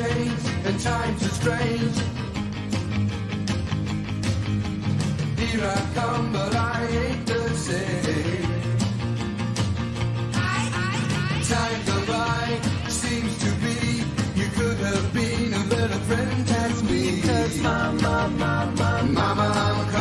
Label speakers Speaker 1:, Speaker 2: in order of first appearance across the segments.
Speaker 1: changed and times are strange. Here I come, but I ain't the same. Time go by, seems to be you could have been a better friend to me. Cause mama, mama, mama, I'm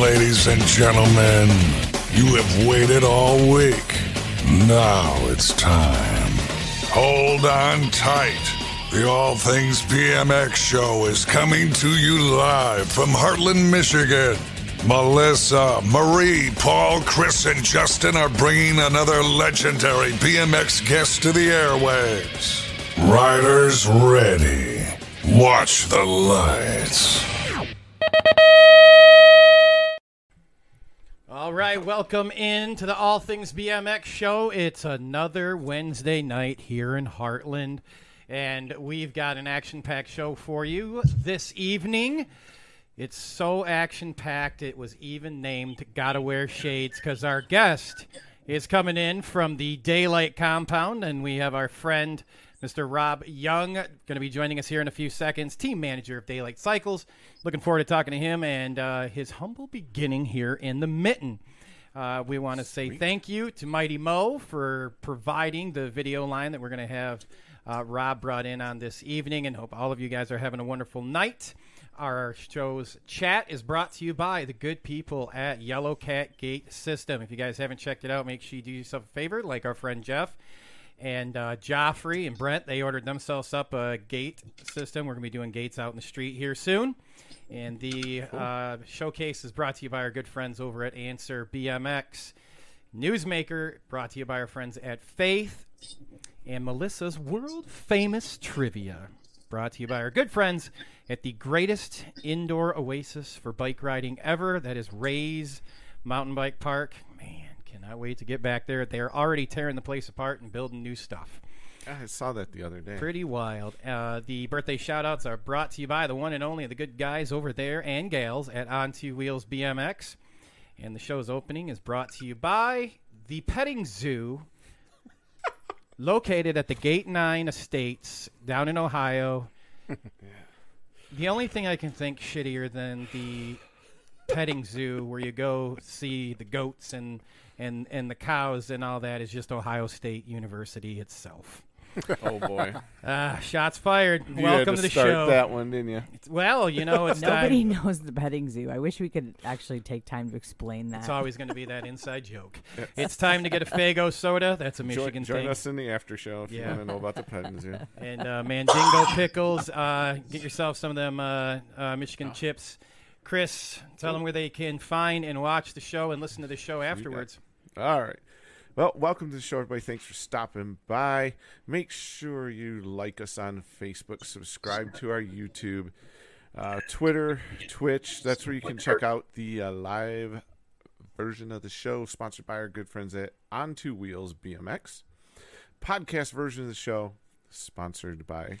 Speaker 2: ladies and gentlemen, you have waited all week. Now it's time. Hold on tight. The All Things BMX show is coming to you live from Hartland, Michigan. Melissa, Marie, Paul, Chris, and Justin are bringing another legendary BMX guest to the airwaves. Riders ready. Watch the lights.
Speaker 3: All right, welcome in to the All Things BMX show. It's another Wednesday night here in Hartland, and we've got an action packed show for you this evening. It's so action packed, it was even named Gotta Wear Shades because our guest is coming in from the Daylight compound, and we have our friend, Mr. Rob Young, going to be joining us here in a few seconds, team manager of Daylight Cycles. Looking forward to talking to him and uh, his humble beginning here in the mitten. Uh, we want to say thank you to Mighty Mo for providing the video line that we're going to have uh, Rob brought in on this evening, and hope all of you guys are having a wonderful night. Our show's chat is brought to you by the good people at Yellow Cat Gate System. If you guys haven't checked it out, make sure you do yourself a favor, like our friend Jeff and uh, Joffrey and Brent. They ordered themselves up a gate system. We're going to be doing gates out in the street here soon. And the uh, showcase is brought to you by our good friends over at Answer BMX. Newsmaker brought to you by our friends at Faith. And Melissa's world famous trivia brought to you by our good friends at the greatest indoor oasis for bike riding ever. That is Ray's Mountain Bike Park. Man, cannot wait to get back there. They're already tearing the place apart and building new stuff.
Speaker 4: I saw that the other day.
Speaker 3: Pretty wild. Uh, the birthday shout outs are brought to you by the one and only the good guys over there and gals at On Two Wheels BMX. And the show's opening is brought to you by the Petting Zoo, located at the Gate 9 Estates down in Ohio. The only thing I can think shittier than the petting zoo where you go see the goats and, and, and the cows and all that is just Ohio State University itself.
Speaker 4: oh boy,
Speaker 3: Ah, shots fired.
Speaker 4: You
Speaker 3: Welcome
Speaker 4: had
Speaker 3: to
Speaker 4: to
Speaker 3: the
Speaker 4: start
Speaker 3: show.
Speaker 4: that one, didn't you?
Speaker 3: Well, you know, it's
Speaker 5: Nobody
Speaker 3: time.
Speaker 5: knows the petting zoo. I wish we could actually take time to explain that.
Speaker 3: It's always going to be that inside joke. It's time to get a Faygo soda. That's a
Speaker 4: Join,
Speaker 3: Michigan
Speaker 4: join
Speaker 3: thing.
Speaker 4: Join us in the after show if you want to know about the petting zoo.
Speaker 3: And uh, Mandingo pickles. Uh, get yourself some of them uh, uh, Michigan chips. Chris, tell them where they can find and watch the show and listen to the show afterwards.
Speaker 4: All right. Well, welcome to the show, everybody. Thanks for stopping by. Make sure you like us on Facebook, subscribe to our YouTube, uh, Twitter, Twitch. That's where you can check out the uh, live version of the show, sponsored by our good friends at On Two Wheels BMX. Podcast version of the show, sponsored by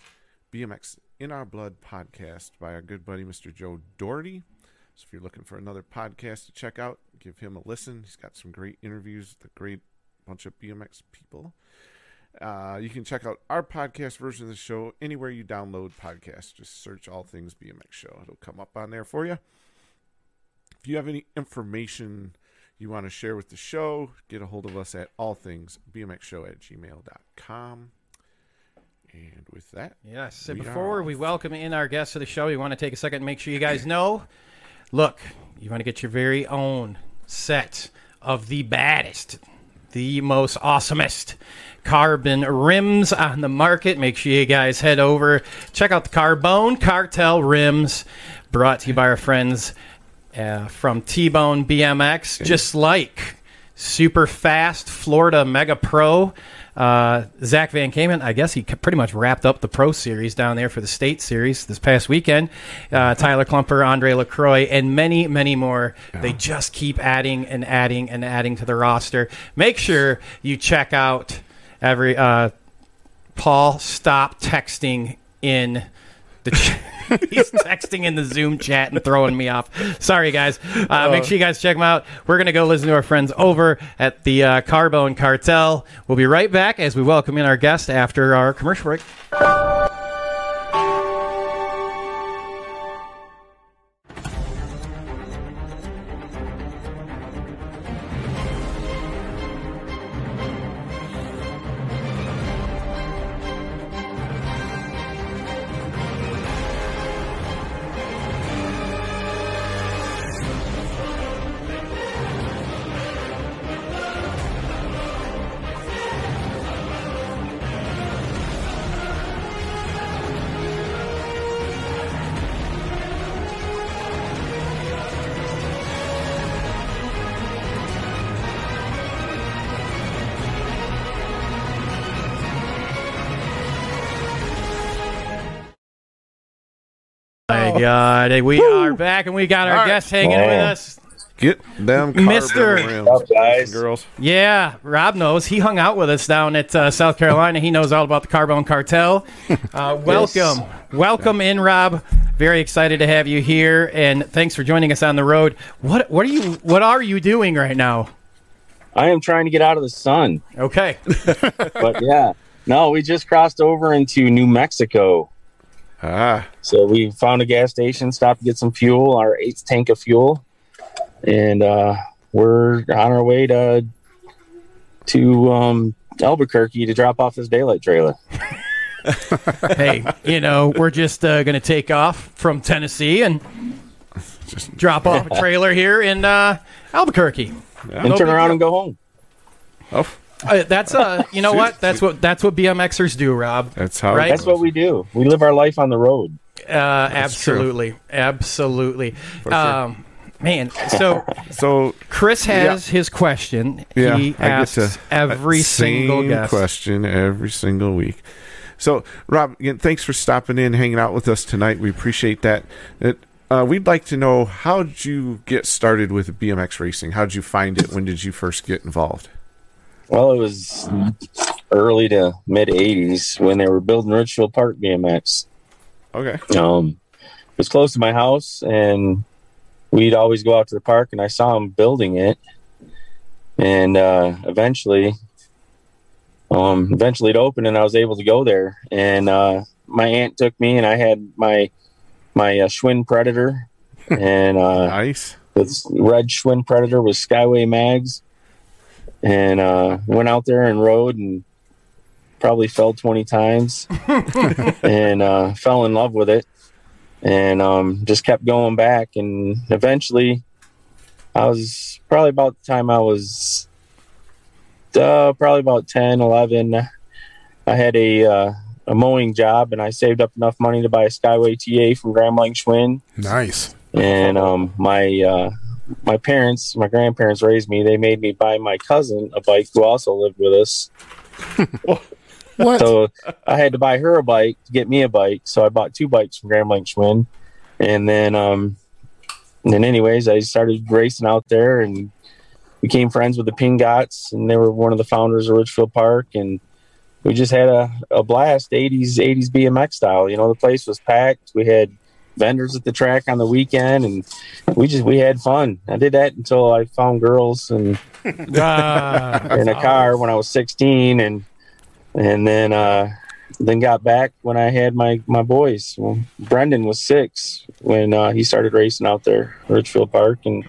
Speaker 4: BMX in Our Blood podcast by our good buddy Mr. Joe Doherty. So if you're looking for another podcast to check out, give him a listen. He's got some great interviews with a great bunch of BMX people. Uh, you can check out our podcast version of the show anywhere you download podcasts. Just search All Things BMX Show. It'll come up on there for you. If you have any information you want to share with the show, get a hold of us at allthingsbmxshow at gmail.com. And with that,
Speaker 3: Yes.
Speaker 4: We
Speaker 3: before we welcome in our guests of the show, we want to take a second and make sure you guys know. Look, you want to get your very own set of the baddest, the most awesomest carbon rims on the market. Make sure you guys head over, check out the Carbone Cartel rims, brought to you by our friends uh, from T Bone BMX, just like super fast Florida Mega Pro. Uh, Zach Van Kamen, I guess he pretty much wrapped up the Pro Series down there for the State Series this past weekend. Uh, Tyler Klumper, Andre LaCroix, and many, many more. They just keep adding and adding and adding to the roster. Make sure you check out every. Uh, Paul, stop texting in he's texting in the Zoom chat and throwing me off. Sorry, guys. Uh, make sure you guys check them out. We're gonna go listen to our friends over at the uh, Carbone Cartel. We'll be right back as we welcome in our guest after our commercial break. My God, we are back and we got our
Speaker 4: All right.
Speaker 3: guest hanging with us.
Speaker 4: get them
Speaker 3: Mister-
Speaker 6: Up, guys?
Speaker 4: girls.
Speaker 3: Yeah, Rob knows. He hung out with us down at uh, South Carolina. He knows all about the Carbone Cartel. Uh, welcome. Welcome in, Rob. Very excited to have you here, and thanks for joining us on the road. What what are you What are you doing right now?
Speaker 6: I am trying to get out of the sun,
Speaker 3: Okay.
Speaker 6: but yeah, no, we just crossed over into New Mexico.
Speaker 4: Ah,
Speaker 6: So we found a gas station, stopped to get some fuel, our eighth tank of fuel, and uh, we're on our way to to um, Albuquerque to drop off this daylight trailer.
Speaker 3: hey, you know, we're just uh, going to take off from Tennessee and
Speaker 4: just
Speaker 3: drop off a trailer here in uh, Albuquerque.
Speaker 6: And
Speaker 3: No
Speaker 6: turn around
Speaker 3: deal.
Speaker 6: and go home.
Speaker 4: oh,
Speaker 3: Uh, that's uh, you know what? That's what that's what BMXers do, Rob.
Speaker 4: that's how.
Speaker 3: Right.
Speaker 6: That's what we do. We live our life on the road.
Speaker 3: Uh, absolutely, absolutely.
Speaker 4: sure.
Speaker 3: Um, man, so
Speaker 4: So
Speaker 3: Chris has his question.
Speaker 4: yeah,
Speaker 3: he
Speaker 4: I get
Speaker 3: asks
Speaker 4: to
Speaker 3: every
Speaker 4: that
Speaker 3: single
Speaker 4: same
Speaker 3: guest.
Speaker 4: question every single week. So, Rob, again, thanks for stopping in, hanging out with us tonight. We appreciate that. It, uh, we'd like to know how did you get started with BMX racing? How did you find it? When did you first get involved?
Speaker 6: Well, it was early to mid 80s when they were building Richfield Park BMX.
Speaker 4: Okay.
Speaker 6: Um, it was close to my house, and we'd always go out to the park, and I saw him building it. And uh, eventually, um, eventually it opened, and I was able to go there. And uh, my aunt took me, and I had my my uh, Schwinn Predator, and uh,
Speaker 4: Nice.
Speaker 6: this red Schwinn Predator with Skyway mags, and uh, went out there and rode and probably fell 20 times and uh, fell in love with it and um, just kept going back. And eventually, I was probably about the time I was uh, probably about 10, 11. I had a, uh, a mowing job and I saved up enough money to buy a Skyway TA from Grand Blanc Schwinn
Speaker 2: Nice.
Speaker 6: and um, my uh, my parents, my grandparents raised me. They made me buy my cousin a bike who also lived with us.
Speaker 2: What?
Speaker 6: So I had to buy her a bike to get me a bike. So I bought two bikes from Grand Blanc Schwinn, and then um, and then anyways, I started racing out there and became friends with the Pingots, and they were one of the founders of Richfield Park, and we just had a, a blast 80s 80s BMX style. You know, the place was packed. We had vendors at the track on the weekend and we just we had fun. I did that until I found girls and
Speaker 3: Ah,
Speaker 6: in a car when I was 16 and and then uh then got back when I had my my boys. Well, Brendan was 6 when uh, he started racing out there at Richfield Park and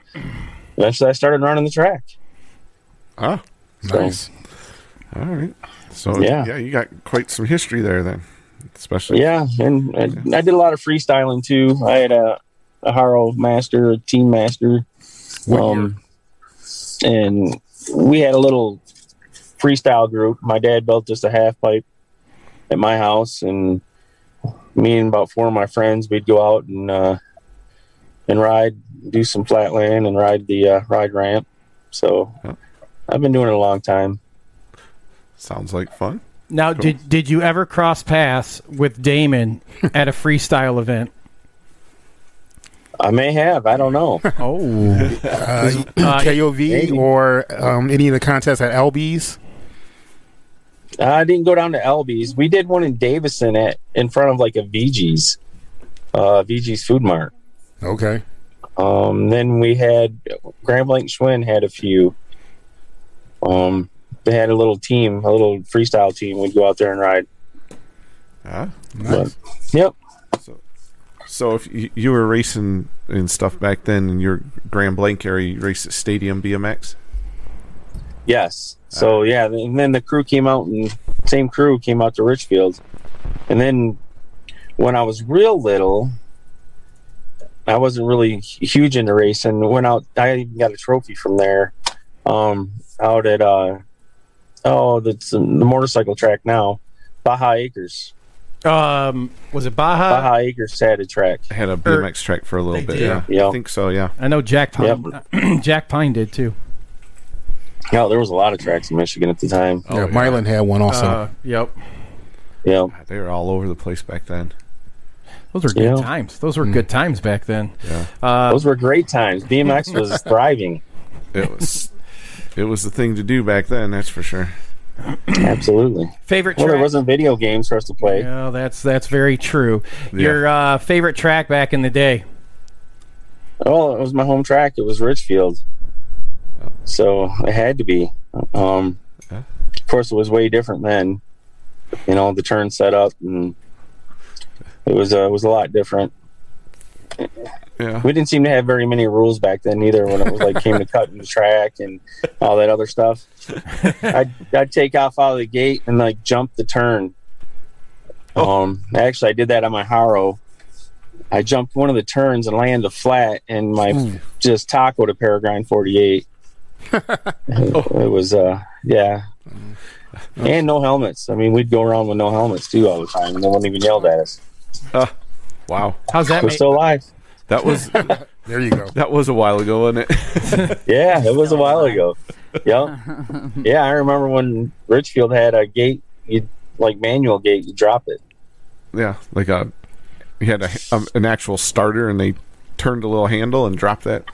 Speaker 6: eventually I started running the track.
Speaker 4: Ah,
Speaker 6: So-
Speaker 2: Nice.
Speaker 4: All right. So
Speaker 6: Yeah.
Speaker 4: yeah, you got quite some history there then, especially.
Speaker 6: Yeah, and I, I did a lot of freestyling too. I had a, a Haro master, a team master, um, and we had a little freestyle group. My dad built us a half pipe at my house, and me and about four of my friends, we'd go out and uh, and ride, do some flatland, and ride the uh, ride ramp. So
Speaker 4: Yeah.
Speaker 6: I've been doing it a long time.
Speaker 4: Sounds like fun.
Speaker 3: Now, did did you ever cross paths with Damon at a freestyle event?
Speaker 6: I may have, I don't know.
Speaker 3: Oh,
Speaker 7: Uh,
Speaker 3: Uh,
Speaker 7: KOV
Speaker 6: maybe.
Speaker 7: or um, any of the contests at LB's.
Speaker 6: I didn't go down to Albies. We did one in Davison at in front of like a VG's, uh, VG's Food Mart.
Speaker 7: Okay.
Speaker 6: Um, then we had Grand Blanc Schwinn had a few. Um, they had a little team, a little freestyle team. We'd go out there and ride.
Speaker 4: Yeah.
Speaker 6: But, yep.
Speaker 4: So if you, you were racing and stuff back then in your Grand Blanc area, you raced at Stadium BMX.
Speaker 6: Yes. So yeah, and then the crew came out and same crew came out to Richfield. And then when I was real little, I wasn't really huge into racing. Went out I even got a trophy from there. Um out at uh oh that's the motorcycle track now. Baja Acres.
Speaker 3: um, was it Baja?
Speaker 6: Baja Acres had a track.
Speaker 4: I had a BMX track for a little
Speaker 3: they
Speaker 4: bit.
Speaker 3: did.
Speaker 4: Yeah.
Speaker 6: Yeah.
Speaker 4: I think so. Yeah.
Speaker 3: I know Jack Pine. Jack Pine did too.
Speaker 6: Yeah, there was a lot of tracks in Michigan at the time.
Speaker 7: yeah, Mylan had one also.
Speaker 3: Uh, yep,
Speaker 6: Yeah.
Speaker 4: They were all over the place back then.
Speaker 3: those were good
Speaker 6: Yeah.
Speaker 3: times. Those were good times back then.
Speaker 4: Yeah.
Speaker 3: Uh,
Speaker 6: Those were great times. BMX was thriving.
Speaker 4: It was. it was the thing to do back then. That's for sure.
Speaker 6: Absolutely.
Speaker 3: favorite
Speaker 6: Well,
Speaker 3: track.
Speaker 6: there wasn't video games for us to play.
Speaker 3: Yeah, that's that's very true.
Speaker 4: Yeah.
Speaker 3: Your uh, favorite track back in the day?
Speaker 6: Oh, it was my home track. It was Richfield. So it had to be. Um,
Speaker 4: Yeah.
Speaker 6: Of course, it was way different then. You know, the turn set up and it was uh, it was a lot different.
Speaker 4: Yeah.
Speaker 6: We didn't seem to have very many rules back then either. When it was like came to cutting the track and all that other stuff, I'd, I'd take off out of the gate and like jump the turn. Um, actually, I did that on my Haro. I jumped one of the turns and landed flat, and my just tacoed a Peregrine 48. it was, uh, yeah. And no helmets. I mean, we'd go around with no helmets too all the time, and they wouldn't even yelled at us.
Speaker 4: Wow.
Speaker 3: How's that?
Speaker 6: We're
Speaker 3: ma-
Speaker 6: still alive.
Speaker 4: That was
Speaker 7: There you go.
Speaker 4: that was a while ago, wasn't it?
Speaker 6: Yeah, it was a while ago. Yep. Yeah, I remember when Richfield had a gate, you like manual gate, you drop it.
Speaker 4: yeah. Like a. You had a, um, an actual starter, and they turned a little handle and dropped that.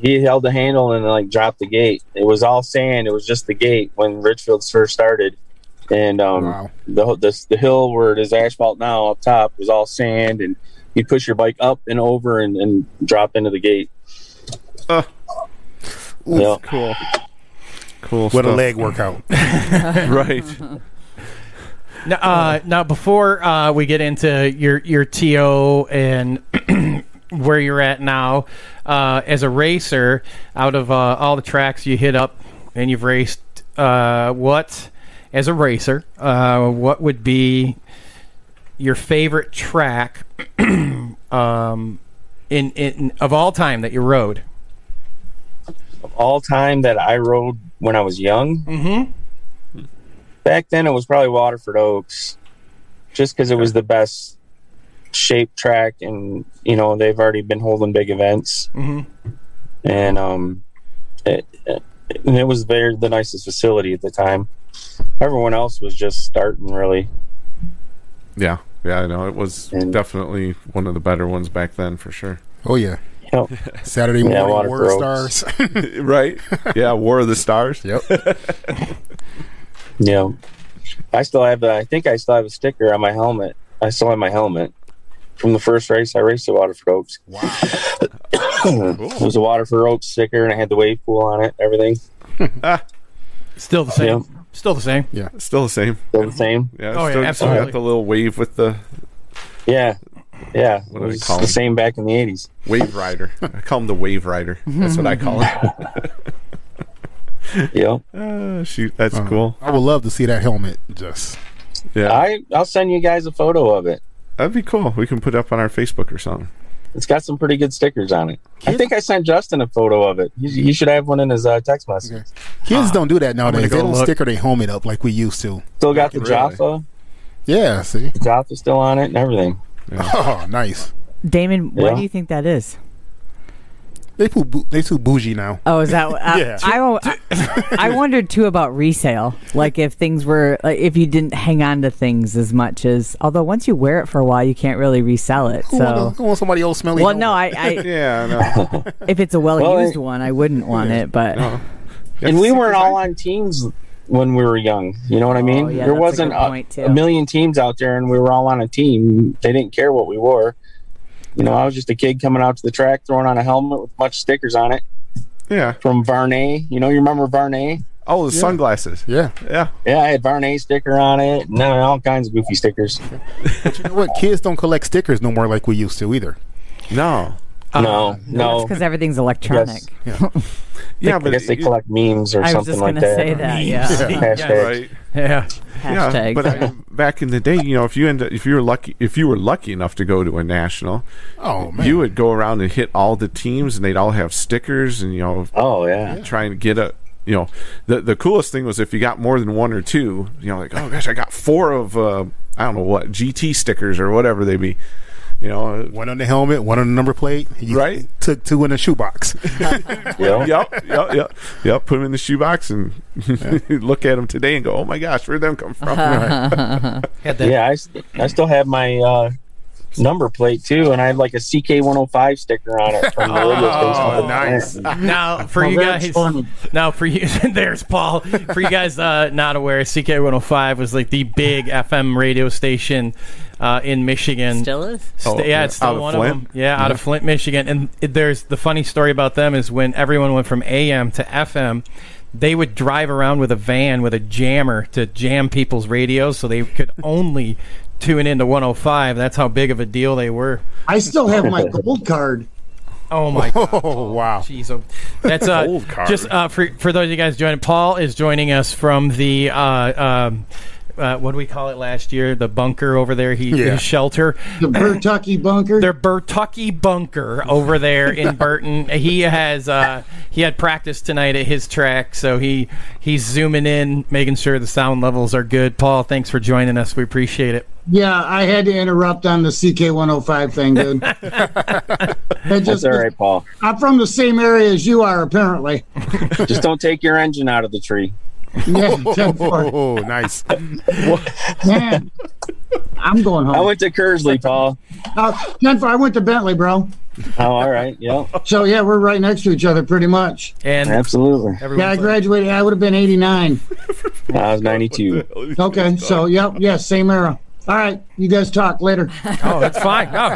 Speaker 6: He held the handle and like dropped the gate. It was all sand. It was just the gate when Richfield first started, and um,
Speaker 7: Wow.
Speaker 6: the, the the hill where it is asphalt now up top was all sand, and you push your bike up and over and, and drop into the gate.
Speaker 4: Uh.
Speaker 6: Yeah.
Speaker 4: Cool. Cool.
Speaker 7: What a leg workout.
Speaker 4: Right.
Speaker 3: Now, uh, now before uh, we get into your your TO and where you're at now uh, as a racer, out of uh, all the tracks you hit up and you've raced, uh, what as a racer, uh, what would be your favorite track um, in in of all time that you rode?
Speaker 6: Of all time that I rode when I was young.
Speaker 3: Mm-hmm.
Speaker 6: Back then, it was probably Waterford Oaks, just because it was the best shaped track, and you know they've already been holding big events,
Speaker 3: Mm-hmm.
Speaker 6: and um, it, it, and it was very the nicest facility at the time. Everyone else was just starting really.
Speaker 4: Yeah. Yeah. I know it was
Speaker 6: And-
Speaker 4: definitely one of the better ones back then, for sure.
Speaker 7: Oh yeah.
Speaker 6: Yep.
Speaker 7: Saturday morning,
Speaker 6: water
Speaker 7: War of
Speaker 6: strokes.
Speaker 7: Stars.
Speaker 4: right. Yeah. War of the Stars.
Speaker 7: yep.
Speaker 6: Yeah, I still have. A, I think I still have a sticker on my helmet. I still have my helmet from the first race I raced at Waterford Oaks.
Speaker 7: Wow.
Speaker 6: It was a Waterford Oaks sticker, and I had the wave pool on it. Everything
Speaker 3: Still the same.
Speaker 6: Yeah.
Speaker 3: Still the same.
Speaker 4: Yeah, still the same.
Speaker 6: still the same.
Speaker 4: Yeah.
Speaker 3: Oh, yeah,
Speaker 4: still, still
Speaker 3: absolutely.
Speaker 4: got the little wave with the
Speaker 6: Yeah, yeah.
Speaker 4: What
Speaker 6: it
Speaker 4: do they
Speaker 6: was
Speaker 4: call
Speaker 6: the
Speaker 4: them?
Speaker 6: same back in the eighties.
Speaker 4: wave rider. I call him the wave rider. That's what I call him.
Speaker 6: Yep.
Speaker 4: Uh, shoot, that's
Speaker 7: Uh,
Speaker 4: cool.
Speaker 7: I would love to see that helmet. Just
Speaker 4: Yeah,
Speaker 6: I I'll send you guys a photo of it.
Speaker 4: That'd be cool. We can put it up on our Facebook or something.
Speaker 6: It's got some pretty good stickers on it. I think I sent Justin a photo of it. He, he should have one in his uh, text message.
Speaker 7: Okay. kids don't do that nowadays.
Speaker 3: go
Speaker 7: They don't
Speaker 3: look.
Speaker 7: sticker their helmet up like we used to.
Speaker 6: Still got the
Speaker 4: Really?
Speaker 6: Jaffa.
Speaker 7: Yeah. See.
Speaker 6: The Jaffa still on it and everything.
Speaker 7: Oh, nice.
Speaker 5: Damon, what do you think that is?
Speaker 7: They too bou- they too bougie now.
Speaker 5: Oh, is that? I, uh,
Speaker 7: Yeah.
Speaker 5: I, I, I wondered too about resale. Like if things were, like if you didn't hang on to things as much as. Although once you wear it for a while, you can't really resell it.
Speaker 7: Who,
Speaker 5: So.
Speaker 7: want, who want somebody else smelly?
Speaker 5: Well, no. I, I
Speaker 4: Yeah, I know.
Speaker 5: if it's a well used
Speaker 6: Well,
Speaker 5: one, I wouldn't want it. But
Speaker 4: No.
Speaker 6: and we weren't all on teams when we were young. You know what I oh, mean?
Speaker 5: Oh, yeah,
Speaker 6: there wasn't
Speaker 5: good
Speaker 6: a, a million teams out there, and we were all on a team. They didn't care what we wore. You know, I was just a kid coming out to the track, throwing on a helmet with a bunch of stickers on it
Speaker 4: Yeah.
Speaker 6: from Vuarnet. You know, you remember Vuarnet?
Speaker 4: Oh, the sunglasses.
Speaker 7: Yeah.
Speaker 4: Yeah.
Speaker 6: Yeah, I had Vuarnet sticker on it, and all kinds of goofy stickers.
Speaker 7: But you know what? Kids don't collect stickers no more like we used to either.
Speaker 4: No.
Speaker 6: no, no.
Speaker 5: because everything's electronic.
Speaker 4: Yeah,
Speaker 6: I
Speaker 4: but
Speaker 6: guess they
Speaker 4: it-
Speaker 6: collect memes or
Speaker 5: I was
Speaker 6: something
Speaker 5: just
Speaker 6: like
Speaker 5: gonna
Speaker 6: that.
Speaker 5: say that. Yeah.
Speaker 6: Hashtags.
Speaker 4: right.
Speaker 3: Yeah.
Speaker 4: Yeah,
Speaker 5: Hashtag.
Speaker 4: but I, back in the day, you know, if you end up, if you were lucky, if you were lucky enough to go to a national,
Speaker 7: Oh man.
Speaker 4: you would go around and hit all the teams, and they'd all have stickers, and you know,
Speaker 6: Oh yeah.
Speaker 4: trying to get a, you know, the the coolest thing was if you got more than one or two, you know, like oh gosh, I got four of, uh, I don't know what GT stickers or whatever they be, you know,
Speaker 7: One on the helmet, one on the number plate. You
Speaker 4: Right.
Speaker 7: Took two in the shoebox.
Speaker 6: Yep.
Speaker 4: yep, yep, yep, yep. Put them in the shoebox and look at them today and go, oh my gosh, where'd them come from?
Speaker 6: Yeah, I, st- I still have my uh, number plate too, and I have like a CK105 sticker on it from the.
Speaker 7: Oh, nice.
Speaker 3: Now, for you guys, now for you, there's Paul. For you guys uh, not aware, CK105 was like the big FM radio station uh, in Michigan.
Speaker 5: Still is.
Speaker 3: St-
Speaker 4: Oh,
Speaker 3: yeah,
Speaker 4: yeah.
Speaker 3: it's still
Speaker 4: Out of
Speaker 3: one
Speaker 4: Flint?
Speaker 3: of them. Yeah, out of Flint, Michigan. And it, there's the funny story about them is when everyone went from AM to FM, they would drive around with a van with a jammer to jam people's radios, so they could only tune into 105. That's how big of a deal they were.
Speaker 8: I still have my gold card.
Speaker 3: Oh my god.
Speaker 7: Oh wow.
Speaker 3: Jeez, oh, that's uh,
Speaker 4: Gold card.
Speaker 3: just uh, for for those of you guys joining. Paul is joining us from the uh, um, uh, what do we call it last year? The bunker over there. He
Speaker 7: Yeah.
Speaker 3: his shelter.
Speaker 8: The Burtucky bunker.
Speaker 3: Their Burtucky bunker over there in Burton. He has uh, he had practice tonight at his track, so he he's zooming in, making sure the sound levels are good. Paul, thanks for joining us. We appreciate it.
Speaker 8: yeah, I had to interrupt on the CK105 thing, dude. It
Speaker 6: That's all right, Paul.
Speaker 8: I'm from the same area as you are, apparently.
Speaker 6: Just don't take your engine out of the tree.
Speaker 8: Yeah, 10 4.
Speaker 7: Oh, nice.
Speaker 8: Man, I'm going home.
Speaker 6: I went to Kearsley, Paul.
Speaker 8: Uh, 10 4. I went to Bentley, bro.
Speaker 6: Oh, all right. Yeah,
Speaker 8: So, yeah, we're right next to each other pretty much.
Speaker 3: And
Speaker 6: absolutely.
Speaker 8: Yeah, I graduated. I would have been 89.
Speaker 6: I was 92.
Speaker 8: Okay, so, yep, yeah, same era. All right, you guys talk later.
Speaker 3: oh, that's fine. No,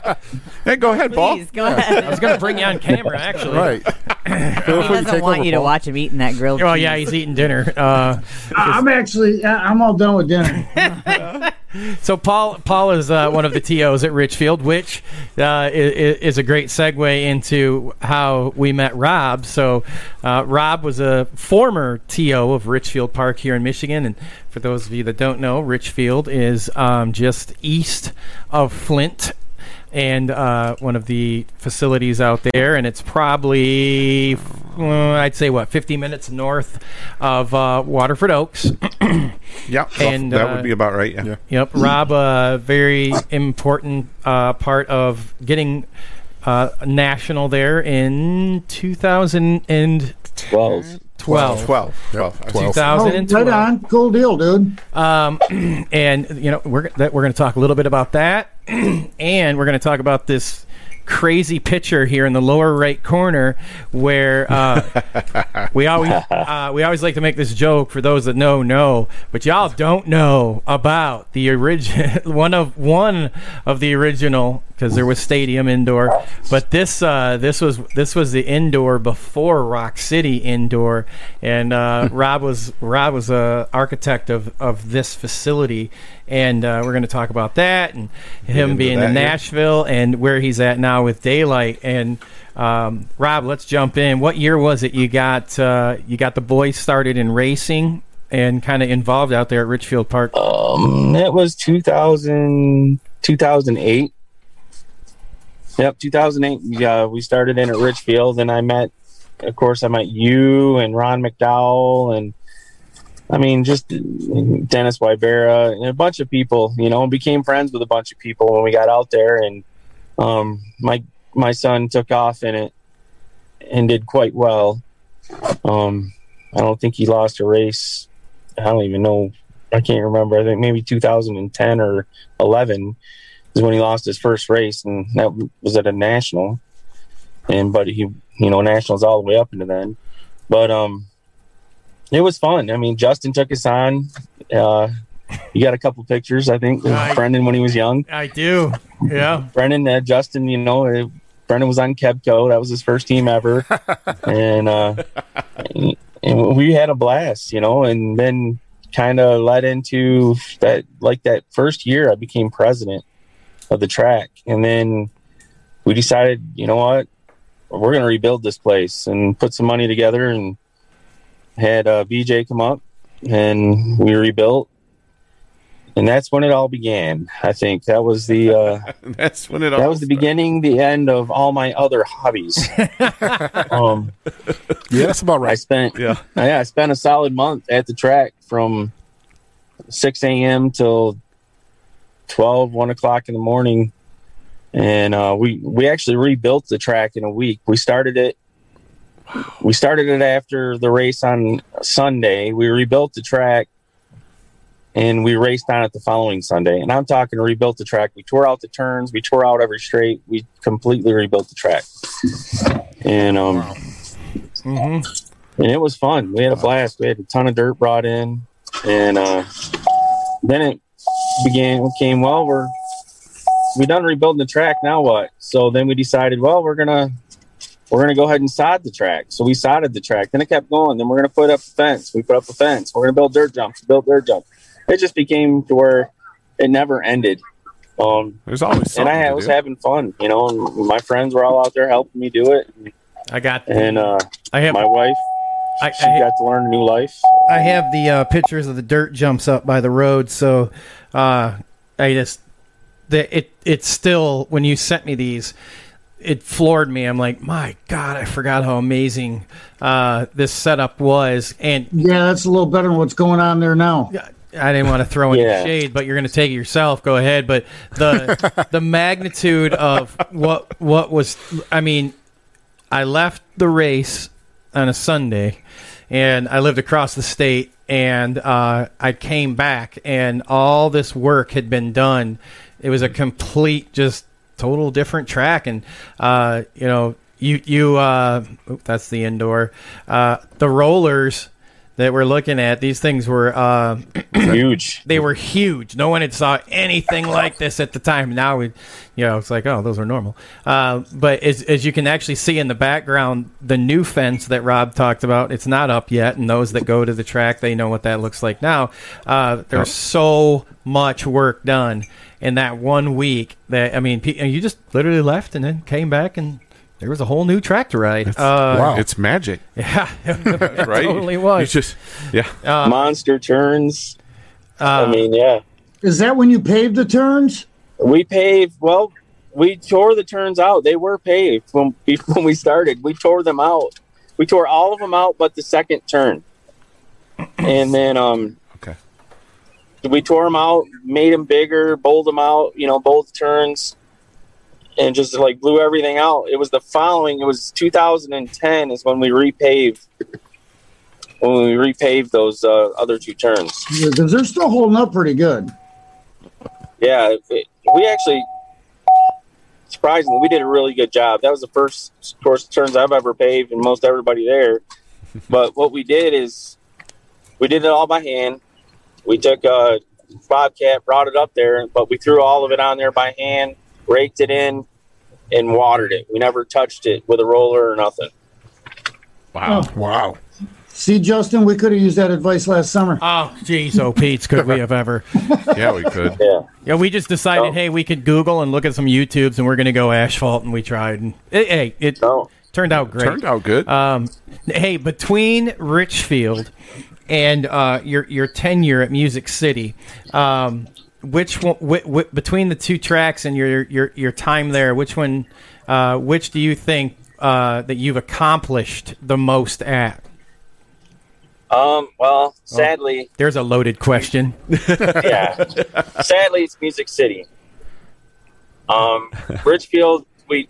Speaker 4: Hey, go ahead, Paul.
Speaker 5: Please go ahead.
Speaker 3: I was going to bring you on camera actually.
Speaker 7: Right. Feel
Speaker 5: He
Speaker 7: free to
Speaker 5: doesn't want
Speaker 7: over,
Speaker 5: you to
Speaker 7: Paul.
Speaker 5: watch him eating that grilled.
Speaker 3: Well,
Speaker 5: cheese.
Speaker 3: yeah, he's eating dinner. Uh,
Speaker 8: I- I'm actually, I'm all done with dinner.
Speaker 3: So Paul Paul is uh, one of the TOs at Richfield, which uh, is, is a great segue into how we met Rob. So uh, Rob was a former TO of Richfield Park here in Michigan, and for those of you that don't know, Richfield is um, just east of Flint. And uh, one of the facilities out there, and it's probably, I'd say, what, 50 minutes north of uh, Waterford Oaks.
Speaker 4: Yeah,
Speaker 3: And,
Speaker 4: that
Speaker 3: uh,
Speaker 4: would be about right. Yeah.
Speaker 7: yeah.
Speaker 3: Yep, Rob, a very important uh, part of getting uh, national there in 2012.
Speaker 6: 12.
Speaker 4: 12. 12. I was-
Speaker 7: 12.
Speaker 8: Oh,
Speaker 3: 2012.
Speaker 8: right on. Cool deal, dude.
Speaker 3: Um, and you know we're that we're going to talk a little bit about that, and we're going to talk about this crazy picture here in the lower right corner where uh, we always uh, we always like to make this joke for those that know know, but y'all don't know about the original one of one of the original because there was stadium indoor, but this uh, this was this was the indoor before Rock City indoor, and uh, Rob was Rob was a architect of of this facility, and uh, we're going to talk about that and him being in
Speaker 4: here.
Speaker 3: Nashville and where he's at now. Now with daylight. And um, Rob, let's jump in. What year was it you got uh, you got the boys started in racing and kind of involved out there at Richfield Park?
Speaker 6: Um, it was 2000, 2008. Yep, 2008. Yeah, we started in at Richfield, and I met, of course, I met you and Ron McDowell, and I mean, just Dennis Wybera and a bunch of people, you know, and became friends with a bunch of people when we got out there. And um, my my son took off in it and did quite well. Um, I don't think he lost a race. I don't even know. I can't remember. I think maybe 2010 or 11 is when he lost his first race, and that was at a national. And but he, you know, nationals all the way up into then. But um, it was fun. I mean, Justin took us on. Uh, you got a couple pictures, I think, of
Speaker 3: Right.
Speaker 6: Brendan when he was young.
Speaker 3: I do. Yeah.
Speaker 6: Brendan, uh, Justin, you know, uh, Brendan was on Kebco. That was his first team ever, and uh, and we had a blast, you know. And then kind of led into that, like that first year, I became president of the track, and then we decided, you know what, we're going to rebuild this place and put some money together, and had uh, BJ come up, and we rebuilt. And that's when it all began. I think that was the uh,
Speaker 4: That's when it all
Speaker 6: that was the beginning, the end of all my other hobbies. um,
Speaker 7: Yeah, that's about right.
Speaker 6: I spent
Speaker 4: Yeah.
Speaker 6: yeah, I spent a solid month at the track from six a.m. till 12, 1 o'clock in the morning, and uh, we we actually rebuilt the track in a week. We started it. We started it after the race on Sunday. We rebuilt the track, and we raced on it the following Sunday. And I'm talking rebuilt the track. We tore out the turns. We tore out every straight. We completely rebuilt the track, and um, and it was fun. We had a blast. We had a ton of dirt brought in, and uh, then it began became well. We're we done rebuilding the track. Now what? So then we decided, well, we're gonna we're gonna go ahead and sod the track. So we sodded the track. Then it kept going. Then we're gonna put up a fence. We put up a fence. We're gonna build dirt jumps. build dirt jumps. It just became to where it never ended. Um,
Speaker 4: There's always
Speaker 6: and I
Speaker 4: to
Speaker 6: was
Speaker 4: do.
Speaker 6: having fun, you know. And my friends were all out there helping me do it,
Speaker 3: I got.
Speaker 6: and uh,
Speaker 3: I have.
Speaker 6: my wife
Speaker 3: I,
Speaker 6: she
Speaker 3: I,
Speaker 6: got to learn a new life.
Speaker 3: I have the uh, pictures of the dirt jumps up by the road, so uh, I just the it it's still when you sent me these, it floored me. I'm like, my God, I forgot how amazing uh, this setup was, and
Speaker 8: Yeah, that's a little better than what's going on there now.
Speaker 3: I didn't want to throw any
Speaker 6: Yeah.
Speaker 3: shade, but you're going to take it yourself. Go ahead. But the the magnitude of what what was, I mean, I left the race on a Sunday, and I lived across the state, and uh, I came back, and all this work had been done. It was a complete, just total different track, and uh, you know, you you uh, oop, that's the indoor, uh, the rollers that we're looking at. These things were. Uh,
Speaker 6: Huge.
Speaker 3: they were huge. No one had saw anything like this at the time. Now we, you know, it's like, oh, those are normal. Uh, but as, as you can actually see in the background, the new fence that Rob talked about, it's not up yet. And those that go to the track, they know what that looks like now. Uh, there's so much work done in that one week that I mean, you just literally left and then came back and. There was a whole new track to ride. Uh,
Speaker 7: wow.
Speaker 4: It's magic,
Speaker 3: Yeah, it
Speaker 4: right?
Speaker 3: totally
Speaker 4: You
Speaker 3: was.
Speaker 4: just yeah.
Speaker 6: Monster turns.
Speaker 3: Uh,
Speaker 6: I mean, yeah.
Speaker 8: Is that when you paved the turns?
Speaker 6: We paved. Well, we tore the turns out. They were paved when when we started. We tore them out. We tore all of them out, but the second turn. And then um,
Speaker 4: Okay.
Speaker 6: we tore them out, made them bigger, bowled them out. You know, both turns, and just like blew everything out. It was the following. It was 2010 is when we repaved. When we repaved those uh, other two turns.
Speaker 8: Because they're still holding up pretty good.
Speaker 6: Yeah, it, we actually surprisingly we did a really good job. That was the first course turns I've ever paved, and most everybody there. But what we did is we did it all by hand. We took a bobcat, brought it up there, but we threw all of it on there by hand, raked it in, and watered it. We never touched it with a roller or nothing.
Speaker 4: Wow.
Speaker 7: Wow.
Speaker 8: See, Justin, we could have used that advice last summer.
Speaker 3: Oh, jeez, oh, Pete's, could we have ever?
Speaker 4: Yeah, we could.
Speaker 6: Yeah.
Speaker 3: Yeah, we just decided,
Speaker 6: Oh.
Speaker 3: hey, we could Google and look at some YouTubes, and we're going to go asphalt, and we tried, and it, hey, it
Speaker 6: No.
Speaker 3: turned out great.
Speaker 4: Turned out good.
Speaker 3: Um, hey, between Richfield and uh, your your tenure at Music City, um, which one wh- wh- between the two tracks and your your your time there, which one, uh, which do you think uh, that you've accomplished the most at?
Speaker 6: Um. Well, sadly,
Speaker 3: There's a loaded question.
Speaker 6: yeah. Sadly, it's Music City. Um, Richfield, we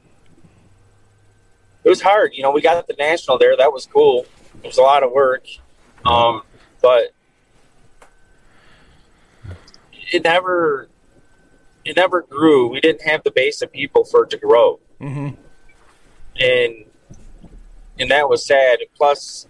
Speaker 6: it was hard. You know, we got the national there. That was cool. It was a lot of work, um, but it never it never grew. We didn't have the base of people for it to grow,
Speaker 3: hmm
Speaker 6: and and that was sad. Plus,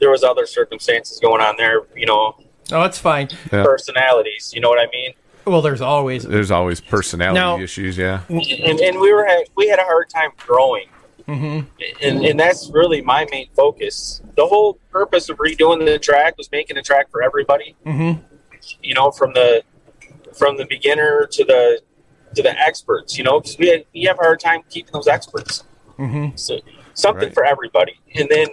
Speaker 6: there was other circumstances going on there. You know,
Speaker 3: Oh, it's fine.
Speaker 4: Yeah.
Speaker 6: personalities. You know what I mean?
Speaker 3: Well, there's always
Speaker 4: There's always personality
Speaker 3: Now-
Speaker 4: issues. Yeah.
Speaker 6: and, and we were had, we had a hard time growing
Speaker 3: hmm
Speaker 6: and, and that's really my main focus the whole purpose of redoing the track was making a track for everybody
Speaker 3: hmm
Speaker 6: you know from the from the beginner to the to the experts you know because we, we have a hard time keeping those experts.
Speaker 3: Hmm
Speaker 6: so something
Speaker 4: Right.
Speaker 6: for everybody. And then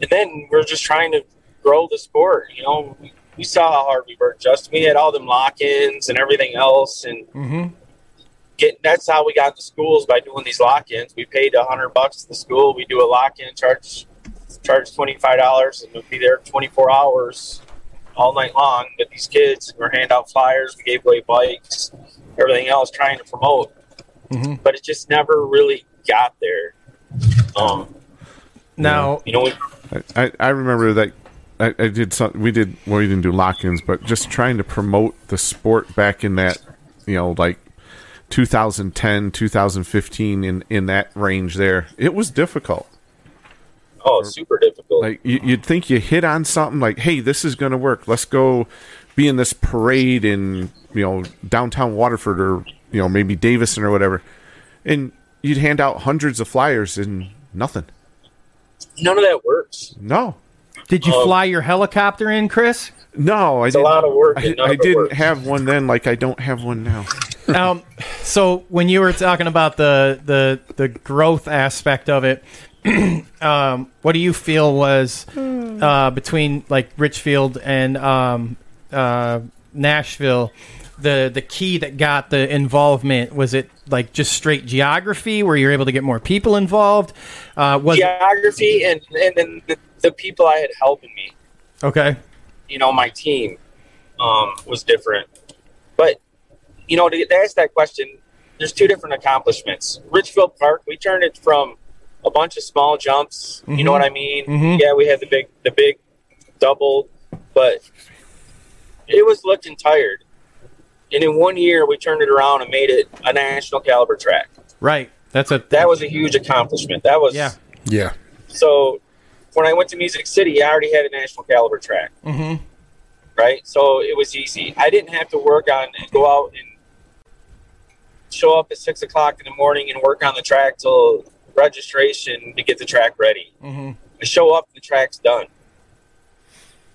Speaker 6: and then we're just trying to grow the sport you know. We, we saw how hard we worked just we had all them lock-ins and everything else and
Speaker 3: hmm
Speaker 6: get that's how we got to schools by doing these lock-ins. We paid a hundred bucks to the school. We do a lock-in, charge charge twenty five dollars, and we'll be there twenty four hours all night long with these kids. We hand out flyers. We gave away bikes, everything else, trying to promote.
Speaker 3: Mhm.
Speaker 6: But it just never really got there. Um,
Speaker 3: Now,
Speaker 6: you know, we,
Speaker 4: I, I, I remember that I, I did some. We did well. We didn't do lock-ins, but just trying to promote the sport back in that, you know, like 2010, 2015, in in that range there. It was difficult.
Speaker 6: Oh, super difficult.
Speaker 4: Like you, you'd think you hit on something like, "Hey, this is going to work. Let's go be in this parade in you know downtown Waterford or you know maybe Davison or whatever," and you'd hand out hundreds of flyers and nothing.
Speaker 6: None of that works.
Speaker 4: No,
Speaker 3: did you
Speaker 6: um,
Speaker 3: fly your helicopter in, Chris?
Speaker 4: no, I
Speaker 6: It's a
Speaker 4: didn't.
Speaker 6: lot of work.
Speaker 4: I, I
Speaker 6: of
Speaker 4: didn't
Speaker 6: works.
Speaker 4: have one then, like I don't have one now.
Speaker 3: um, so when you were talking about the the the growth aspect of it, um, what do you feel was uh, between like Richfield and um, uh, Nashville? The the key that got the involvement was it like just straight geography, where you're able to get more people involved? Uh, was
Speaker 6: Geography and and then the, the people I had helping me.
Speaker 3: okay.
Speaker 6: you know, my team um, was different. But, you know, to, to ask that question, there's two different accomplishments. Richfield Park, we turned it from a bunch of small jumps. You know
Speaker 3: Mhm.
Speaker 6: what I mean?
Speaker 3: Mhm.
Speaker 6: Yeah, we had the big, the big double, but it was looking tired. And in one year, we turned it around and made it a national caliber track.
Speaker 3: Right. That's a
Speaker 6: That was a huge accomplishment. That was
Speaker 3: Yeah.
Speaker 7: Yeah.
Speaker 6: So when I went to Music City, I already had a national caliber track
Speaker 3: hmm
Speaker 6: right? So it was easy. I didn't have to work on and go out and show up at six o'clock in the morning and work on the track till registration to get the track ready.
Speaker 3: hmm
Speaker 6: I show up the track's done.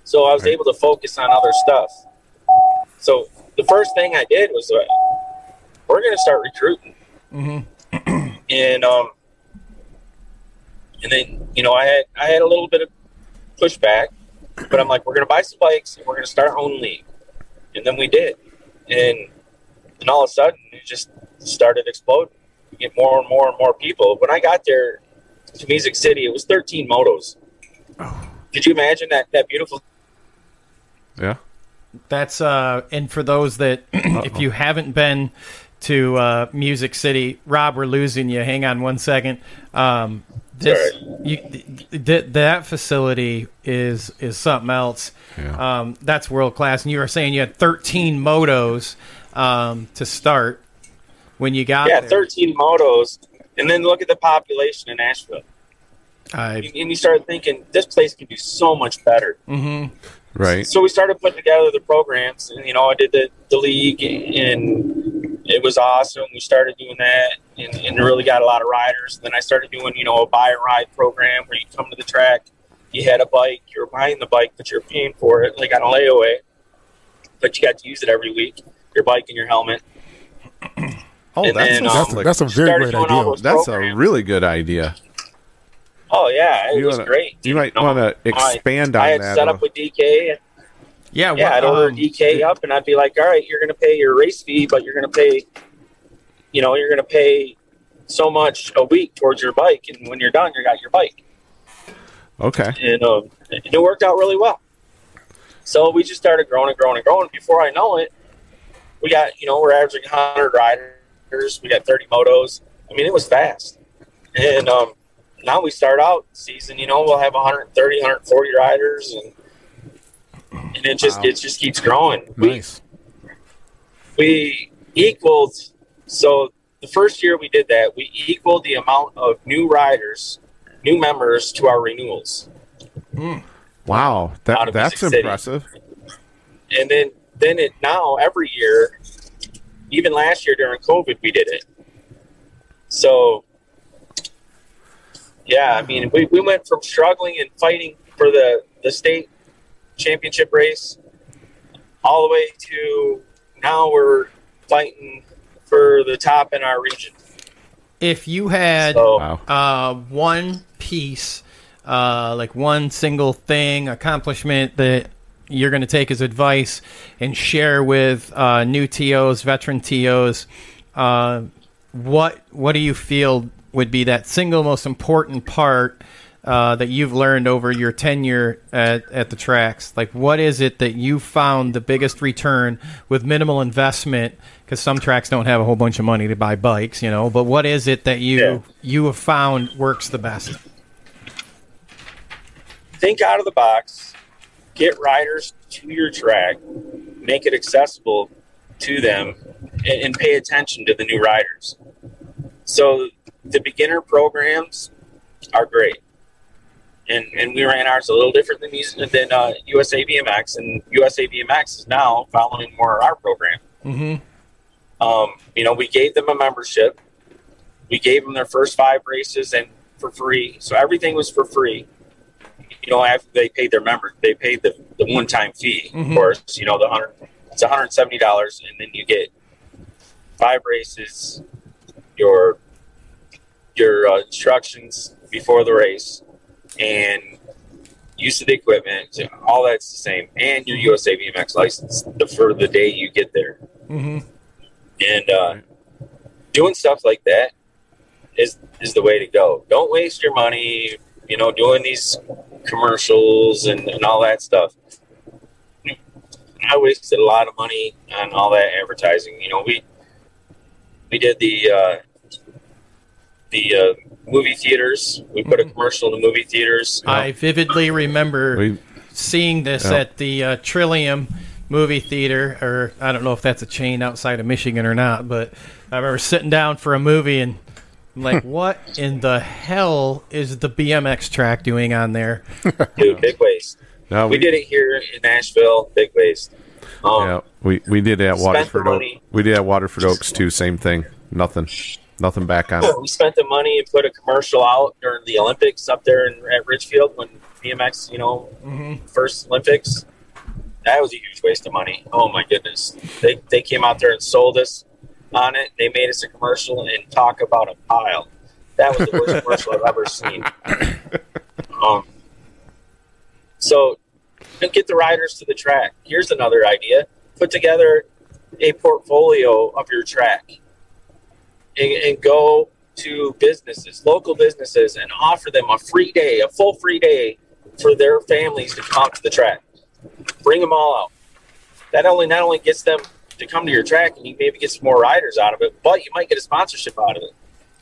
Speaker 6: So I was
Speaker 4: Right.
Speaker 6: able to focus on other stuff. So the first thing I did was uh, we're going to start recruiting,
Speaker 3: hmm
Speaker 6: and um, and then you know I had I had a little bit of pushback, but I'm like, we're going to buy some bikes and we're going to start our own league, and then we did, and and all of a sudden it just started exploding. We get more and more and more people. When I got there to Music City, it was 13 motos. Could you imagine that that beautiful?
Speaker 4: Yeah.
Speaker 3: That's uh, and for those that if you haven't been to uh, Music City, Rob, we're losing you. Hang on one second. Um, this you, th- th- that facility is is something else.
Speaker 4: Yeah.
Speaker 3: Um, that's world class. And you were saying you had 13 motos um, to start when you got
Speaker 6: Yeah,
Speaker 3: there.
Speaker 6: 13 motos, and then look at the population in Nashville,
Speaker 3: I,
Speaker 6: and you start thinking this place can do so much better.
Speaker 3: hmm
Speaker 4: Right.
Speaker 6: So we started putting together the programs, and you know, I did the, the league, and it was awesome. We started doing that and, and really got a lot of riders. And Then I started doing, you know, a buy and ride program where you come to the track, you had a bike, you're buying the bike, but you're paying for it like on a layaway. But you got to use it every week, your bike and your helmet.
Speaker 4: Oh,
Speaker 6: And
Speaker 4: that's
Speaker 6: then,
Speaker 4: a,
Speaker 6: um,
Speaker 7: That's a, that's a very
Speaker 6: started
Speaker 7: great idea.
Speaker 6: those
Speaker 4: that's a really good idea.
Speaker 6: Oh yeah, it
Speaker 4: You
Speaker 6: was
Speaker 4: wanna-
Speaker 6: great.
Speaker 4: You might want to expand
Speaker 6: I
Speaker 4: on I
Speaker 6: had
Speaker 4: that.
Speaker 6: set up with DK.
Speaker 3: Yeah,
Speaker 6: Yeah,
Speaker 3: what,
Speaker 6: I'd order
Speaker 3: um,
Speaker 6: DK up, and I'd be like, "All right, you're going to pay your race fee, but you're going to pay, you know, you're going to pay so much a week towards your bike, and when you're done, you got your bike."
Speaker 4: okay.
Speaker 6: and, um, and it worked out really well. So we just started growing and growing and growing. Before I know it, we got you know we're averaging 100 riders. We got 30 motos. I mean, it was fast. And um, now we start out season. You know, we'll have 130, 140 riders, and and it just it just keeps growing. We
Speaker 7: Nice.
Speaker 6: we equaled. So the first year we did that, we equaled the amount of new riders, new members to our renewals.
Speaker 4: Wow, that that's impressive.
Speaker 6: and then then it now every year even last year during covid we did it. So yeah i mean we, we went from struggling and fighting for the the state championship race all the way to now we're fighting for the top in our region.
Speaker 3: If you had
Speaker 6: so
Speaker 3: uh, one piece, uh, like one single thing, accomplishment that you're going to take his advice and share with uh, new TOs, veteran TOs, uh, what what do you feel would be that single most important part uh, that you've learned over your tenure at, at the tracks? Like, what is it that you found the biggest return with minimal investment? Because some tracks don't have a whole bunch of money to buy bikes, you know. But what is it that you
Speaker 6: Yeah.
Speaker 3: you have found works the best?
Speaker 6: think out of the box, get riders to your track, make it accessible to them, and, and pay attention to the new riders. So the beginner programs are great. And, and we ran ours a little different than these than uh, USA BMX, and USA BMX is now following more our program.
Speaker 3: Mm-hmm.
Speaker 6: Um, you know, we gave them a membership. We gave them their first five races and for free. So everything was for free. You know, after they paid their member, they paid the, the one time fee,
Speaker 3: Mhm.
Speaker 6: of course. You know, the hundred it's one hundred and seventy dollars, and then you get five races, your your uh, instructions before the race, and use of the equipment. All that's the same, and your USA BMX license the, for the day you get there
Speaker 3: Mm-hmm.
Speaker 6: and uh, doing stuff like that is is the way to go. Don't waste your money, you know, doing these commercials and, and all that stuff. I wasted a lot of money on all that advertising. You know, we we did the uh, the uh, movie theaters. We put a commercial in the movie theaters.
Speaker 3: I vividly remember
Speaker 4: We
Speaker 3: seeing this
Speaker 4: Yeah.
Speaker 3: at the uh, Trillium movie theater, or I don't know if that's a chain outside of Michigan or not, but I remember sitting down for a movie and I'm like, what in the hell is the BMX track doing on there?
Speaker 6: Dude, big waste.
Speaker 4: no,
Speaker 6: We did it here in Nashville. Big waste. Um,
Speaker 4: Yeah, we we did it at Waterford. Oak. We did at Waterford Oaks too. Same thing. Nothing. Nothing back on it.
Speaker 6: we spent the money and put a commercial out during the Olympics up there in, at Ridgefield when BMX, you know,
Speaker 3: Mm-hmm.
Speaker 6: first Olympics. That was a huge waste of money. Oh my goodness! They they came out there and sold us on it. They made us a commercial and talk about a pile. That was the worst commercial I've ever seen. Um, so get the riders to the track. Here's another idea: put together a portfolio of your track and, and go to businesses, local businesses, and offer them a free day, a full free day for their families to come out to the track. Bring them all out. That only not only gets them to come to your track, and you maybe get some more riders out of it, but you might get a sponsorship out of it.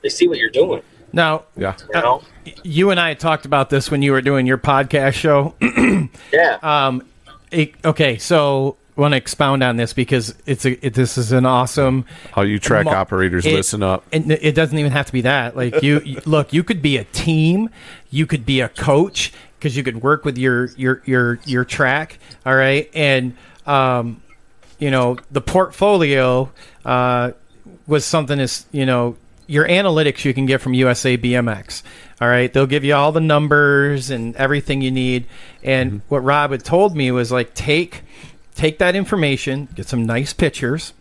Speaker 6: They see what you're doing.
Speaker 3: Now,
Speaker 4: Yeah.
Speaker 6: You know?
Speaker 3: you and I talked about this when you were doing your podcast show.
Speaker 6: Yeah.
Speaker 3: Um, it, okay, so want to expound on this because it's a it, this is an awesome
Speaker 4: how you track
Speaker 3: Mo-
Speaker 4: operators,
Speaker 3: it-
Speaker 4: listen up.
Speaker 3: and it doesn't even have to be that. Like you, you- look, you could be a team, you could be a coach because you could work with your your your your track. All right, and um, you know the portfolio. Uh, was something is you know your analytics you can get from USA BMX. All right, they'll give you all the numbers and everything you need. And what Rob had told me was like take take that information, get some nice pictures,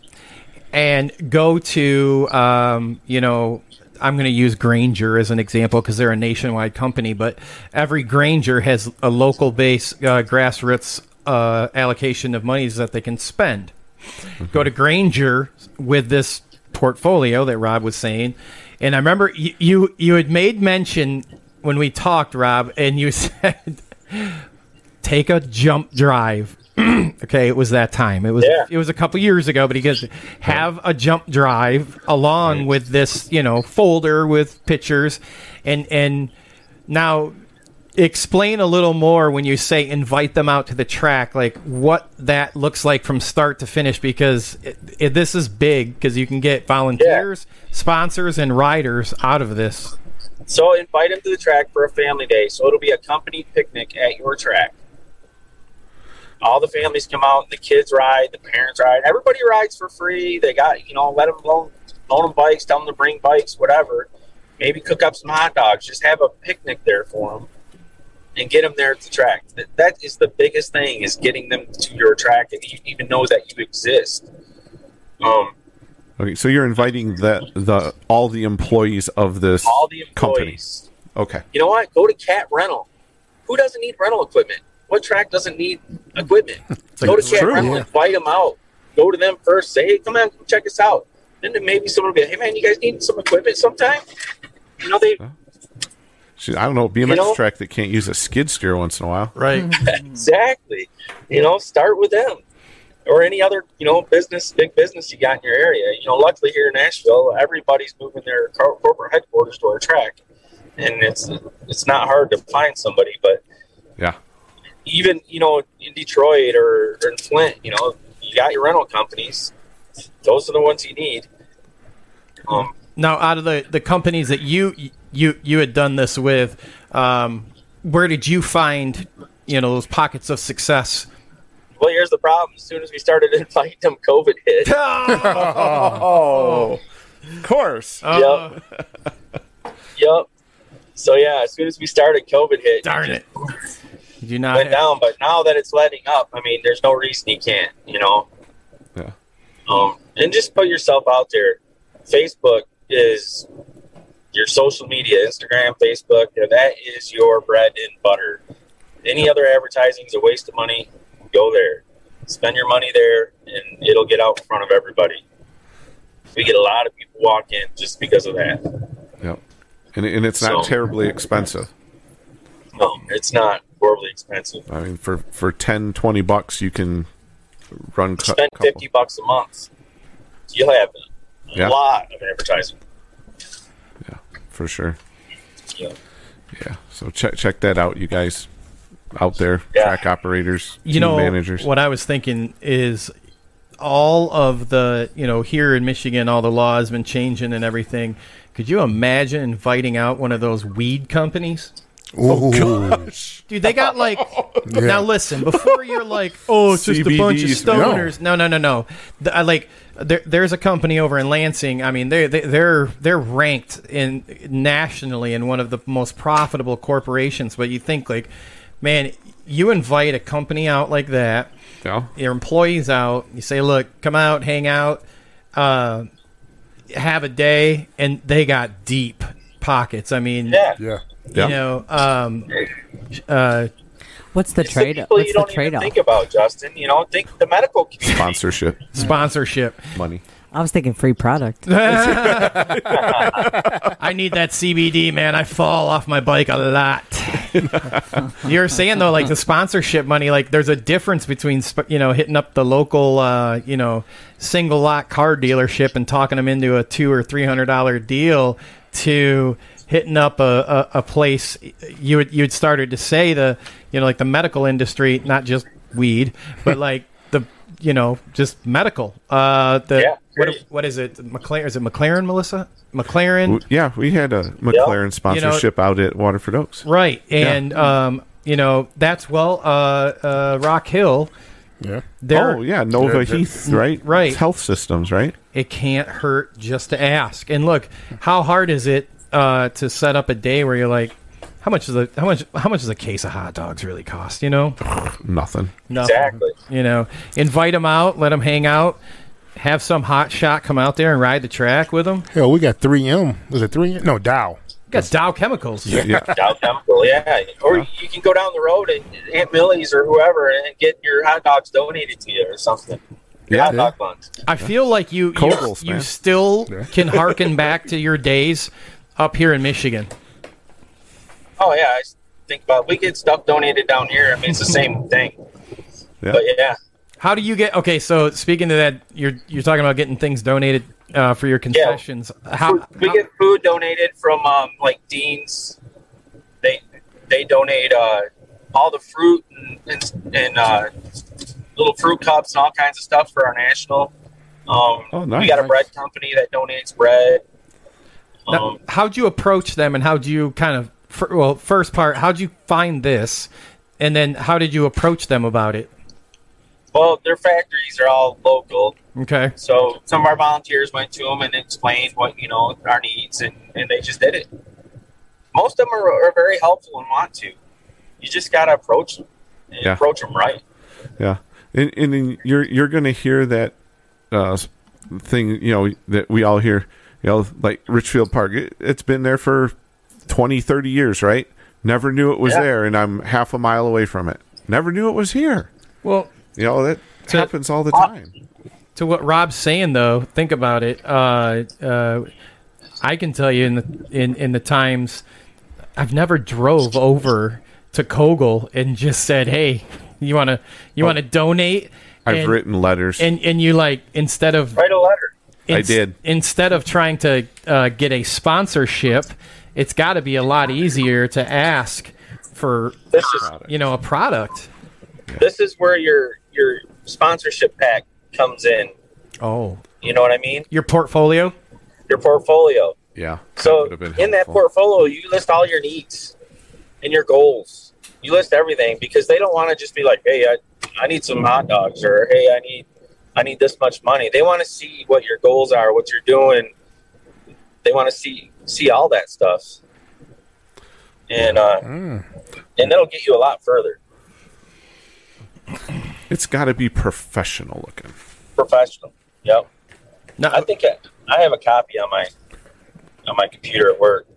Speaker 3: and go to um, you know I'm going to use Grainger as an example because they're a nationwide company, but every Grainger has a local base uh, grassroots uh, allocation of monies that they can spend. Go to Grainger with this portfolio that Rob was saying, and I remember you you, you had made mention when we talked, Rob, and you said take a jump drive. okay, it was that time. It was
Speaker 6: Yeah.
Speaker 3: it was a couple years ago, but he goes have a jump drive along with this, you know, folder with pictures, and and now explain a little more when you say invite them out to the track, like what that looks like from start to finish, because it, it, this is big because you can get volunteers, sponsors, and riders out of this.
Speaker 6: So invite them to the track for a family day. So it'll be a company picnic at your track. All the families come out, the kids ride, the parents ride, everybody rides for free. They got you know let them loan loan them bikes, tell them to bring bikes, whatever. Maybe cook up some hot dogs. Just have a picnic there for them, and get them there at the track. That, that is the biggest thing is getting them to your track and you even know that you exist. Um,
Speaker 4: Okay, so you're inviting the the all the employees of this
Speaker 6: all the
Speaker 4: company.
Speaker 6: employees.
Speaker 4: Okay.
Speaker 6: You know what? Go to Cat Rental. Who doesn't need rental equipment? What track doesn't need equipment? Go to Cat
Speaker 7: true,
Speaker 6: Rental,
Speaker 7: yeah.
Speaker 6: invite them out. Go to them first. Say, hey, come on, come check us out. Then maybe someone will be, like, hey man, you guys need some equipment sometime. You know they
Speaker 4: She- I don't know BMX
Speaker 6: You know-
Speaker 4: track that can't use a skid steer once in a while.
Speaker 3: Right.
Speaker 6: exactly. You know, start with them or any other you know business, big business you got in your area. You know, luckily here in Nashville, everybody's moving their cor- corporate headquarters to our track, and it's it's not hard to find somebody, but
Speaker 4: Yeah.
Speaker 6: even you know in Detroit or, or in Flint, you know, you got your rental companies. Those are the ones you need. Um,
Speaker 3: Now, out of the, the companies that you you you had done this with, um, where did you find you know those pockets of success?
Speaker 6: well, here's the problem. As soon as we started inviting them, COVID hit.
Speaker 4: Oh, of course.
Speaker 3: Uh,
Speaker 6: Yep. So yeah, as soon as we started, COVID hit.
Speaker 3: Darn it! Did you not?
Speaker 6: went down, but now that it's letting up, I mean, there's no reason you can't, you know.
Speaker 4: Yeah.
Speaker 6: Um, and just put yourself out there. Facebook is your social media, Instagram, Facebook. you know, That is your bread and butter. Any other advertising is a waste of money. Go there, spend your money there, and it'll get out in front of everybody. We get a lot of people walk in just because of that.
Speaker 4: Yep. And, and it's not
Speaker 6: So-
Speaker 4: terribly expensive.
Speaker 6: No, it's not horribly expensive.
Speaker 4: I mean, for for 10, 20 bucks, you can run.
Speaker 6: spend
Speaker 4: couple-
Speaker 6: fifty bucks a month, you'll have a
Speaker 4: Yeah.
Speaker 6: lot of advertising.
Speaker 4: For sure.
Speaker 6: Yeah.
Speaker 4: Yeah. So check check that out, you guys out there,
Speaker 6: Yeah.
Speaker 4: track operators,
Speaker 3: you
Speaker 4: team
Speaker 3: know
Speaker 4: managers.
Speaker 3: what I was thinking is all of the you know here in Michigan, all the law has been changing and everything. Could you imagine inviting out one of those weed companies?
Speaker 7: Ooh.
Speaker 3: Dude, they got like. Now listen, before you're like, oh, it's just a bunch of
Speaker 4: CBDs.
Speaker 3: stoners. No, no, no, no. The- I like there, there's a company over in Lansing. I mean, they, they they're they're ranked in nationally in one of the most profitable corporations. But you think like, man, you invite a company out like that,
Speaker 4: Yeah.
Speaker 3: your employees out. You say, look, come out, hang out, uh, have a day, and they got deep pockets. I mean,
Speaker 6: Yeah.
Speaker 7: Yeah.
Speaker 4: Yeah.
Speaker 3: you know, um, uh,
Speaker 5: What's the
Speaker 6: It's
Speaker 5: trade?
Speaker 6: people
Speaker 5: What's
Speaker 6: you
Speaker 5: the
Speaker 6: don't even
Speaker 5: trade off?
Speaker 6: think about, Justin. You know, think the medical community.
Speaker 4: Sponsorship
Speaker 3: sponsorship.
Speaker 4: money.
Speaker 5: I was thinking free product.
Speaker 3: I need that CBD, man. I fall off my bike a lot. You're saying though, like the sponsorship money, like there's a difference between sp- you know hitting up the local uh, you know single lot car dealership and talking them into a two or three hundred dollar deal to hitting up a, a, a place you had, you'd started to say the you know like the medical industry, not just weed, but like the you know just medical. Uh, the
Speaker 6: Yeah,
Speaker 3: what, what is it? McLaren? Is it McLaren, Melissa? McLaren.
Speaker 4: Yeah, we had a McLaren sponsorship out at Waterford Oaks.
Speaker 3: Right, and um, you know that's well, uh, uh, Rock Hill.
Speaker 7: Yeah.
Speaker 3: They're
Speaker 4: oh yeah, Nova
Speaker 7: Yeah, that-
Speaker 4: Heath, right?
Speaker 3: Right.
Speaker 4: It's health systems, right?
Speaker 3: it can't hurt just to ask. And look, how hard is it uh, to set up a day where you're like, how much is a how much how much does a case of hot dogs really cost? You know,
Speaker 4: Nothing.
Speaker 3: Nothing.
Speaker 6: Exactly.
Speaker 3: You know, invite them out, let them hang out, have some hot shot come out there and ride the track with them.
Speaker 7: Hell, we got 3M. Was it 3M? No, Dow.
Speaker 3: Got Dow Chemicals.
Speaker 4: Yeah.
Speaker 6: Dow Chemical, yeah. Or you can go down the road and Aunt Millie's or whoever and get your hot dogs donated to you or something. Your
Speaker 4: Yeah.
Speaker 6: hot dog buns.
Speaker 3: I feel like you you, you
Speaker 4: man.
Speaker 3: still can harken back to your days up here in Michigan.
Speaker 6: Oh yeah, I think about we get stuff donated down here. I mean, it's the same thing.
Speaker 4: Yeah.
Speaker 6: But yeah,
Speaker 3: How do you get? Okay, so speaking to that, you're you're talking about getting things donated uh, for your concessions. How,
Speaker 6: we
Speaker 3: how-
Speaker 6: get food donated from um, like Dean's. They they donate uh, all the fruit and and, and uh, little fruit cups and all kinds of stuff for our national. Um,
Speaker 4: Oh, nice.
Speaker 6: We got a bread company that donates bread.
Speaker 3: Now,
Speaker 6: Um,
Speaker 3: how'd you approach them, and how'd you kind of fir- well, first part, how'd you find this, and then how did you approach them about it?
Speaker 6: well, their factories are all local,
Speaker 3: Okay,
Speaker 6: so some of our volunteers went to them and explained what you know our needs, and, and they just did it. Most of them are, are very helpful and want to. You just gotta approach them and
Speaker 4: Yeah.
Speaker 6: approach them right.
Speaker 4: Yeah, and, and then you're you're going to hear that uh, thing, you know, that we all hear, you know, like Richfield Park. It, it's been there for 20, 30 years, right? Never knew it was
Speaker 6: Yeah.
Speaker 4: there, and I'm half a mile away from it. Never knew it was here.
Speaker 3: well,
Speaker 4: You know that
Speaker 3: So-
Speaker 4: happens all the time.
Speaker 3: to what Rob's saying though, think about it. Uh, uh, I can tell you in the in in the times I've never drove over to Koegel and just said, "Hey, you want to you want to donate?"
Speaker 4: I've
Speaker 3: and,
Speaker 4: written letters.
Speaker 3: and and you like instead of
Speaker 6: Write a letter.
Speaker 4: I did.
Speaker 3: instead of trying to uh, get a sponsorship, it's got to be a lot easier to ask for
Speaker 6: This is
Speaker 3: you know a product.
Speaker 6: this is where your your sponsorship pack comes in.
Speaker 3: Oh,
Speaker 6: You know what I mean?
Speaker 3: your portfolio.
Speaker 6: Your portfolio.
Speaker 4: yeah.
Speaker 6: So
Speaker 4: would
Speaker 6: in that portfolio, you list all your needs and your goals. You list everything because they don't want to just be like, "Hey, I, I need some hot dogs," or "Hey, I need I need this much money." They want to see what your goals are, what you're doing. They want to see see all that stuff, and uh,
Speaker 4: Mm.
Speaker 6: and that'll get you a lot further.
Speaker 4: It's got to be professional looking.
Speaker 6: Professional. Yep.
Speaker 3: No,
Speaker 6: I think I, I have a copy on my on my computer at work.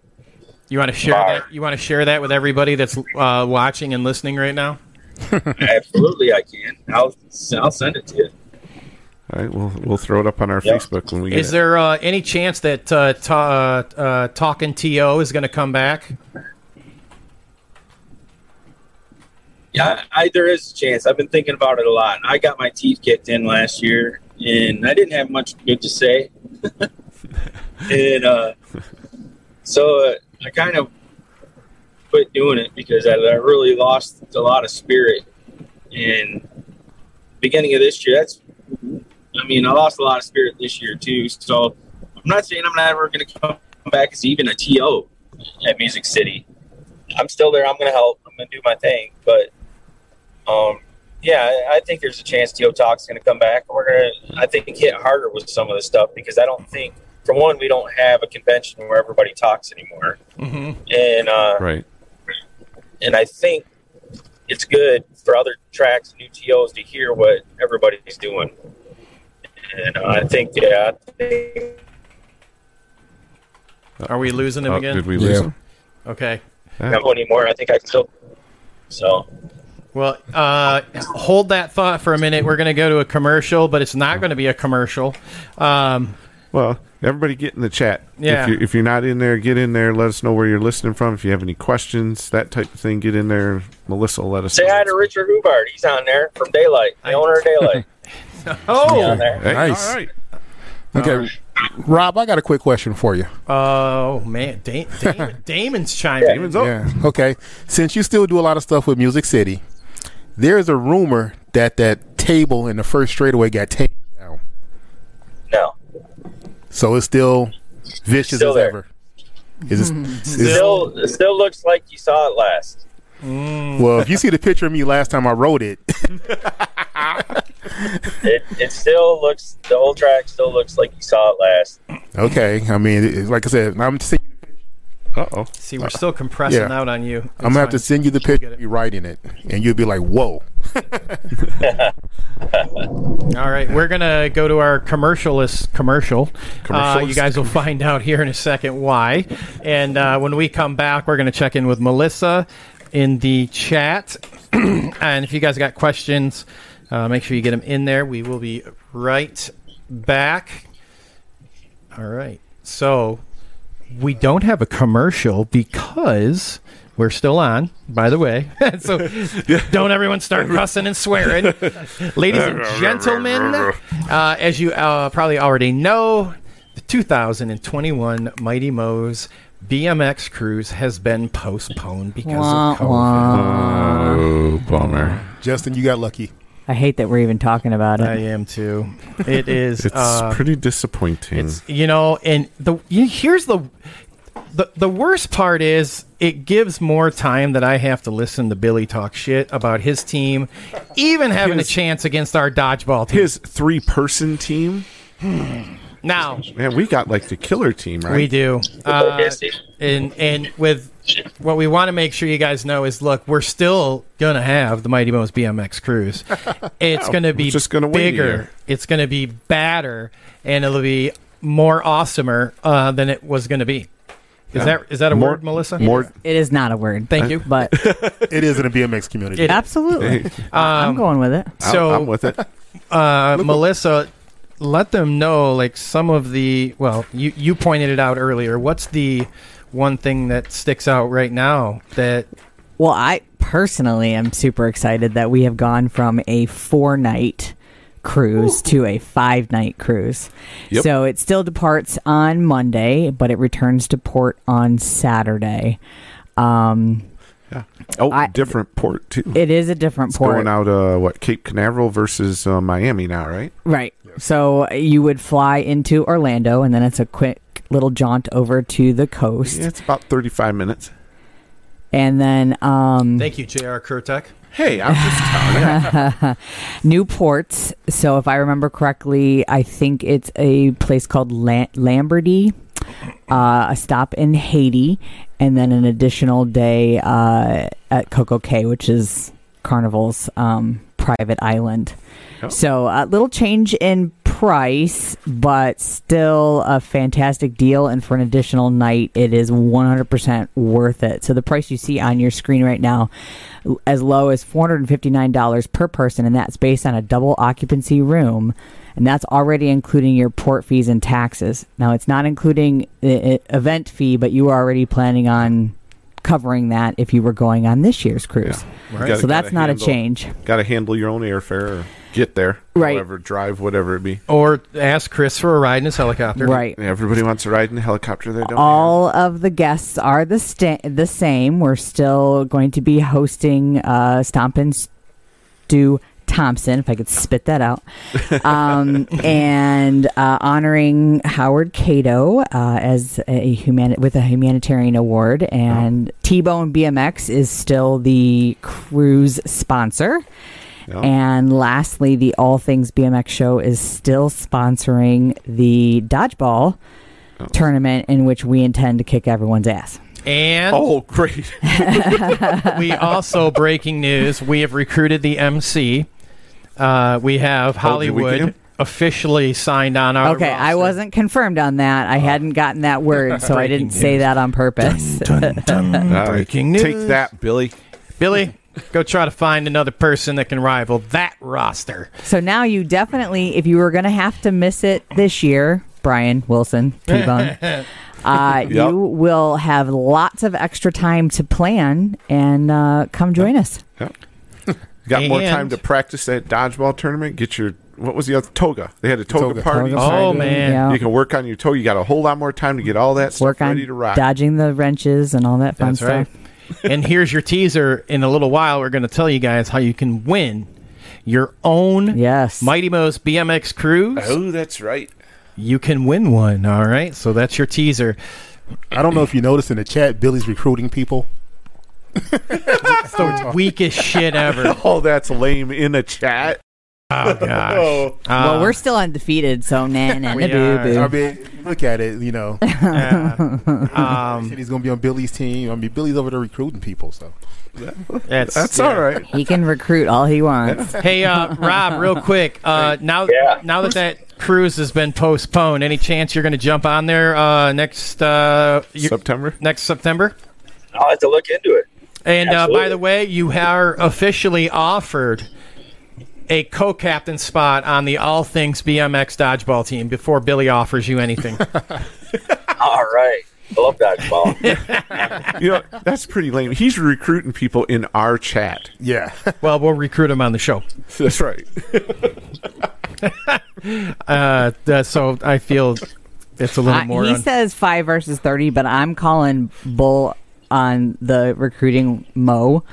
Speaker 3: you want to share
Speaker 6: Bar.
Speaker 3: that? You want to share that with everybody that's uh, watching and listening right now?
Speaker 6: Absolutely, I can. I'll I'll send it to you.
Speaker 4: All right, we'll we'll throw it up on our
Speaker 6: Yep.
Speaker 4: Facebook when we get
Speaker 3: Is
Speaker 4: it.
Speaker 3: there uh, any chance that uh, ta- uh, uh, talking to is going to come back?
Speaker 6: Yeah, I, there is a chance. I've been thinking about it a lot. I got my teeth kicked in last year, and I didn't have much good to say. and uh, so uh, I kind of quit doing it because I, I really lost a lot of spirit. And beginning of this year, that's, I mean, I lost a lot of spirit this year too. So I'm not saying I'm never going to come back as even a TO at Music City. I'm still there. I'm going to help. I'm going to do my thing. But um, yeah, I- I think there's a chance TO Talk's going to come back. We're going to, I think, hit harder with some of the stuff because I don't think, for one, we don't have a convention where everybody talks anymore.
Speaker 3: Mm-hmm.
Speaker 6: And uh,
Speaker 4: right?
Speaker 6: and I think it's good for other tracks, new TOs to hear what everybody's doing. And uh, I think, yeah, I think
Speaker 3: Are we losing him
Speaker 4: Oh,
Speaker 3: again?
Speaker 4: did we lose
Speaker 7: Yeah.
Speaker 4: him?
Speaker 3: Okay.
Speaker 6: not anymore. I think I can still. So
Speaker 3: Well, uh, hold that thought for a minute. We're going to go to a commercial, but it's not going to be a commercial. Um,
Speaker 4: Well, everybody get in the chat.
Speaker 3: Yeah.
Speaker 4: If you're, if you're not in there, get in there. Let us know where you're listening from. If you have any questions, that type of thing, get in there. Melissa will let us
Speaker 6: say
Speaker 4: know.
Speaker 6: hi to Richard Hubart. He's on there from Daylight, the owner of Daylight. He's
Speaker 3: oh,
Speaker 6: there.
Speaker 4: Hey,
Speaker 7: Nice.
Speaker 4: All right.
Speaker 7: Okay, Rob, I got a quick question for you.
Speaker 3: oh man, da- Damon, Damon's chiming. in.
Speaker 4: Damon's up.
Speaker 7: Yeah. Okay. Since you still do a lot of stuff with Music City, there's a rumor that that table in the first straightaway got taken down.
Speaker 6: No,
Speaker 7: So it's still vicious
Speaker 6: Still
Speaker 7: as
Speaker 6: there.
Speaker 7: ever. Is it, is,
Speaker 6: still, it still looks like you saw it last.
Speaker 7: Well, if you see the picture of me last time I wrote it,
Speaker 6: it, it still looks the old track still looks like you saw it last.
Speaker 7: Okay, I mean, it, like I said, I'm seeing,
Speaker 4: Uh oh.
Speaker 3: See, we're still compressing
Speaker 7: Yeah.
Speaker 3: out on you.
Speaker 7: I'm gonna have to send you the picture, you writing it, and you'll be like, "Whoa."
Speaker 3: All right, we're gonna go to our commercialist commercial. Uh, you guys will find out here in a second why. And uh, when we come back, we're gonna check in with Melissa in the chat. and if you guys got questions, uh, make sure you get them in there. We will be right back. All right. So we don't have a commercial because we're still on, by the way. so don't everyone start cussing and swearing. Ladies and gentlemen, uh, as you uh, probably already know, the 2021 Mighty Mo's BMX cruise has been postponed because
Speaker 5: Wah,
Speaker 3: of COVID.
Speaker 5: wah.
Speaker 4: Oh, bummer.
Speaker 7: Justin, you got lucky.
Speaker 5: I hate that we're even talking about it.
Speaker 3: I am too. It is.
Speaker 4: It's
Speaker 3: uh,
Speaker 4: pretty disappointing.
Speaker 3: It's you know, and the you, here's the, the the worst part is it gives more time that I have to listen to Billy talk shit about his team, even having
Speaker 4: His-
Speaker 3: a chance against our dodgeball team.
Speaker 4: His three person team.
Speaker 3: now
Speaker 4: Man, we got like the killer team, right?
Speaker 3: we do, uh, and and with what we want to make sure you guys know is, look, we're still gonna have the Mighty Mo's BMX cruise. It's gonna be
Speaker 4: just gonna wait a
Speaker 3: bigger. It's gonna be badder, and it'll be more awesomer uh, than it was gonna be. Is that is that a
Speaker 4: More-
Speaker 3: word, Melissa?
Speaker 4: More.
Speaker 5: It is not a word.
Speaker 3: Thank you.
Speaker 5: But
Speaker 7: It is in the BMX community.
Speaker 3: It-
Speaker 5: absolutely.
Speaker 4: Hey,
Speaker 5: I'm going with it.
Speaker 3: So-
Speaker 4: I'm with it.
Speaker 3: uh, Melissa, let them know like some of the. Well, you you pointed it out earlier. What's the one thing that sticks out right now that
Speaker 5: Well, I personally am super excited that we have gone from a four night cruise to a five night cruise.
Speaker 4: Yep.
Speaker 5: So it still departs on Monday, but it returns to port on Saturday. Um, yeah.
Speaker 4: Oh,
Speaker 5: I-
Speaker 4: different port too.
Speaker 5: it is a different
Speaker 4: It's
Speaker 5: port.
Speaker 4: going out uh what Cape Canaveral versus uh, Miami now, right?
Speaker 5: Right. So you would fly into Orlando, and then it's a quick little jaunt over to the coast,
Speaker 4: Yeah, it's about thirty five minutes.
Speaker 5: and then um,
Speaker 3: Thank you, J.R. Kurtek.
Speaker 4: Hey, I'm just telling you.
Speaker 5: new ports. So if I remember correctly, I think it's a place called La- Lamberty, uh, a stop in Haiti, and then an additional day uh, at Coco Cay, which is Carnival's um, private island.
Speaker 4: Oh.
Speaker 5: So a little change in price, but still a fantastic deal. And for an additional night, it is 100% worth it. So the price you see on your screen right now, as low as $459 per person, and that's based on a double occupancy room. And that's already including your port fees and taxes. Now, it's not including the uh, event fee, but you were already planning on covering that if you were going on this year's cruise.
Speaker 3: Right.
Speaker 5: So that's not a change.
Speaker 4: Got to handle your own airfare or get there,
Speaker 5: Right.
Speaker 4: Whatever, drive, whatever it be.
Speaker 3: Or ask Chris for a ride in his helicopter.
Speaker 5: Right.
Speaker 4: Yeah, everybody wants to ride in a helicopter. They don't.
Speaker 5: All of the guests are the sta- the same. We're still going to be hosting uh, Stompin' Stu Thompson, if I could spit that out, um, and uh, honoring Howard Cato uh, as a human with a humanitarian award. And T-Bone BMX is still the cruise sponsor.
Speaker 4: Yeah.
Speaker 5: And lastly, the All Things BMX show is still sponsoring the dodgeball tournament in which we intend to kick everyone's ass.
Speaker 3: And
Speaker 4: Oh, great!
Speaker 3: we also breaking news: we have recruited the MC. Uh, we have
Speaker 4: Oh, did we get
Speaker 3: Hollywood officially signed on our.
Speaker 5: Okay, I wasn't confirmed on that. I hadn't gotten that word, so I didn't say that on purpose.
Speaker 3: Dun, dun,
Speaker 4: All right,
Speaker 3: breaking news.
Speaker 4: Take that, Billy.
Speaker 3: Billy. Go try to find another person that can rival that roster.
Speaker 5: So now you definitely, if you were going to have to miss it this year, Brian Wilson, T-Bone, uh, you will have lots of extra time to plan and uh, come join us.
Speaker 4: Got more time to practice that dodgeball tournament. Get your what was the other toga? They had a toga,
Speaker 7: Toga.
Speaker 4: party.
Speaker 5: Toga
Speaker 3: Oh, man.
Speaker 5: yeah.
Speaker 4: You can work on your toe. You got a whole lot more time to get all that stuff
Speaker 5: Work on
Speaker 4: ready to rock.
Speaker 5: dodging the wrenches and all that fun
Speaker 3: That's right.
Speaker 5: stuff.
Speaker 3: and here's your teaser. In a little while, we're going to tell you guys how you can win your own
Speaker 5: Yes.
Speaker 3: Mighty Mo's BMX cruise.
Speaker 4: Oh, that's right.
Speaker 3: You can win one. All right. So that's your teaser.
Speaker 7: I don't know if you noticed in the chat, Billy's recruiting people.
Speaker 3: It's the weakest shit ever.
Speaker 4: Oh, that's lame in a chat.
Speaker 3: Oh gosh.
Speaker 4: Oh,
Speaker 5: well,
Speaker 3: Uh,
Speaker 5: we're still undefeated, so nah, nah,
Speaker 3: We
Speaker 5: nah, boo,
Speaker 3: are.
Speaker 5: boo.
Speaker 7: I mean, look at it. You know,
Speaker 3: yeah. um,
Speaker 7: he's going to be on Billy's team. I mean, Billy's over there recruiting people. So
Speaker 3: that's
Speaker 4: that's
Speaker 3: yeah.
Speaker 4: all right.
Speaker 5: He can recruit all he wants.
Speaker 3: Hey, uh, Rob, real quick. Uh, now,
Speaker 6: Yeah.
Speaker 3: now that that cruise has been postponed, any chance you're going to jump on there uh, next uh,
Speaker 4: September.
Speaker 3: next September?
Speaker 6: I'll have to look into it.
Speaker 3: And uh, by the way, you are officially offered a co-captain spot on the All Things BMX dodgeball team before Billy offers you anything.
Speaker 6: All right. I love dodgeball.
Speaker 4: You know, that's pretty lame. He's recruiting people in our chat.
Speaker 7: yeah,
Speaker 3: well, we'll recruit him on the show.
Speaker 4: That's right.
Speaker 3: Uh, that- so I feel it's a little
Speaker 5: Uh,
Speaker 3: more.
Speaker 5: he
Speaker 3: un-
Speaker 5: says five versus thirty, but I'm calling bull on the recruiting Mo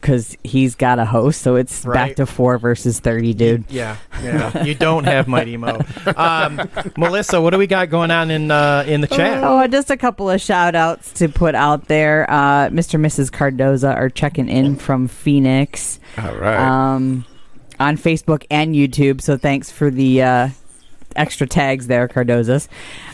Speaker 5: because he's got a host, so it's back to four versus thirty, dude.
Speaker 3: yeah, yeah. You don't have Mighty Mo. Um, Melissa, what do we got going on in uh, in the chat?
Speaker 5: Oh, just a couple of shout outs to put out there. Uh, Mr. and Mrs. Cardoza are checking in from Phoenix
Speaker 4: All right.
Speaker 5: um, on Facebook and YouTube. So thanks for the uh, extra tags there, Cardozas.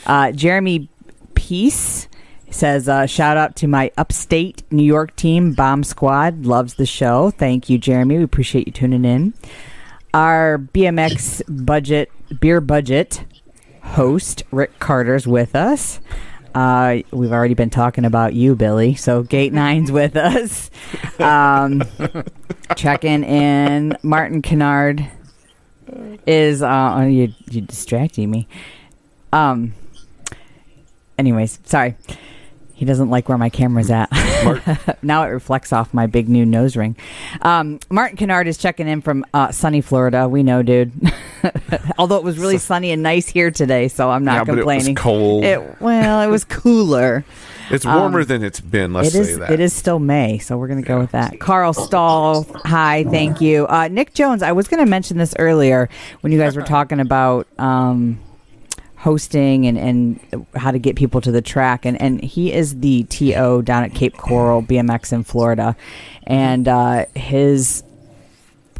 Speaker 5: Uh, Jeremy Peace says, uh, shout out to my upstate New York team, Bomb Squad. Loves the show. Thank you, Jeremy. We appreciate you tuning in. Our BMX budget, beer budget host, Rick Carter's with us. Uh, we've already been talking about you, Billy. So Gate Nine's with us. Um, checking in. Martin Kennard is uh, oh, you you distracting me. Um. Anyways, sorry. He doesn't like where my camera's at. now it reflects off my big new nose ring. Um, Martin Kennard is checking in from uh, sunny Florida. We know, dude. Although it was really sunny and nice here today, so I'm not
Speaker 4: yeah, but it was
Speaker 5: complaining.
Speaker 4: cold.
Speaker 5: It- well, it was cooler.
Speaker 4: it's warmer than it's been. Let's
Speaker 5: um, It
Speaker 4: say
Speaker 5: is.
Speaker 4: that.
Speaker 5: It is still May, so we're going to go with that. Carl Stahl, hi, thank you. Uh, Nick Jones, I was going to mention this earlier when you guys were talking about um, hosting and, and how to get people to the track, and, and he is the TO down at Cape Coral BMX in Florida, and uh, his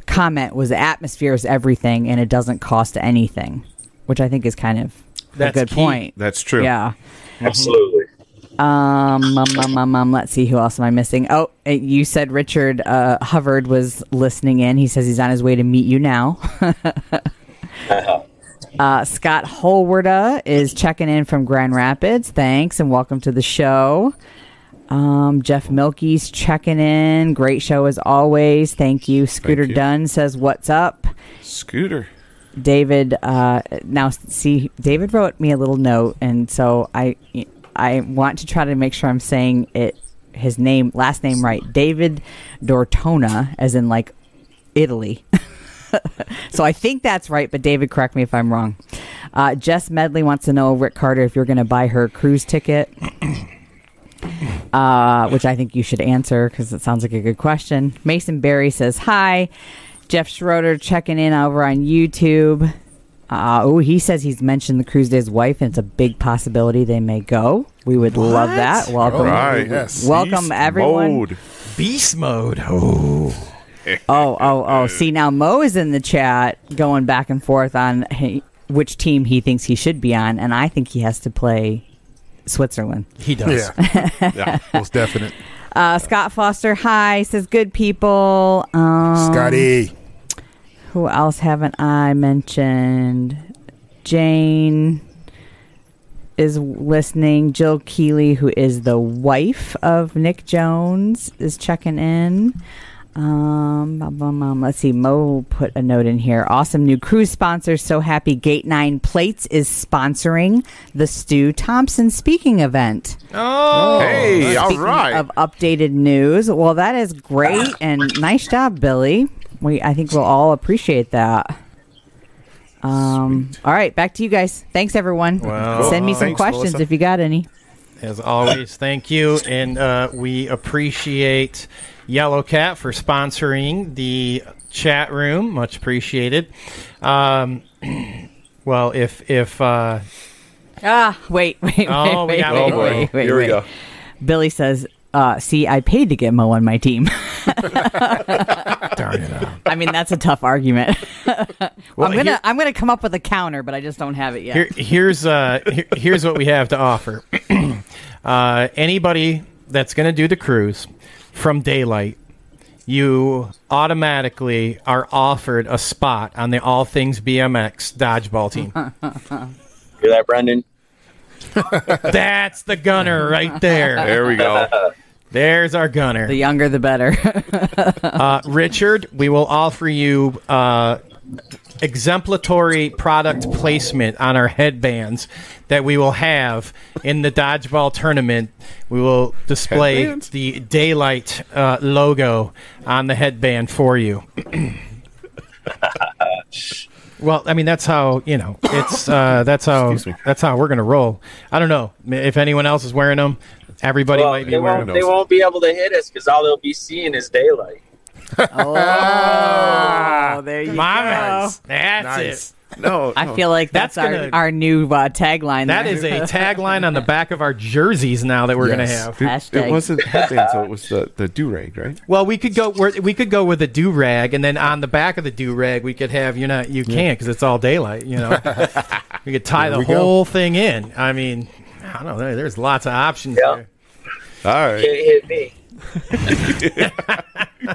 Speaker 5: comment was atmosphere is everything, and it doesn't cost anything, which I think is kind of
Speaker 3: That's
Speaker 5: a good
Speaker 3: key.
Speaker 5: point.
Speaker 4: That's true.
Speaker 5: Yeah.
Speaker 6: Absolutely.
Speaker 5: Um, um, um, um, um, let's see who else am I missing? Oh, uh, you said Richard uh, Hubbard was listening in. He says he's on his way to meet you now. uh, Scott Holwarda is checking in from Grand Rapids. Thanks and welcome to the show. Um, Jeff Milky's checking in. Great show as always. Thank you. Scooter
Speaker 4: you.
Speaker 5: Dunn says, "What's up?"
Speaker 4: Scooter.
Speaker 5: David uh, now see David wrote me a little note and so I I want to try to make sure I'm saying it his name last name right David Dortona as in like Italy so I think that's right but David correct me if I'm wrong uh, Jess Medley wants to know Rick Carter if you're going to buy her cruise ticket uh, which I think you should answer because it sounds like a good question. Mason Barry says hi. Jeff Schroeder checking in over on YouTube. Uh, oh, he says he's mentioned the cruise to his wife, and it's a big possibility they may go. We would love that. Welcome,
Speaker 4: Right.
Speaker 7: yes.
Speaker 5: welcome
Speaker 4: Beast
Speaker 5: everyone.
Speaker 4: mode.
Speaker 3: Beast mode. Oh,
Speaker 5: Oh, oh, oh! See now, Mo is in the chat going back and forth on hey, which team he thinks he should be on, and I think he has to play Switzerland.
Speaker 3: he does.
Speaker 7: yeah,
Speaker 4: Yeah.
Speaker 7: most definite.
Speaker 5: Uh, Scott Foster, hi, says good people. Um,
Speaker 7: Scotty,
Speaker 5: Who else haven't I mentioned? Jane is listening. Jill Keeley, who is the wife of Nick Jones, is checking in. Um, bum, bum, bum. let's see. Mo put a note in here. Awesome new cruise sponsor. So happy Gate Nine Plates is sponsoring the Stu Thompson speaking event.
Speaker 3: Oh,
Speaker 4: Hey, all
Speaker 5: Speaking
Speaker 4: right.
Speaker 5: Of updated news. Well, that is great and nice job, Billy. We I think we'll all appreciate that. Um. All right, back to you guys. Thanks, everyone.
Speaker 3: Well,
Speaker 5: Send me some
Speaker 4: Thanks,
Speaker 5: questions
Speaker 4: Melissa.
Speaker 5: if you got any.
Speaker 3: As always, thank you, and uh, we appreciate Yellow Cat for sponsoring the chat room. Much appreciated. Um, well, if if uh,
Speaker 5: Ah, wait, wait,
Speaker 3: Oh,
Speaker 5: wait,
Speaker 3: we
Speaker 5: wait,
Speaker 3: got
Speaker 5: wait, wait, wait,
Speaker 4: Here we go.
Speaker 5: Billy says, uh, "See, I paid to get Mo on my team."
Speaker 3: Darn it.
Speaker 5: I mean, that's a tough argument.
Speaker 3: Well,
Speaker 5: I'm gonna
Speaker 3: here-
Speaker 5: I'm gonna come up with a counter, but I just don't have it yet.
Speaker 3: Here, here's uh, here, here's what we have to offer. uh, anybody that's going to do the cruise from daylight, you automatically are offered a spot on the All Things BMX dodgeball team.
Speaker 6: Hear that, Brendan?
Speaker 3: That's the gunner right there.
Speaker 4: There we go.
Speaker 3: There's our gunner.
Speaker 5: the younger, the better.
Speaker 3: Uh, Richard, we will offer you uh, exemplary product placement on our headbands that we will have in the dodgeball tournament. We will display
Speaker 4: Headbands?
Speaker 3: the daylight uh, logo on the headband for you. well, I mean that's how you know it's uh, that's how
Speaker 4: Excuse me.
Speaker 3: that's how we're gonna roll. I don't know if anyone else is wearing them. Everybody
Speaker 6: Well,
Speaker 3: might be
Speaker 6: they,
Speaker 3: wearing
Speaker 6: won't,
Speaker 3: them.
Speaker 6: they won't be able to hit us because all they'll be seeing is daylight.
Speaker 5: Oh, there you
Speaker 3: Mamas.
Speaker 5: go.
Speaker 3: That's
Speaker 7: Nice.
Speaker 3: it.
Speaker 4: No,
Speaker 5: I
Speaker 4: no.
Speaker 5: feel like that's,
Speaker 3: That's
Speaker 5: our,
Speaker 3: gonna-
Speaker 5: our new uh, tagline.
Speaker 3: That
Speaker 5: there.
Speaker 3: is a tagline on the back of our jerseys now that we're
Speaker 7: Yes.
Speaker 3: going to have.
Speaker 4: It,
Speaker 5: Hashtag.
Speaker 4: it wasn't headband, so it was the the do rag, right?
Speaker 3: Well, we could go we're, we could go with a do rag, and then on the back of the do rag, we could have you know you can't because it's all daylight. You know, we could tie the
Speaker 7: we go.
Speaker 3: whole thing in. I mean, I don't know. There's lots of options
Speaker 6: Yeah.
Speaker 4: All right,
Speaker 6: Can't hit me.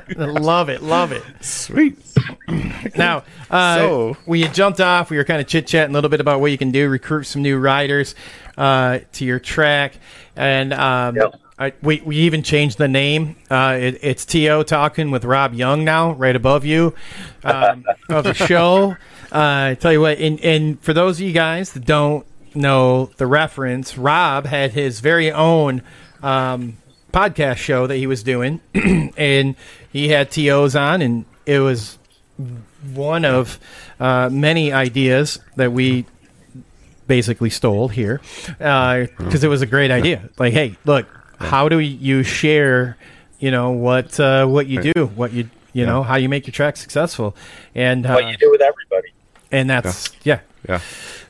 Speaker 3: There. love it, love it.
Speaker 4: sweet.
Speaker 3: Now, uh,
Speaker 4: So-
Speaker 3: we had jumped off. We were kind of chit chatting a little bit about what you can do, recruit some new riders uh, to your track, and um,
Speaker 6: Yep.
Speaker 3: I, we we even changed the name. Uh, it, it's To talking with Rob Young now, right above you, um, of the show. Uh, I tell you what, and, and for those of you guys that don't know the reference, Rob had his very own um, podcast show that he was doing, and he had TOs on, and it was one of uh, many ideas that we basically stole here because it was a great idea. Like, hey, look, how do you share, you know, what uh, what you do, what you you know, how you make your track successful, and uh,
Speaker 6: What you do with everybody.
Speaker 3: and that's yeah,
Speaker 4: Yeah,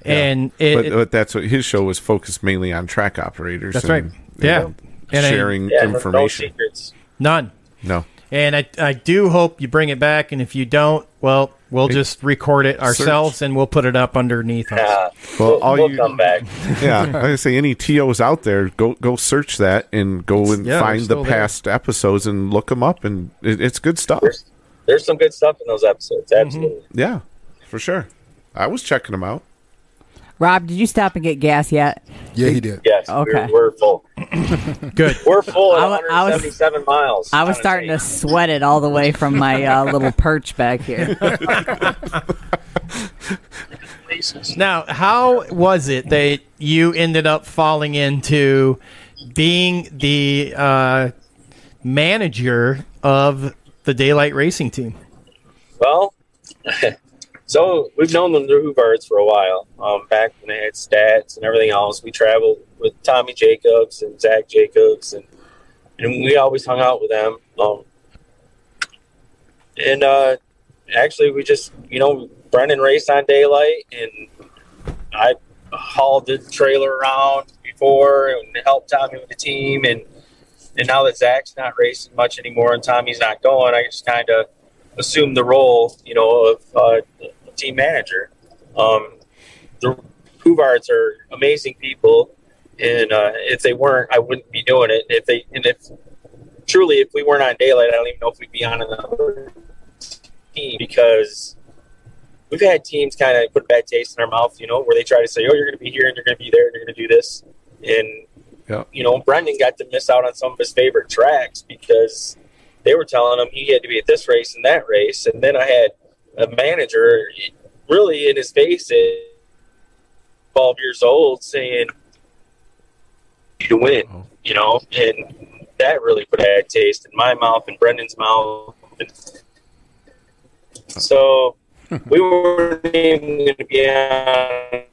Speaker 3: and it,
Speaker 4: but, but that's what his show was focused mainly on track operators.
Speaker 3: That's
Speaker 4: and,
Speaker 3: right. Yeah.
Speaker 4: know,
Speaker 3: And I-
Speaker 4: sharing
Speaker 6: Yeah, no- no
Speaker 4: information.
Speaker 6: secrets.
Speaker 3: none.
Speaker 4: No,
Speaker 3: And I, I do hope you bring it back. And if you don't, well, we'll just record it ourselves and we'll put it up underneath us.
Speaker 6: Uh,
Speaker 4: Well,
Speaker 6: we'll,
Speaker 4: all
Speaker 6: we'll
Speaker 4: you-
Speaker 6: come back.
Speaker 4: yeah, like I say, any tos out there, go go search that and go and
Speaker 3: Yeah,
Speaker 4: find the
Speaker 3: still there.
Speaker 4: past episodes and look them up, and it, it's good stuff.
Speaker 6: There's, there's some good stuff in those episodes.
Speaker 3: Mm-hmm.
Speaker 6: Absolutely.
Speaker 4: Yeah, for sure. I was checking them out.
Speaker 5: Rob, did you stop and get gas yet?
Speaker 7: Yeah, he did.
Speaker 6: Yes.
Speaker 5: Okay.
Speaker 6: We're, we're full.
Speaker 3: Good.
Speaker 6: We're full at
Speaker 5: I wa- I was-
Speaker 6: 177 miles.
Speaker 5: I was starting to sweat it all the way from my uh, little perch back here.
Speaker 3: Now, how was it that you ended up falling into being the uh, manager of the Daylight Racing team?
Speaker 6: Well, so we've known the Hoovards for a while. Um, back when they had stats and everything else, we traveled with Tommy Jacobs and Zach Jacobs, and and we always hung out with them. Um, and uh, actually, we just you know Brendan raced on daylight, and I hauled the trailer around before and helped Tommy with the team, and and now that Zach's not racing much anymore and Tommy's not going, I just kind of assumed the role, you know, of uh, team manager. Um, the Hoovards are amazing people, and uh, if they weren't, I wouldn't be doing it. If they and if truly, if we weren't on daylight, I don't even know if we'd be on another team because we've had teams kind of put a bad taste in our mouth, you know, where they try to say, "Oh, you're going to be here and you're going to be there and you're going to do this," and
Speaker 4: Yeah.
Speaker 6: you know, Brendan got to miss out on some of his favorite tracks because they were telling him he had to be at this race and that race. And then I had a manager really in his face at 12 years old saying, you to win, you know, and that really put a bad taste in my mouth and Brendan's mouth. So we weren't even going to be on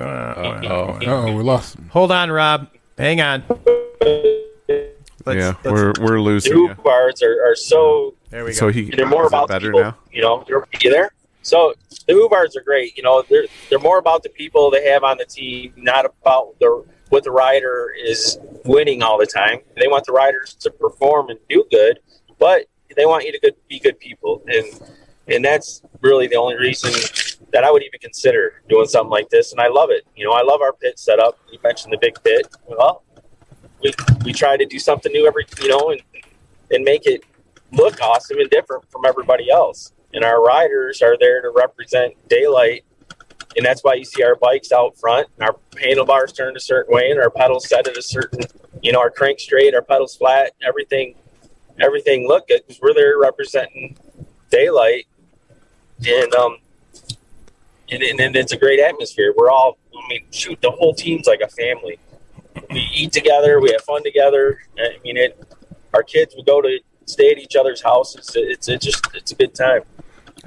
Speaker 6: uh, oh, a oh, team.
Speaker 7: Oh, we lost him.
Speaker 3: Hold on, Rob. Hang on. Let's-
Speaker 4: yeah,
Speaker 3: let's-
Speaker 4: we're we're
Speaker 6: The
Speaker 4: losing. you.
Speaker 6: Hoovards are, are so
Speaker 3: there we go.
Speaker 4: So he
Speaker 6: they're more about
Speaker 4: better
Speaker 6: people.
Speaker 4: now.
Speaker 6: You know, you're you there? So the Ubars are great. You know, they're they're more about the people they have on the team, not about the what the rider is winning all the time. They want the riders to perform and do good, but they want you to good, be good people, and and that's really the only reason that I would even consider doing something like this. And I love it. You know, I love our pit setup. You mentioned the big pit. Well, we we try to do something new every you know and and make it look awesome and different from everybody else. And our riders are there to represent daylight. And that's why you see our bikes out front, and our handlebars turned a certain way, and our pedals set at a certain, you know, our crank straight, our pedals flat, everything, everything look good because we're there representing daylight, and um, and, and, and it's a great atmosphere. We're all, I mean, shoot, the whole team's like a family. We eat together, we have fun together. I mean, it. Our kids would go to stay at each other's houses. It's it's just it's a good time.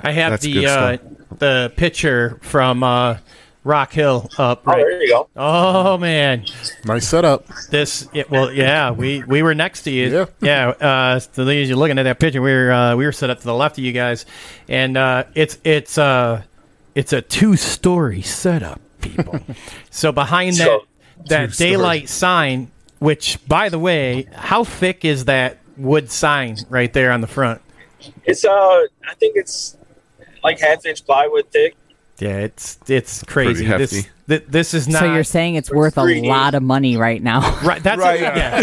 Speaker 3: I have
Speaker 4: That's
Speaker 3: the uh, the picture from uh, Rock Hill up.
Speaker 6: Oh,
Speaker 3: Right.
Speaker 6: there you go.
Speaker 3: Oh man,
Speaker 7: Nice setup.
Speaker 3: this it, well yeah we we were next to you
Speaker 7: Yeah.
Speaker 3: yeah uh the ladies you're looking at that picture we were uh, we were set up to the left of you guys and uh it's it's uh it's a two story setup people so behind that
Speaker 6: So-
Speaker 3: that
Speaker 4: Two-story.
Speaker 3: daylight sign which by the way how thick is that wood sign right there on the front
Speaker 6: It's uh, I think it's like half inch plywood thick.
Speaker 3: yeah it's it's crazy
Speaker 4: Pretty
Speaker 3: this th- this is not
Speaker 5: So you're saying it's worth a lot of money right now.
Speaker 3: right that's
Speaker 4: Right.
Speaker 3: yeah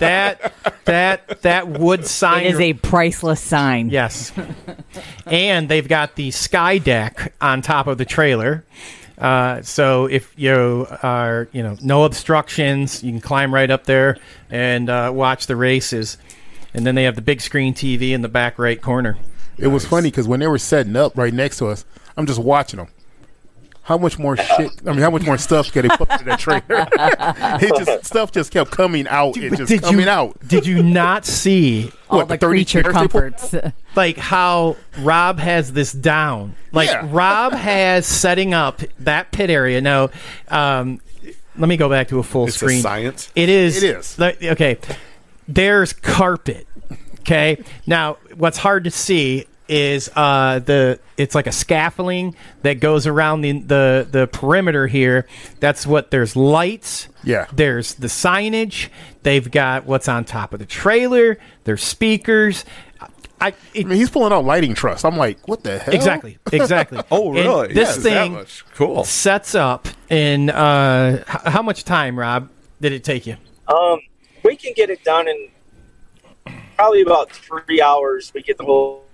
Speaker 3: that that that wood sign
Speaker 5: It is a priceless sign.
Speaker 3: Yes. and they've got the sky deck on top of the trailer. Uh, so if you are, you know, no obstructions, you can climb right up there and uh, watch the races. And then they have the big screen TV in the back right corner.
Speaker 7: It was funny because when they were setting up right next to us, I'm just watching them. How much more shit? I mean, how much more stuff could they put in that trailer? it just stuff just kept coming out and just coming
Speaker 3: you
Speaker 7: out.
Speaker 3: did you not see
Speaker 5: All
Speaker 7: What,
Speaker 5: the,
Speaker 7: the
Speaker 5: creature
Speaker 7: chairs they put-
Speaker 5: comforts.
Speaker 3: like how Rob has this down. Like
Speaker 7: Yeah.
Speaker 3: Rob has setting up that pit area. Now, um, let me go back to a full
Speaker 4: It's a
Speaker 3: screen.
Speaker 4: science.
Speaker 3: It is.
Speaker 7: It is.
Speaker 3: okay. There's carpet. Okay. Now, what's hard to see is uh, the it's like a scaffolding that goes around the, the the perimeter here. That's what there's lights.
Speaker 7: Yeah.
Speaker 3: There's the signage. They've got what's on top of the trailer. There's speakers. I, it,
Speaker 7: I mean, he's pulling out lighting truss. I'm like, what the hell?
Speaker 3: Exactly. Exactly.
Speaker 4: Oh,
Speaker 3: And
Speaker 4: really?
Speaker 3: this
Speaker 4: Yes, that
Speaker 3: thing
Speaker 4: much. Cool.
Speaker 3: sets up in uh, h- how much time, Rob? Did it take you?
Speaker 6: Um, we can get it done in probably about three hours. We get the whole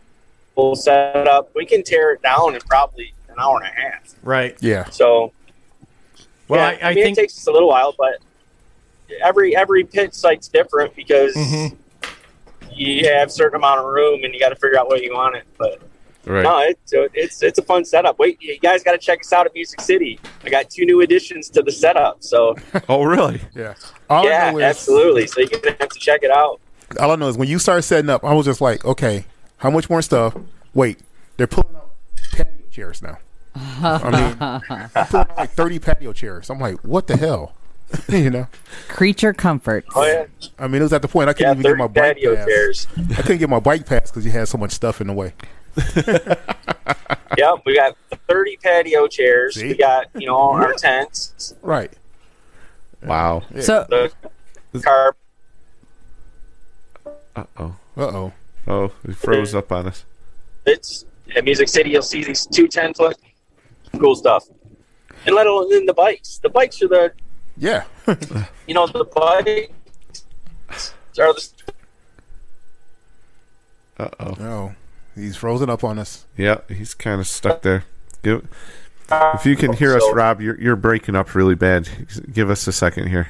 Speaker 6: whole set up. We can tear it down in probably an hour and a half.
Speaker 3: Right.
Speaker 7: Yeah.
Speaker 6: So,
Speaker 3: Well,
Speaker 6: yeah,
Speaker 3: I, I
Speaker 6: mean,
Speaker 3: think
Speaker 6: it takes us a little while, but every every pit site's different because
Speaker 3: Mhm.
Speaker 6: you have a certain amount of room and you got to figure out what you want it. But
Speaker 4: Right.
Speaker 6: no, it's it's it's a fun setup. Wait, you guys got to check us out at Music City. I got two new additions to the setup. So
Speaker 4: Oh, really?
Speaker 7: Yeah. All I
Speaker 6: yeah,
Speaker 7: know is,
Speaker 6: absolutely. So you're gonna have to check it out.
Speaker 7: All I know is when you start setting up, I was just like, okay, how much more stuff? Wait, they're pulling out patio chairs now. I mean, they're pulling out like 30 patio chairs. I'm like, what the hell? you know?
Speaker 5: Creature comforts.
Speaker 6: Oh yeah,
Speaker 7: I mean, it was at the point I couldn't even get my bike
Speaker 6: patio
Speaker 7: pass.
Speaker 6: chairs.
Speaker 7: I couldn't get my bike pass because you had so much stuff in the way.
Speaker 6: Yep, we got 30 patio chairs.
Speaker 7: See?
Speaker 6: We got, you know, all our tents,
Speaker 7: Right.
Speaker 4: Wow.
Speaker 5: So
Speaker 6: the carpet.
Speaker 4: Uh oh.
Speaker 7: Uh oh.
Speaker 4: Oh, it froze up on us.
Speaker 6: It's at Music City, you'll see these two 10 foot cool stuff. And let alone in the bikes. The bikes are the,
Speaker 7: Yeah.
Speaker 6: you know, the bikes are the.
Speaker 4: Uh oh.
Speaker 7: oh, he's frozen up on us.
Speaker 4: Yeah, he's kind of stuck there. Give, if you can hear us, Rob, you're you're breaking up really bad. Give us a second here.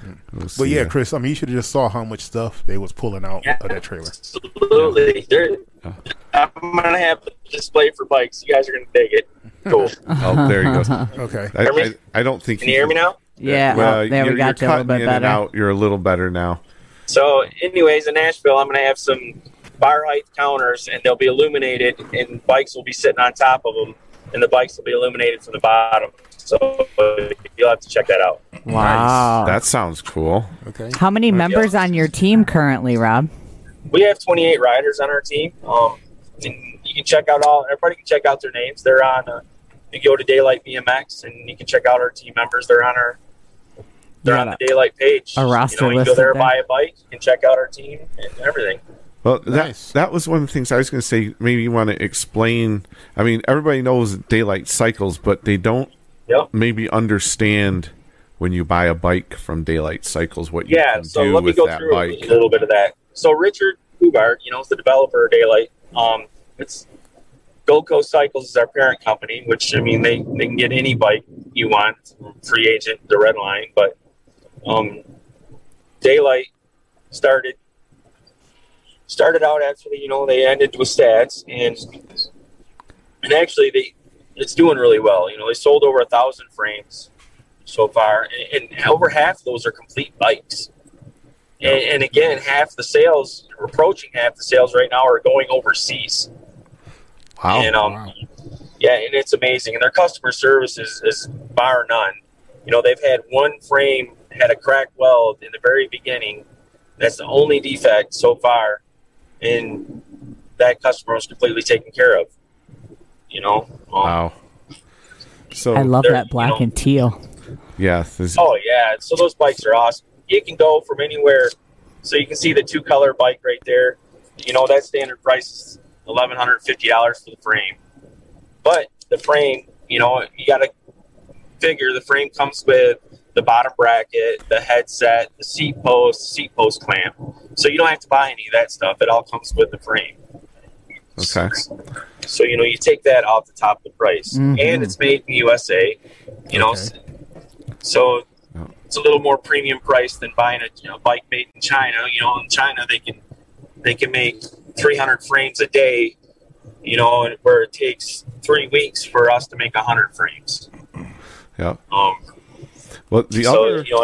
Speaker 4: Hmm. We'll
Speaker 7: But yeah,
Speaker 4: ya.
Speaker 7: Chris, I mean, you should have just saw how much stuff they was pulling out of that trailer.
Speaker 6: Absolutely. They're,
Speaker 4: Oh.
Speaker 6: I'm going to have a display for bikes. You guys are going to dig it. Cool.
Speaker 4: Oh, there you go.
Speaker 7: Okay.
Speaker 4: I, I, I don't think
Speaker 6: Can you hear me now?
Speaker 5: yeah,
Speaker 4: Well,
Speaker 5: oh, there
Speaker 4: you're,
Speaker 5: we got you
Speaker 4: you're
Speaker 5: a little
Speaker 4: cutting
Speaker 5: bit
Speaker 4: in and
Speaker 5: better.
Speaker 4: out. You're a little better now.
Speaker 6: So, anyways, in Nashville, I'm going to have some bar height counters, and they'll be illuminated, and bikes will be sitting on top of them, and the bikes will be illuminated from the bottom. So you'll have to check that out.
Speaker 5: Wow.
Speaker 4: That sounds cool.
Speaker 7: Okay.
Speaker 5: How many members on your team currently, Rob?
Speaker 6: We have 28 riders on our team. Um, and you can check out all. Everybody can check out their names. They're on. Uh, you go to Daylight BMX, and you can check out our team members. They're on our. They're on the Daylight page.
Speaker 5: a roster
Speaker 6: you know, you go there,
Speaker 5: there?
Speaker 6: buy a bike, you can check out our team and everything.
Speaker 4: Well, that that was one of the things I was going to say. Maybe you want to explain. I mean, everybody knows daylight cycles, but they don't
Speaker 6: Yep.
Speaker 4: maybe understand when you buy a bike from Daylight Cycles what you
Speaker 6: Yeah,
Speaker 4: can
Speaker 6: so
Speaker 4: do
Speaker 6: let me
Speaker 4: with
Speaker 6: go
Speaker 4: that
Speaker 6: through
Speaker 4: bike.
Speaker 6: a little bit of that. So Richard Hubart, you know, is the developer of Daylight. Um, it's Gold Coast Cycles is our parent company, which I mean they, they can get any bike you want, free agent, the Redline. But um, Daylight started started out actually, you know, they ended with stats and and actually they it's doing really well. You know, they sold over a thousand frames so far, and, and over half of those are complete bikes. And, and again, half the sales, or approaching half the sales right now, are going overseas.
Speaker 4: Wow.
Speaker 6: and um,
Speaker 7: wow.
Speaker 6: yeah, and it's amazing. And their customer service is, is bar none. You know, they've had one frame had a cracked weld in the very beginning. That's the only defect so far, and that customer was completely taken care of. You know, um,
Speaker 4: wow. So
Speaker 5: I love that black
Speaker 6: you know-
Speaker 5: and teal.
Speaker 4: yeah, this,
Speaker 6: Oh yeah, so those bikes are awesome. You can go from anywhere. So you can see the two color bike right there. You know that standard price is eleven hundred fifty dollars for the frame, but the frame, you know, you got to figure the frame comes with the bottom bracket, the headset, the seat post, seat post clamp. So you don't have to buy any of that stuff. It all comes with the frame.
Speaker 4: okay.
Speaker 6: So you know you take that off the top of the price,
Speaker 5: Mhm.
Speaker 6: and it's made in the USA. You know,
Speaker 7: Okay.
Speaker 6: so it's a little more premium price than buying a you know, bike made in China. You know, in China they can they can make 300 frames a day. You know, where it takes three weeks for us to make 100 frames.
Speaker 4: Yeah.
Speaker 6: Um,
Speaker 4: Well, the
Speaker 6: so
Speaker 4: other
Speaker 6: you know,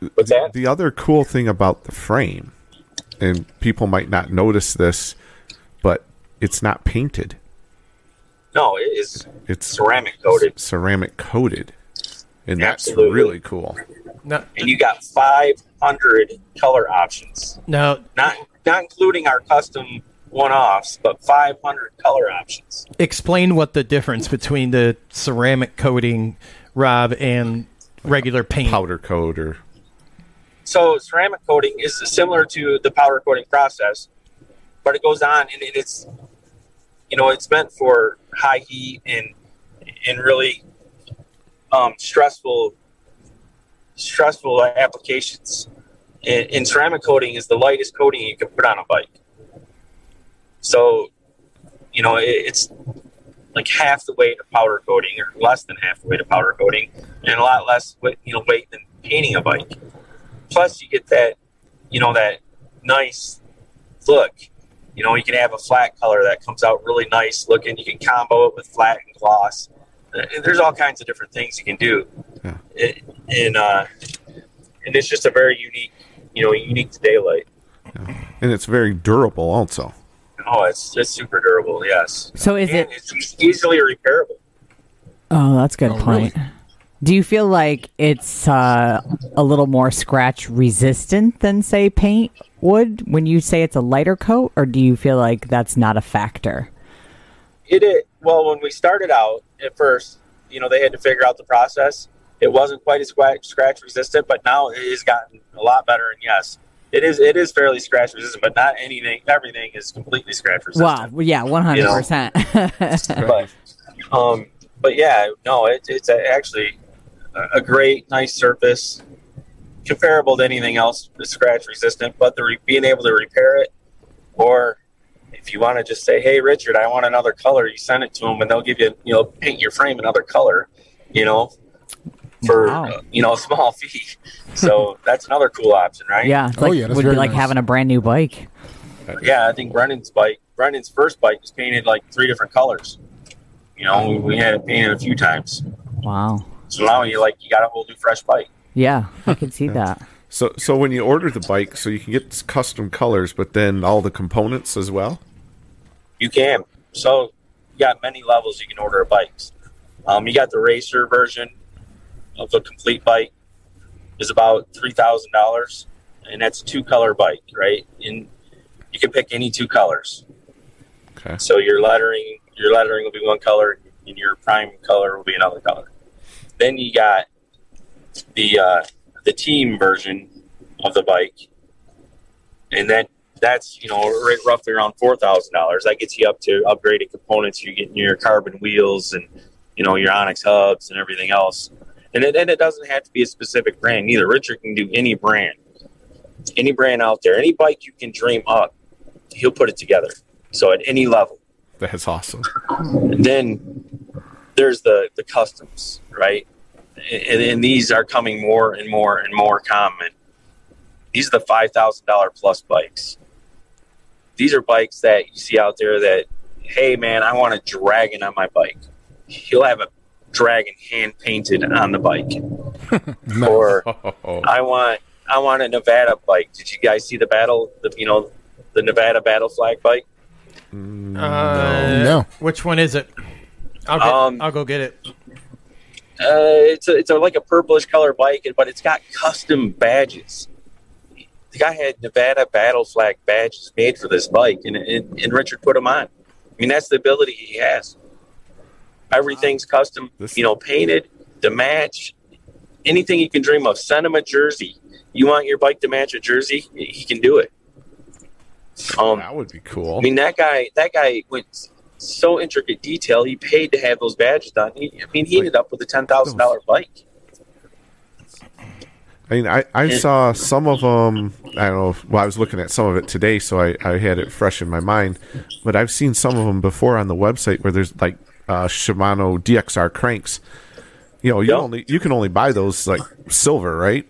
Speaker 6: every- what's that?
Speaker 4: the other cool thing about the frame, and people might not notice this, but it's not painted.
Speaker 6: No, it is
Speaker 4: It's
Speaker 6: ceramic coated,
Speaker 4: ceramic coated, and that's
Speaker 6: Absolutely.
Speaker 4: really cool.
Speaker 3: No,
Speaker 6: and you got 500 color options.
Speaker 3: no.
Speaker 6: not not including our custom one-offs, but 500 color options.
Speaker 3: Explain what the difference between the ceramic coating, Rob, and regular paint.
Speaker 4: Powder coat or
Speaker 6: So ceramic coating is similar to the powder coating process, but it goes on and it's you know it's meant for high heat and and really um, stressful stressful applications. And, and ceramic coating is the lightest coating you can put on a bike. So, you know, it, it's like half the weight of powder coating, or less than half the weight of powder coating, and a lot less weight, you know weight than painting a bike. Plus, you get that, you know, that nice look. You know, you can have a flat color that comes out really nice looking. You can combo it with flat and gloss. Uh, There's all kinds of different things you can do,
Speaker 4: Yeah.
Speaker 6: It- and uh, and it's just a very unique, you know, unique to daylight.
Speaker 4: and it's very durable also.
Speaker 6: Oh, it's it's super durable. Yes,
Speaker 5: So is
Speaker 6: and
Speaker 5: it?
Speaker 6: it's easily repairable.
Speaker 5: Oh, that's a good
Speaker 7: Oh,
Speaker 5: point. Do you feel like it's uh, a little more scratch resistant than, say, paint would when you say it's a lighter coat, or do you feel like that's not a factor?
Speaker 6: It is well when we started out at first, you know, they had to figure out the process. It wasn't quite as scratch, scratch resistant, but now it has gotten a lot better. And yes, it is it is fairly scratch resistant, but not anything. Everything is completely scratch resistant.
Speaker 5: Wow, yeah, one hundred percent.
Speaker 6: but um, but yeah, no, it, it's a, actually a, great, nice surface, comparable to anything else scratch resistant. But the re- being able to repair it, or if you want to just say, "Hey, Richard, I want another color," you send it to them, and they'll give you, you know, paint your frame another color, you know, for
Speaker 5: Wow.
Speaker 6: uh, you know a small fee. So that's another cool option, right?
Speaker 5: Yeah, it's
Speaker 7: Oh, yeah,
Speaker 5: would be
Speaker 7: very
Speaker 5: like
Speaker 7: nice.
Speaker 5: having a brand new bike.
Speaker 6: yeah, I think Brendan's bike, Brendan's first bike was painted like three different colors. You know, we, we had it painted a few times.
Speaker 5: Wow.
Speaker 6: So now you like you got a whole new fresh bike.
Speaker 5: Yeah, I can see that.
Speaker 4: So, so when you order the bike, so you can get custom colors, but then all the components as well.
Speaker 6: You can. So you got many levels you can order of bikes. Um, you got the racer version of a complete bike is about three thousand dollars, and that's a two color bike, right? And you can pick any two colors.
Speaker 4: Okay.
Speaker 6: So your lettering, your lettering will be one color, and your prime color will be another color. Then you got the uh, the team version of the bike, and then that's you know right roughly around four thousand dollars. That gets you up to upgraded components. You're getting your carbon wheels and you know your Onyx hubs and everything else. And it, and it doesn't have to be a specific brand either. Richard can do any brand, any brand out there, any bike you can dream up. He'll put it together. So at any level.
Speaker 4: That's awesome.
Speaker 6: And then there's the the customs, right? And, and these are coming more and more and more common. These are the five thousand dollar plus bikes. These are bikes that you see out there that, hey man, I want a dragon on my bike. He'll have a dragon hand painted on the bike, or
Speaker 4: Oh,
Speaker 6: I want I want a Nevada bike. Did you guys see the battle? The you know the Nevada battle flag bike.
Speaker 3: Uh,
Speaker 7: No.
Speaker 3: Which one is it? I'll, get,
Speaker 6: Um,
Speaker 3: I'll go get it.
Speaker 6: Uh, it's a, it's a, like a purplish color bike, but it's got custom badges. The guy had Nevada battle flag badges made for this bike, and, and, and Richard put them on. I mean, that's the ability he has. Everything's custom, you know, painted to match anything you can dream of. Send him a jersey. You want your bike to match a jersey? He can do it. Um,
Speaker 4: that would be cool.
Speaker 6: I mean, that guy, that guy went so intricate detail. He paid to have those badges done. He, I mean, he ended up with a ten thousand dollar bike.
Speaker 4: I mean, I, I saw some of them. I don't know. If, well, I was looking at some of it today, so I, I had it fresh in my mind. But I've seen some of them before on the website where there's like uh, Shimano DXR cranks. You know, you
Speaker 6: Yep.
Speaker 4: only you can only buy those like silver, right?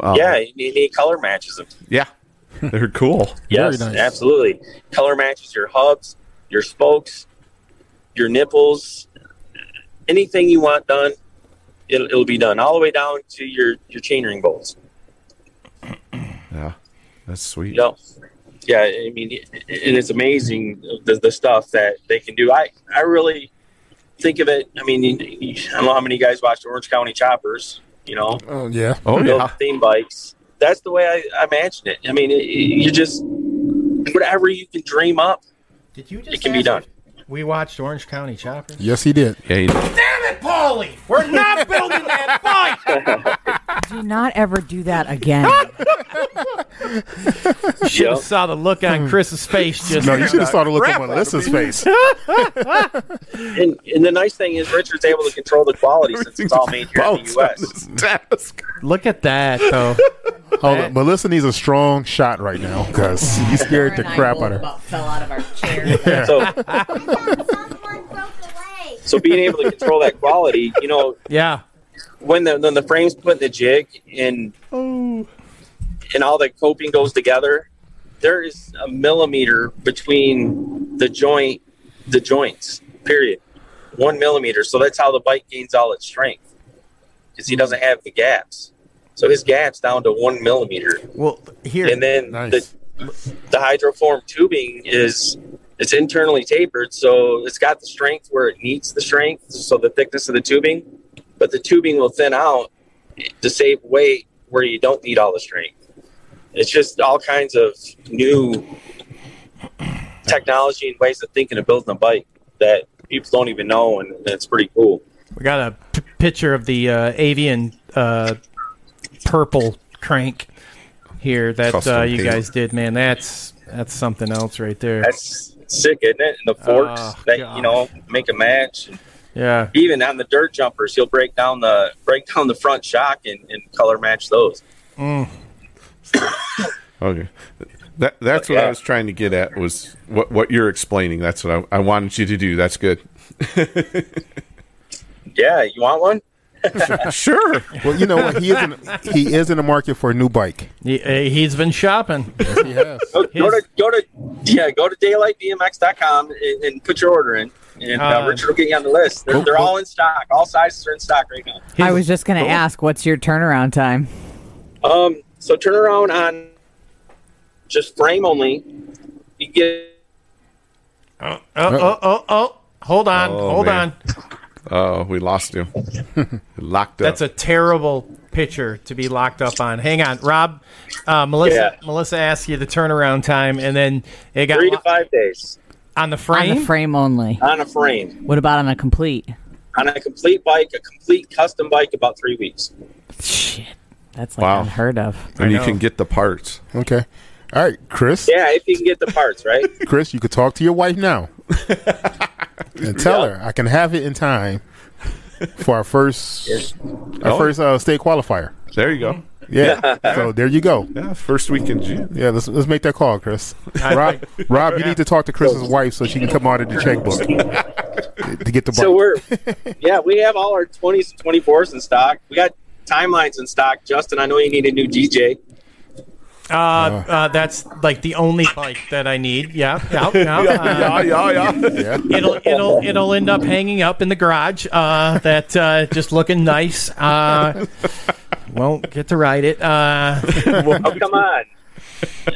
Speaker 4: Um,
Speaker 6: yeah, he, he color matches them.
Speaker 4: yeah, they're cool.
Speaker 6: Yes,
Speaker 7: nice.
Speaker 6: absolutely. Color matches your hubs, your spokes, your nipples, anything you want done. It'll, it'll be done all the way down to your your chainring bolts.
Speaker 4: Yeah, that's sweet.
Speaker 6: You yeah. I mean, and it's amazing the, the stuff that they can do. I I really think of it. I mean, you- you- I don't know how many guys watched Orange County Choppers. You know,
Speaker 7: Oh yeah.
Speaker 4: Oh yeah,
Speaker 6: theme bikes. That's the way I, I imagine it. I mean, it, you just whatever you can dream up,
Speaker 3: Did you just
Speaker 6: it can be done.
Speaker 3: We watched Orange County Choppers.
Speaker 7: Yes, he did.
Speaker 4: yeah. you-
Speaker 3: Damn it, Paulie! We're not building that bike.
Speaker 5: Do not ever do that again.
Speaker 3: Should have
Speaker 6: Yep.
Speaker 3: saw the look on hmm. Chris's face just.
Speaker 7: No, you should have saw the look on Melissa's face.
Speaker 6: And, and the nice thing is Richard's able to control the quality since it's all made here in the
Speaker 4: Bounce on
Speaker 6: U.S.
Speaker 4: this desk.
Speaker 3: Look at that, though.
Speaker 7: Hold on. Melissa needs a strong shot right now because you scared the crap out of her.
Speaker 5: fell out of our chairs.
Speaker 6: So,
Speaker 9: Someone broke away.
Speaker 6: so being able to control that quality, you know,
Speaker 3: Yeah.
Speaker 6: When the when the frame's put in the jig and oh. and all the coping goes together, there is a millimeter between the joint the joints. Period. One millimeter. So that's how the bike gains all its strength. Because he hmm. doesn't have the gaps. So his gaps down to one millimeter.
Speaker 3: Well, here.
Speaker 6: And then
Speaker 7: Nice.
Speaker 6: the the hydroform tubing is it's internally tapered, so it's got the strength where it needs the strength, so the thickness of the tubing, but the tubing will thin out to save weight where you don't need all the strength. It's just all kinds of new technology and ways of thinking of building a bike that people don't even know, and it's pretty cool.
Speaker 3: We got a p- picture of the uh, avian uh, purple crank here that uh, you
Speaker 4: paint.
Speaker 3: guys did, man. That's that's something else right there.
Speaker 6: That's sick, isn't it? And the forks
Speaker 3: Oh,
Speaker 6: that
Speaker 3: gosh.
Speaker 6: you know make a match.
Speaker 3: Yeah.
Speaker 6: even on the dirt jumpers, he'll break down the break down the front shock and, and color match those.
Speaker 4: Okay. That that's what I was trying to get at was what what you're explaining. That's what I, I wanted you to do. That's good.
Speaker 6: Yeah, you want one?
Speaker 4: sure.
Speaker 7: Well, you know what? He is in, he is in the market for a new bike.
Speaker 3: He, uh, he's been shopping.
Speaker 7: Yes, he has.
Speaker 6: Go, go to go to yeah, go to daylightbmx.com and, and put your order in, and uh,
Speaker 3: Uh,
Speaker 6: Richard will get you on the list. They're, they're all in stock. All sizes are in stock right now.
Speaker 5: I was just going to ask, what's your turnaround time?
Speaker 6: Um, so turn around on just frame only. You get
Speaker 3: Oh, oh, oh, oh, oh. Hold on.
Speaker 4: Oh,
Speaker 3: hold
Speaker 4: man.
Speaker 3: on.
Speaker 4: Oh, we lost you. Locked up.
Speaker 3: That's a terrible picture to be locked up on. Hang on, Rob. Uh, Melissa.
Speaker 6: Yeah.
Speaker 3: Melissa asked you the turnaround time, and then it got
Speaker 6: three to
Speaker 3: lo-
Speaker 6: five days.
Speaker 3: On the frame?
Speaker 5: On the frame only.
Speaker 6: on a frame,
Speaker 5: What about on a complete?
Speaker 6: on a complete bike, a complete custom bike, about three weeks.
Speaker 5: Shit, that's like
Speaker 4: Wow.
Speaker 5: unheard of.
Speaker 4: And you can get the parts.
Speaker 7: Okay. All right, Chris.
Speaker 6: Yeah, if you can get the parts, right?
Speaker 7: Chris, you could talk to your wife now and tell her I can have it in time for our first our
Speaker 4: Oh.
Speaker 7: first uh, state qualifier.
Speaker 4: There you go.
Speaker 7: Yeah. so there you go.
Speaker 4: Yeah, first week in June.
Speaker 7: Yeah, let's let's make that call, Chris. Rob, Rob, you need to talk to Chris's wife so she can come out of the checkbook to get the bike.
Speaker 6: So we're, yeah, we have all our 20s and 24s in stock. We got timelines in stock. Justin, I know you need a new DJ.
Speaker 3: Uh, uh, that's like the only bike that I need. Yeah, yeah, yeah. Uh,
Speaker 4: Yeah, yeah, yeah.
Speaker 7: yeah.
Speaker 3: It'll it'll it'll end up hanging up in the garage. Uh, that uh, just looking nice. Uh, won't get to ride it. Uh,
Speaker 6: Oh, come on.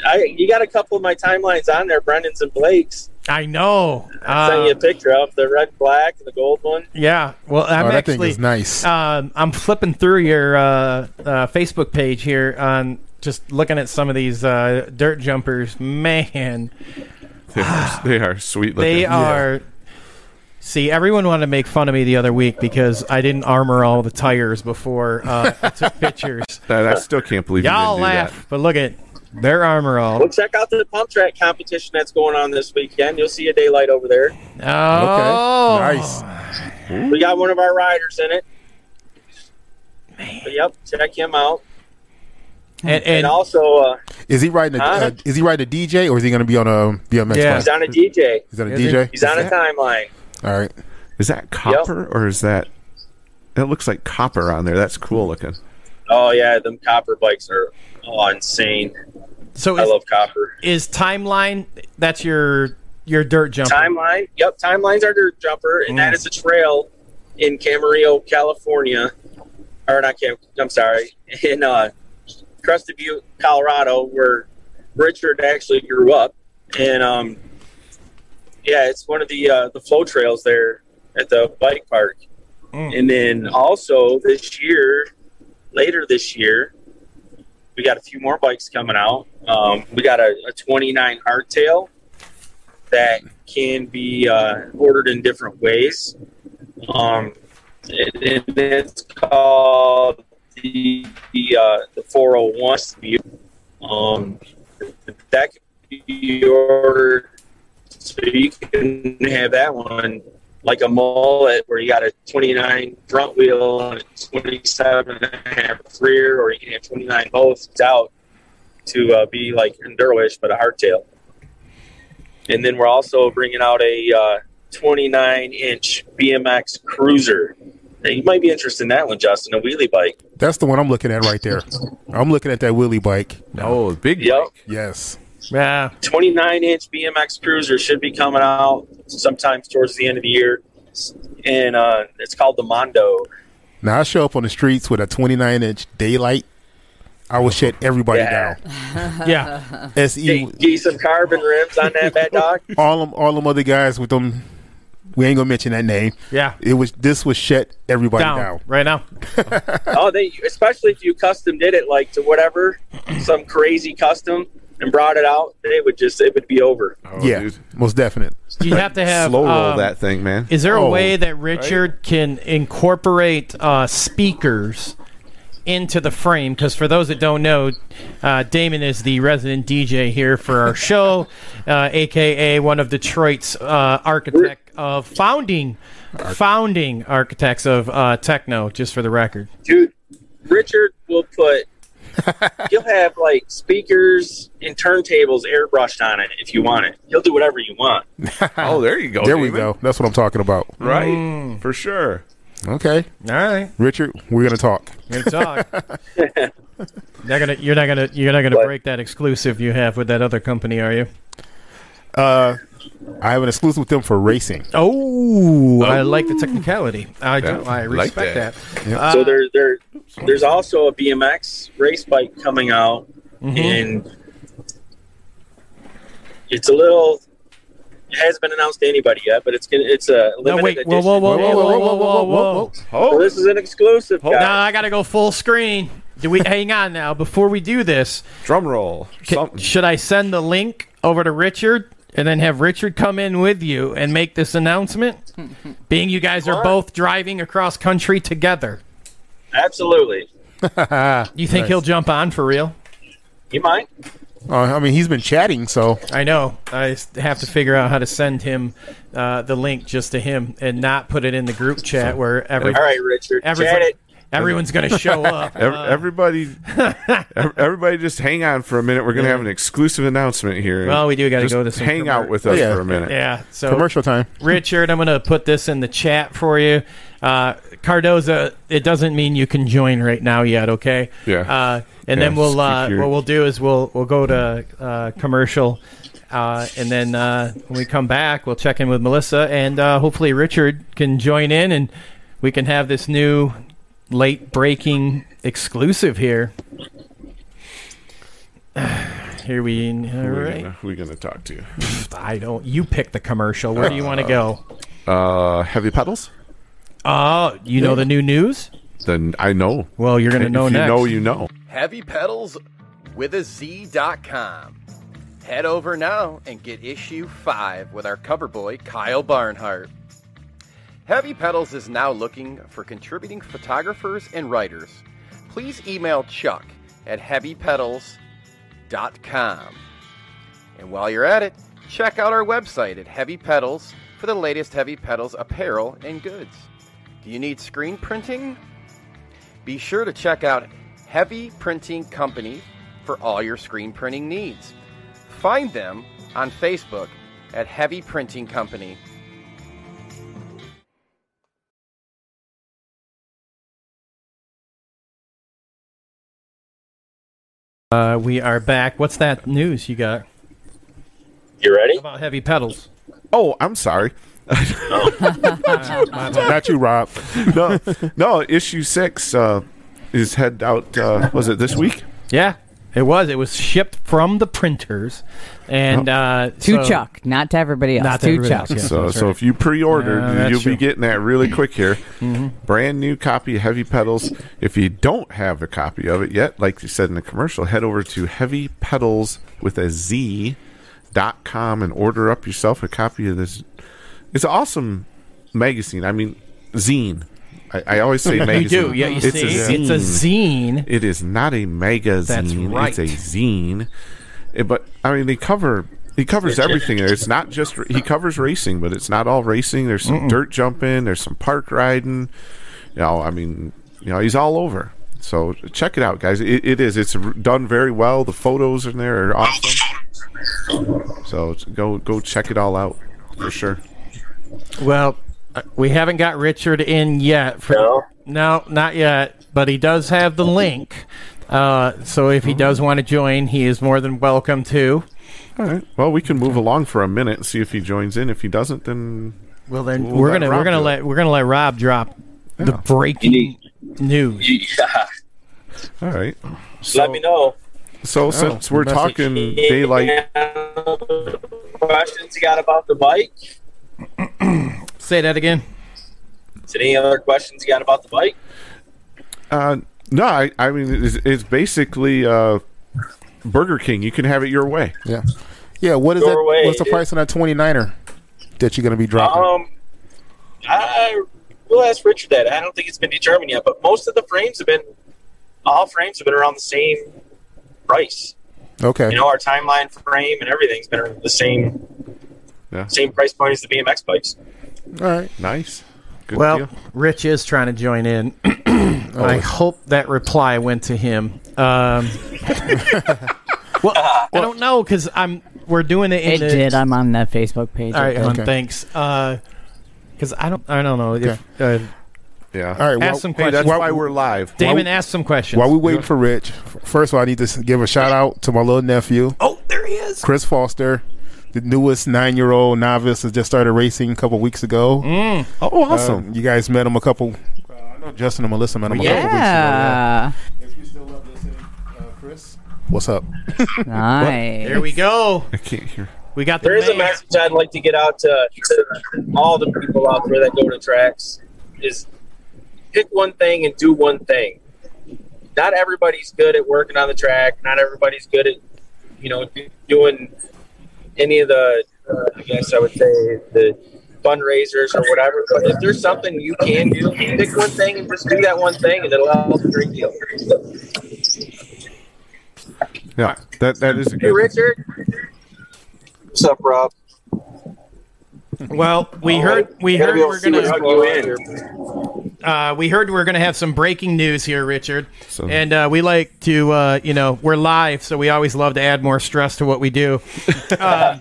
Speaker 6: I, you got a couple of my timelines on there, Brendan's and Blake's.
Speaker 3: I know.
Speaker 6: I sent you a
Speaker 3: Uh,
Speaker 6: picture of the red, black, and the gold one.
Speaker 3: yeah. Well, I'm
Speaker 7: Oh, that
Speaker 3: actually.
Speaker 7: thing is nice.
Speaker 3: Um, I'm flipping through your uh, uh, Facebook page here on just looking at some of these uh, dirt jumpers. Man,
Speaker 4: They are, they are sweet looking.
Speaker 3: they are. See, everyone wanted to make fun of me the other week because I didn't armor all the tires before uh, I took pictures.
Speaker 4: And I still can't believe
Speaker 3: Y'all
Speaker 4: you didn't do
Speaker 3: laugh, but look at their armor all.
Speaker 6: Well, check out the pump track competition that's going on this weekend. You'll see a daylight over there.
Speaker 3: Oh,
Speaker 7: Nice.
Speaker 6: We got one of our riders in it. But yep, check him out.
Speaker 3: And,
Speaker 6: And,
Speaker 3: and
Speaker 6: also, uh,
Speaker 7: Is he riding a
Speaker 6: Huh?
Speaker 7: uh, is he riding a DJ or is he going to be on a BMX
Speaker 3: Yeah.
Speaker 7: bike?
Speaker 6: he's on a DJ.
Speaker 7: He's on a
Speaker 3: Is he?
Speaker 7: DJ.
Speaker 6: He's on a timeline.
Speaker 7: All right.
Speaker 4: Is that copper or is that? It looks like copper on there. That's cool looking.
Speaker 6: Oh yeah, them copper bikes are oh, insane.
Speaker 3: so
Speaker 6: I
Speaker 3: is,
Speaker 6: love copper.
Speaker 3: is timeline? That's your your dirt jumper.
Speaker 6: Timeline. Yep, Timeline's our dirt jumper, and that is a trail in Camarillo, California. Or not Cam. I'm sorry, in uh, Crested Butte, Colorado, where Richard actually grew up, and um, yeah, it's one of the uh, the flow trails there at the bike park. And then also this year, later this year, we got a few more bikes coming out. Um, we got a, a 29 hardtail that can be uh, ordered in different ways. Um, and, and it's called the the, uh, the 401. Um, that can be ordered so you can have that one like a mullet where you got a 29 front wheel and a 27 and a half rear, or you can have 29 both It's out to uh, be like enduro-ish but a hardtail. And then we're also bringing out a uh, 29 inch BMX Cruiser. Now, you might be interested in that one, Justin, a wheelie bike.
Speaker 7: That's the one I'm looking at right there. I'm looking at that wheelie bike.
Speaker 4: Oh, big.
Speaker 6: Yep.
Speaker 7: Yes.
Speaker 3: Yeah.
Speaker 6: 29 inch BMX Cruiser should be coming out sometimes towards the end of the year. And uh, it's called the Mondo.
Speaker 7: Now I show up on the streets with a 29 inch daylight. I will shut everybody
Speaker 6: Yeah.
Speaker 7: down.
Speaker 3: Yeah.
Speaker 7: Se
Speaker 6: Hey, get you some carbon rims on that bad dog.
Speaker 7: all them all them other guys with them. We ain't gonna mention that name.
Speaker 3: Yeah.
Speaker 7: It was this was shut everybody
Speaker 3: Down,
Speaker 7: down.
Speaker 3: right now.
Speaker 6: Oh, they especially if you custom did it like to whatever, some crazy custom, and brought it out, they would just it would be over.
Speaker 4: Oh,
Speaker 7: yeah,
Speaker 4: dude.
Speaker 7: most definite.
Speaker 3: You have to have
Speaker 4: Slow roll
Speaker 3: um,
Speaker 4: that thing, man.
Speaker 3: Is there a
Speaker 7: Oh,
Speaker 3: way that Richard can incorporate uh, speakers into the frame? Because for those that don't know, uh, Damon is the resident DJ here for our show, uh, aka one of Detroit's uh, architect of founding, founding architects of uh, techno. Just for the record.
Speaker 6: Dude, Richard will put. He'll have like speakers and turntables airbrushed on it if you want it. He'll do whatever you want.
Speaker 4: oh, there you go.
Speaker 7: there we go. That's what I'm talking about.
Speaker 4: Right, for sure.
Speaker 7: Okay,
Speaker 3: All right,
Speaker 7: Richard, we're gonna talk.
Speaker 3: good talk. Not gonna, you're not gonna, you're not gonna
Speaker 6: What?
Speaker 3: break that exclusive you have with that other company, are you?
Speaker 7: Uh, I have an exclusive with them for racing.
Speaker 3: Oh, I like the technicality. I do.
Speaker 4: Yeah,
Speaker 3: I
Speaker 4: like
Speaker 3: respect
Speaker 4: that.
Speaker 3: that. Uh,
Speaker 6: so there, there, there's also a BMX race bike coming out, and it's a little. It hasn't been announced to anybody yet, but it's gonna. It's a
Speaker 3: no,
Speaker 6: limited
Speaker 3: wait. Whoa,
Speaker 6: edition.
Speaker 3: whoa, whoa, whoa, whoa, whoa, whoa, whoa, whoa.
Speaker 6: So
Speaker 4: Oh,
Speaker 6: this is an exclusive.
Speaker 3: Now
Speaker 6: guys.
Speaker 3: I gotta go full screen. Do we hang on now? Before we do this,
Speaker 4: drum roll.
Speaker 3: ca-
Speaker 4: Something.
Speaker 3: should I send the link over to Richard and then have Richard come in with you and make this announcement? Being you guys are both driving across country together.
Speaker 6: Absolutely.
Speaker 3: You think he'll jump on for real?
Speaker 6: You might.
Speaker 7: Uh, I mean, he's been chatting, so
Speaker 3: I know. I s- have to figure out how to send him uh, the link just to him and not put it in the group chat where every,
Speaker 6: All right, Richard.
Speaker 3: every-
Speaker 6: Chat it.
Speaker 3: everyone's going to show up. Uh,
Speaker 4: everybody, everybody, just hang on for a minute. We're going to have an exclusive announcement here.
Speaker 3: Well, we do gotta go to some
Speaker 4: hang out with us
Speaker 7: Yeah.
Speaker 4: for a minute.
Speaker 3: yeah. So
Speaker 7: commercial time.
Speaker 3: Richard, I'm going to put this in the chat for you. Uh, Cardoza, it doesn't mean you can join right now yet, okay?
Speaker 4: Yeah.
Speaker 3: Uh, and
Speaker 4: Yeah,
Speaker 3: then we'll uh, what we'll do is we'll we'll go to uh, commercial, uh, and then uh, when we come back, we'll check in with Melissa, and uh, hopefully Richard can join in, and we can have this new late breaking exclusive here. Here we all
Speaker 4: We're
Speaker 3: right.
Speaker 4: gonna, we're gonna talk to you.
Speaker 3: I don't. You pick the commercial. Where do you want to go?
Speaker 4: Uh, heavy pedals?
Speaker 3: Oh, you know the new news?
Speaker 4: Then I know.
Speaker 3: Well, you're going to
Speaker 4: If
Speaker 3: know
Speaker 4: you know, you know.
Speaker 10: Heavy Pedals with a Z.com. Head over now and get issue 5 with our cover boy, Kyle Barnhart. Heavy Pedals is now looking for contributing photographers and writers. Please email Chuck at heavypedals.com. And while you're at it, check out our website at Heavy Pedals for the latest Heavy Pedals apparel and goods. Do you need screen printing? Be sure to check out Heavy Printing Company for all your screen printing needs. Find them on Facebook at Heavy Printing Company.
Speaker 3: Uh, we are back. What's that news you got
Speaker 6: You ready?
Speaker 3: about heavy pedals?
Speaker 4: Oh, I'm sorry.
Speaker 7: Not you, Rob.
Speaker 4: no, no. Issue six uh, is head out. Uh, was it this week?
Speaker 3: Yeah, it was. It was shipped from the printers, and uh,
Speaker 5: To
Speaker 3: so-
Speaker 5: Chuck, not to everybody else.
Speaker 3: Not to
Speaker 5: to
Speaker 3: everybody
Speaker 5: Chuck.
Speaker 3: else, yeah.
Speaker 4: so,
Speaker 3: that's
Speaker 4: so
Speaker 3: right.
Speaker 4: if you pre-ordered,
Speaker 3: Yeah, that's
Speaker 4: you'll
Speaker 3: true.
Speaker 4: be getting that really quick here.
Speaker 3: Mm-hmm.
Speaker 4: Brand new copy of Heavy Pedals. If you don't have a copy of it yet, like you said in the commercial, head over to Heavy Pedals with a Z dot com and order up yourself a copy of this. It's an awesome magazine. I mean, zine. I, I always say
Speaker 3: You
Speaker 4: magazine.
Speaker 3: do, yeah. You
Speaker 4: it's
Speaker 3: see,
Speaker 4: a zine.
Speaker 3: it's a zine.
Speaker 4: It is not a magazine.
Speaker 3: That's right.
Speaker 4: It's a zine. Eh, but I mean, they cover. He covers everything there. It's not just he covers racing, but it's not all racing. There's some dirt jumping. There's some park riding. You know, I mean, you know, he's all over. So check it out, guys. It, it is. It's done very well. The photos in there are awesome. So go go check it all out for sure.
Speaker 3: Well, we haven't got Richard in yet. For,
Speaker 6: No?
Speaker 3: no, not yet. But he does have the link. Uh, so if he does want to join, he is more than welcome to.
Speaker 4: All right. Well, we can move along for a minute and see if he joins in. If he doesn't, then
Speaker 3: Well, then
Speaker 4: We'll
Speaker 3: we're gonna
Speaker 4: Rob
Speaker 3: we're gonna
Speaker 4: do it.
Speaker 3: let we're gonna let Rob drop the breaking news.
Speaker 6: Yeah.
Speaker 4: all right.
Speaker 6: Let me know.
Speaker 4: So since we're talking daylight,
Speaker 6: Questions you got about the bike?
Speaker 3: Say that again.
Speaker 6: Is there any other questions you got about the bike?
Speaker 4: uh, no, I, I mean it's, it's basically uh, Burger King. You can have it your way.
Speaker 7: Yeah. Yeah, what is
Speaker 6: Your
Speaker 7: that?
Speaker 6: way,
Speaker 7: What's the
Speaker 6: dude.
Speaker 7: price on that 29er that you're going to be dropping?
Speaker 6: Um, I will ask Richard that. I don't think it's been determined yet, but most of the frames have been, all frames have been around the same price.
Speaker 7: okay.
Speaker 6: You know, our timeline frame and everything's been the same,
Speaker 4: Yeah.
Speaker 6: same price point as the BMX bikes.
Speaker 7: All right.
Speaker 4: Nice. Good
Speaker 3: Well,
Speaker 4: deal.
Speaker 3: Rich is trying to join in. I hope that reply went to him. Um, well, I don't know because I'm we're doing it in
Speaker 5: It
Speaker 3: the,
Speaker 5: did. I'm on the Facebook page.
Speaker 3: All right, hon,
Speaker 7: Okay.
Speaker 3: thanks. Because I don't I don't know if uh,
Speaker 4: yeah.
Speaker 7: All right.
Speaker 3: ask
Speaker 7: well,
Speaker 3: some
Speaker 4: Hey,
Speaker 3: questions.
Speaker 4: that's why we're live.
Speaker 3: Damon, ask some questions.
Speaker 7: While we waiting for Rich, first of all, I need to give a shout out to my little nephew,
Speaker 3: oh, there he is.
Speaker 7: Chris Foster. The newest nine-year-old novice has just started racing a couple weeks ago.
Speaker 4: Oh,
Speaker 7: Uh,
Speaker 4: awesome.
Speaker 7: you guys met him a couple. Uh, I know Justin and Melissa met him a couple weeks ago.
Speaker 5: Yeah.
Speaker 7: If you still love listening, uh, Chris, what's up?
Speaker 5: Nice.
Speaker 3: There we go.
Speaker 4: I can't hear.
Speaker 3: We got the
Speaker 6: There is a message I'd like to get out to, to all the people out there that go to tracks is pick one thing and do one thing. Not everybody's good at working on the track. Not everybody's good at, you know, doing any of the uh, I guess I would say the fundraisers or whatever. But if there's something you can do, pick one thing and just do that one thing, and it'll help a great deal.
Speaker 4: Yeah, that that is a
Speaker 6: Hey. Richard. What's up, Rob?
Speaker 3: Well, we heard we heard we're
Speaker 6: to see what's
Speaker 3: gonna
Speaker 6: going on
Speaker 3: uh, we heard we're gonna have some breaking news here, Richard.
Speaker 4: So-
Speaker 3: And uh, we like to, uh, you know, we're live, so we always love to add more stress to what we do. Um,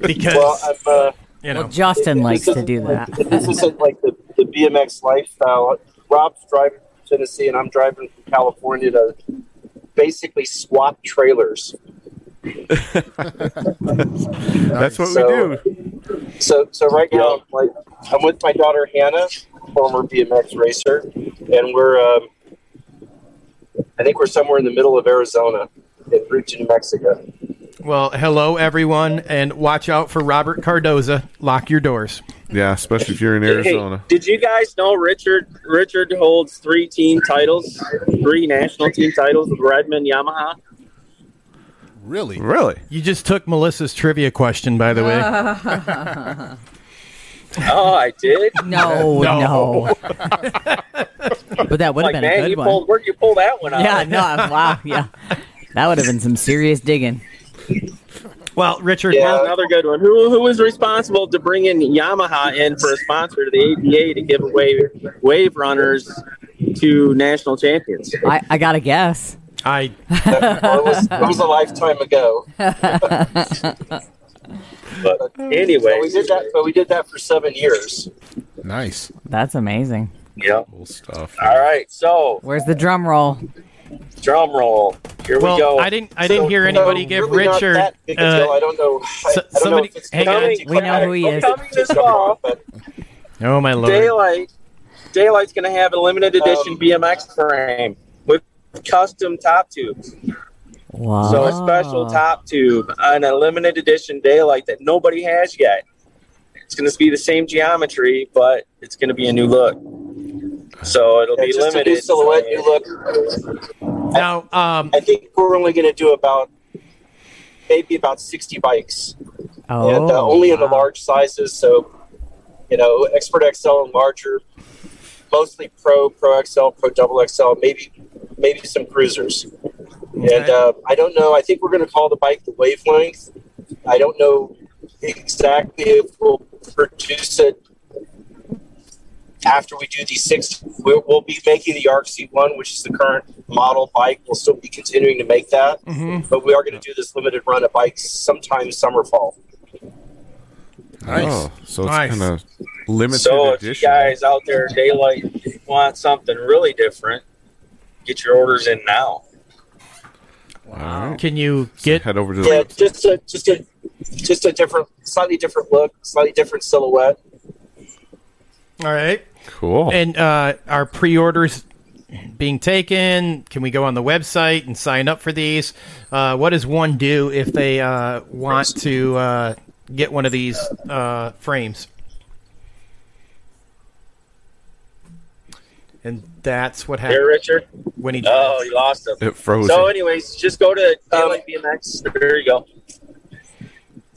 Speaker 3: because
Speaker 6: Well, I'm, uh,
Speaker 3: you know,
Speaker 5: Well, Justin
Speaker 6: this
Speaker 5: likes to
Speaker 6: isn't-
Speaker 5: do that.
Speaker 6: This isn't like the, the BMX lifestyle. Rob's driving from Tennessee, and I'm driving from California to basically swap trailers.
Speaker 4: That's what
Speaker 6: So-
Speaker 4: we do.
Speaker 6: So, so right now, like, I'm with my daughter Hannah, former BMX racer, and we're, um, I think we're somewhere in the middle of Arizona, en route to New Mexico.
Speaker 3: well, hello everyone, and watch out for Robert Cardoza. Lock your doors.
Speaker 4: Yeah, especially if you're in Arizona.
Speaker 6: Hey, did you guys know Richard? Richard holds three team titles, three national team titles with Redmond Yamaha.
Speaker 7: Really?
Speaker 4: Really?
Speaker 3: You just took Melissa's trivia question, by the way.
Speaker 6: Oh, I did.
Speaker 5: No, no. but that would have
Speaker 6: Like,
Speaker 5: been a
Speaker 6: man,
Speaker 5: good
Speaker 6: you
Speaker 5: one.
Speaker 6: pulled. Where'd you pull that one out?
Speaker 5: Yeah, no, wow, yeah. That would have been some serious digging.
Speaker 3: Well, Richard,
Speaker 6: Yeah, another good one. Who who was responsible to bring in Yamaha in for a sponsor to the ABA to give away wave runners to national champions?
Speaker 5: I, I got to guess.
Speaker 3: I
Speaker 6: Well, it, was, it was a lifetime ago. But anyway, we did that. But we did that for seven years.
Speaker 7: Nice.
Speaker 5: That's amazing.
Speaker 6: Yeah.
Speaker 4: Cool stuff.
Speaker 6: All right. So
Speaker 5: Where's the drum roll?
Speaker 6: drum roll. Here
Speaker 3: well,
Speaker 6: we go.
Speaker 3: I didn't I didn't hear anybody
Speaker 6: So,
Speaker 3: give
Speaker 6: really
Speaker 3: Richard.
Speaker 6: that big a
Speaker 3: uh.
Speaker 6: I don't know. I,
Speaker 3: so-
Speaker 6: I don't
Speaker 3: somebody-
Speaker 6: know if it's
Speaker 3: hang on.
Speaker 6: coming.
Speaker 5: We know who he is.
Speaker 6: Coming this fall, but
Speaker 3: oh my lord!
Speaker 6: Daylight. Daylight's going to have a limited edition
Speaker 3: Um,
Speaker 6: BMX frame with custom top tubes.
Speaker 5: Wow.
Speaker 6: So a special top tube on a limited edition Daylight that nobody has yet. It's going to be the same geometry, but it's going to be a new look. So it'll be
Speaker 11: just a
Speaker 6: limited.
Speaker 11: new silhouette, new look.
Speaker 3: Now, um,
Speaker 11: I think we're only going to do about maybe about sixty bikes,
Speaker 5: Oh,
Speaker 11: and uh, only in the large sizes. So, you know, Expert XL and larger, mostly Pro, Pro XL, Pro Double XL, maybe maybe some cruisers. And uh, I don't know. I think we're going to call the bike the Wavelength. I don't know exactly if we'll produce it after we do these six. We'll, we'll be making the Arc C1, which is the current model bike. We'll still be continuing to make that,
Speaker 3: mhm.
Speaker 11: but we are going to do this limited run of bikes sometime summer fall.
Speaker 7: Nice.
Speaker 4: Oh, so it's
Speaker 3: Nice.
Speaker 4: kind of limited
Speaker 6: So if you guys out there, Daylight, want something really different, get your orders in now.
Speaker 4: All right.
Speaker 3: can you
Speaker 4: So
Speaker 3: get?
Speaker 4: head over to the
Speaker 11: Yeah,
Speaker 4: website.
Speaker 11: just a just a just a different, slightly different look, slightly different silhouette.
Speaker 3: All right,
Speaker 4: Cool.
Speaker 3: and uh, are pre-orders being taken? Can we go on the website and sign up for these? Uh, what does one do if they uh, want to uh, get one of these uh, frames? And that's what
Speaker 6: Here,
Speaker 3: happened
Speaker 6: Richard.
Speaker 3: when he.
Speaker 6: Oh, you lost him.
Speaker 4: it froze.
Speaker 6: So, anyways, just go to
Speaker 11: Um,
Speaker 6: BMX. There you go.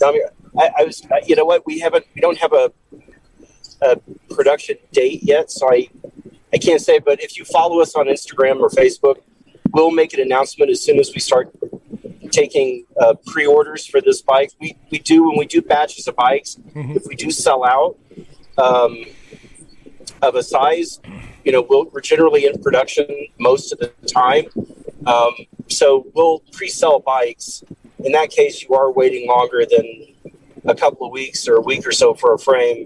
Speaker 11: I, mean, I, I was, I- you know what? We haven't, we don't have a, a production date yet, so I, I can't say. But if you follow us on Instagram or Facebook, we'll make an announcement as soon as we start taking uh, pre-orders for this bike. We we do when we do batches of bikes.
Speaker 3: Mhm.
Speaker 11: If we do sell out um, of a size, you know, we'll, we're generally in production most of the time. Um, so we'll pre-sell bikes. In that case, you are waiting longer than a couple of weeks or a week or so for a frame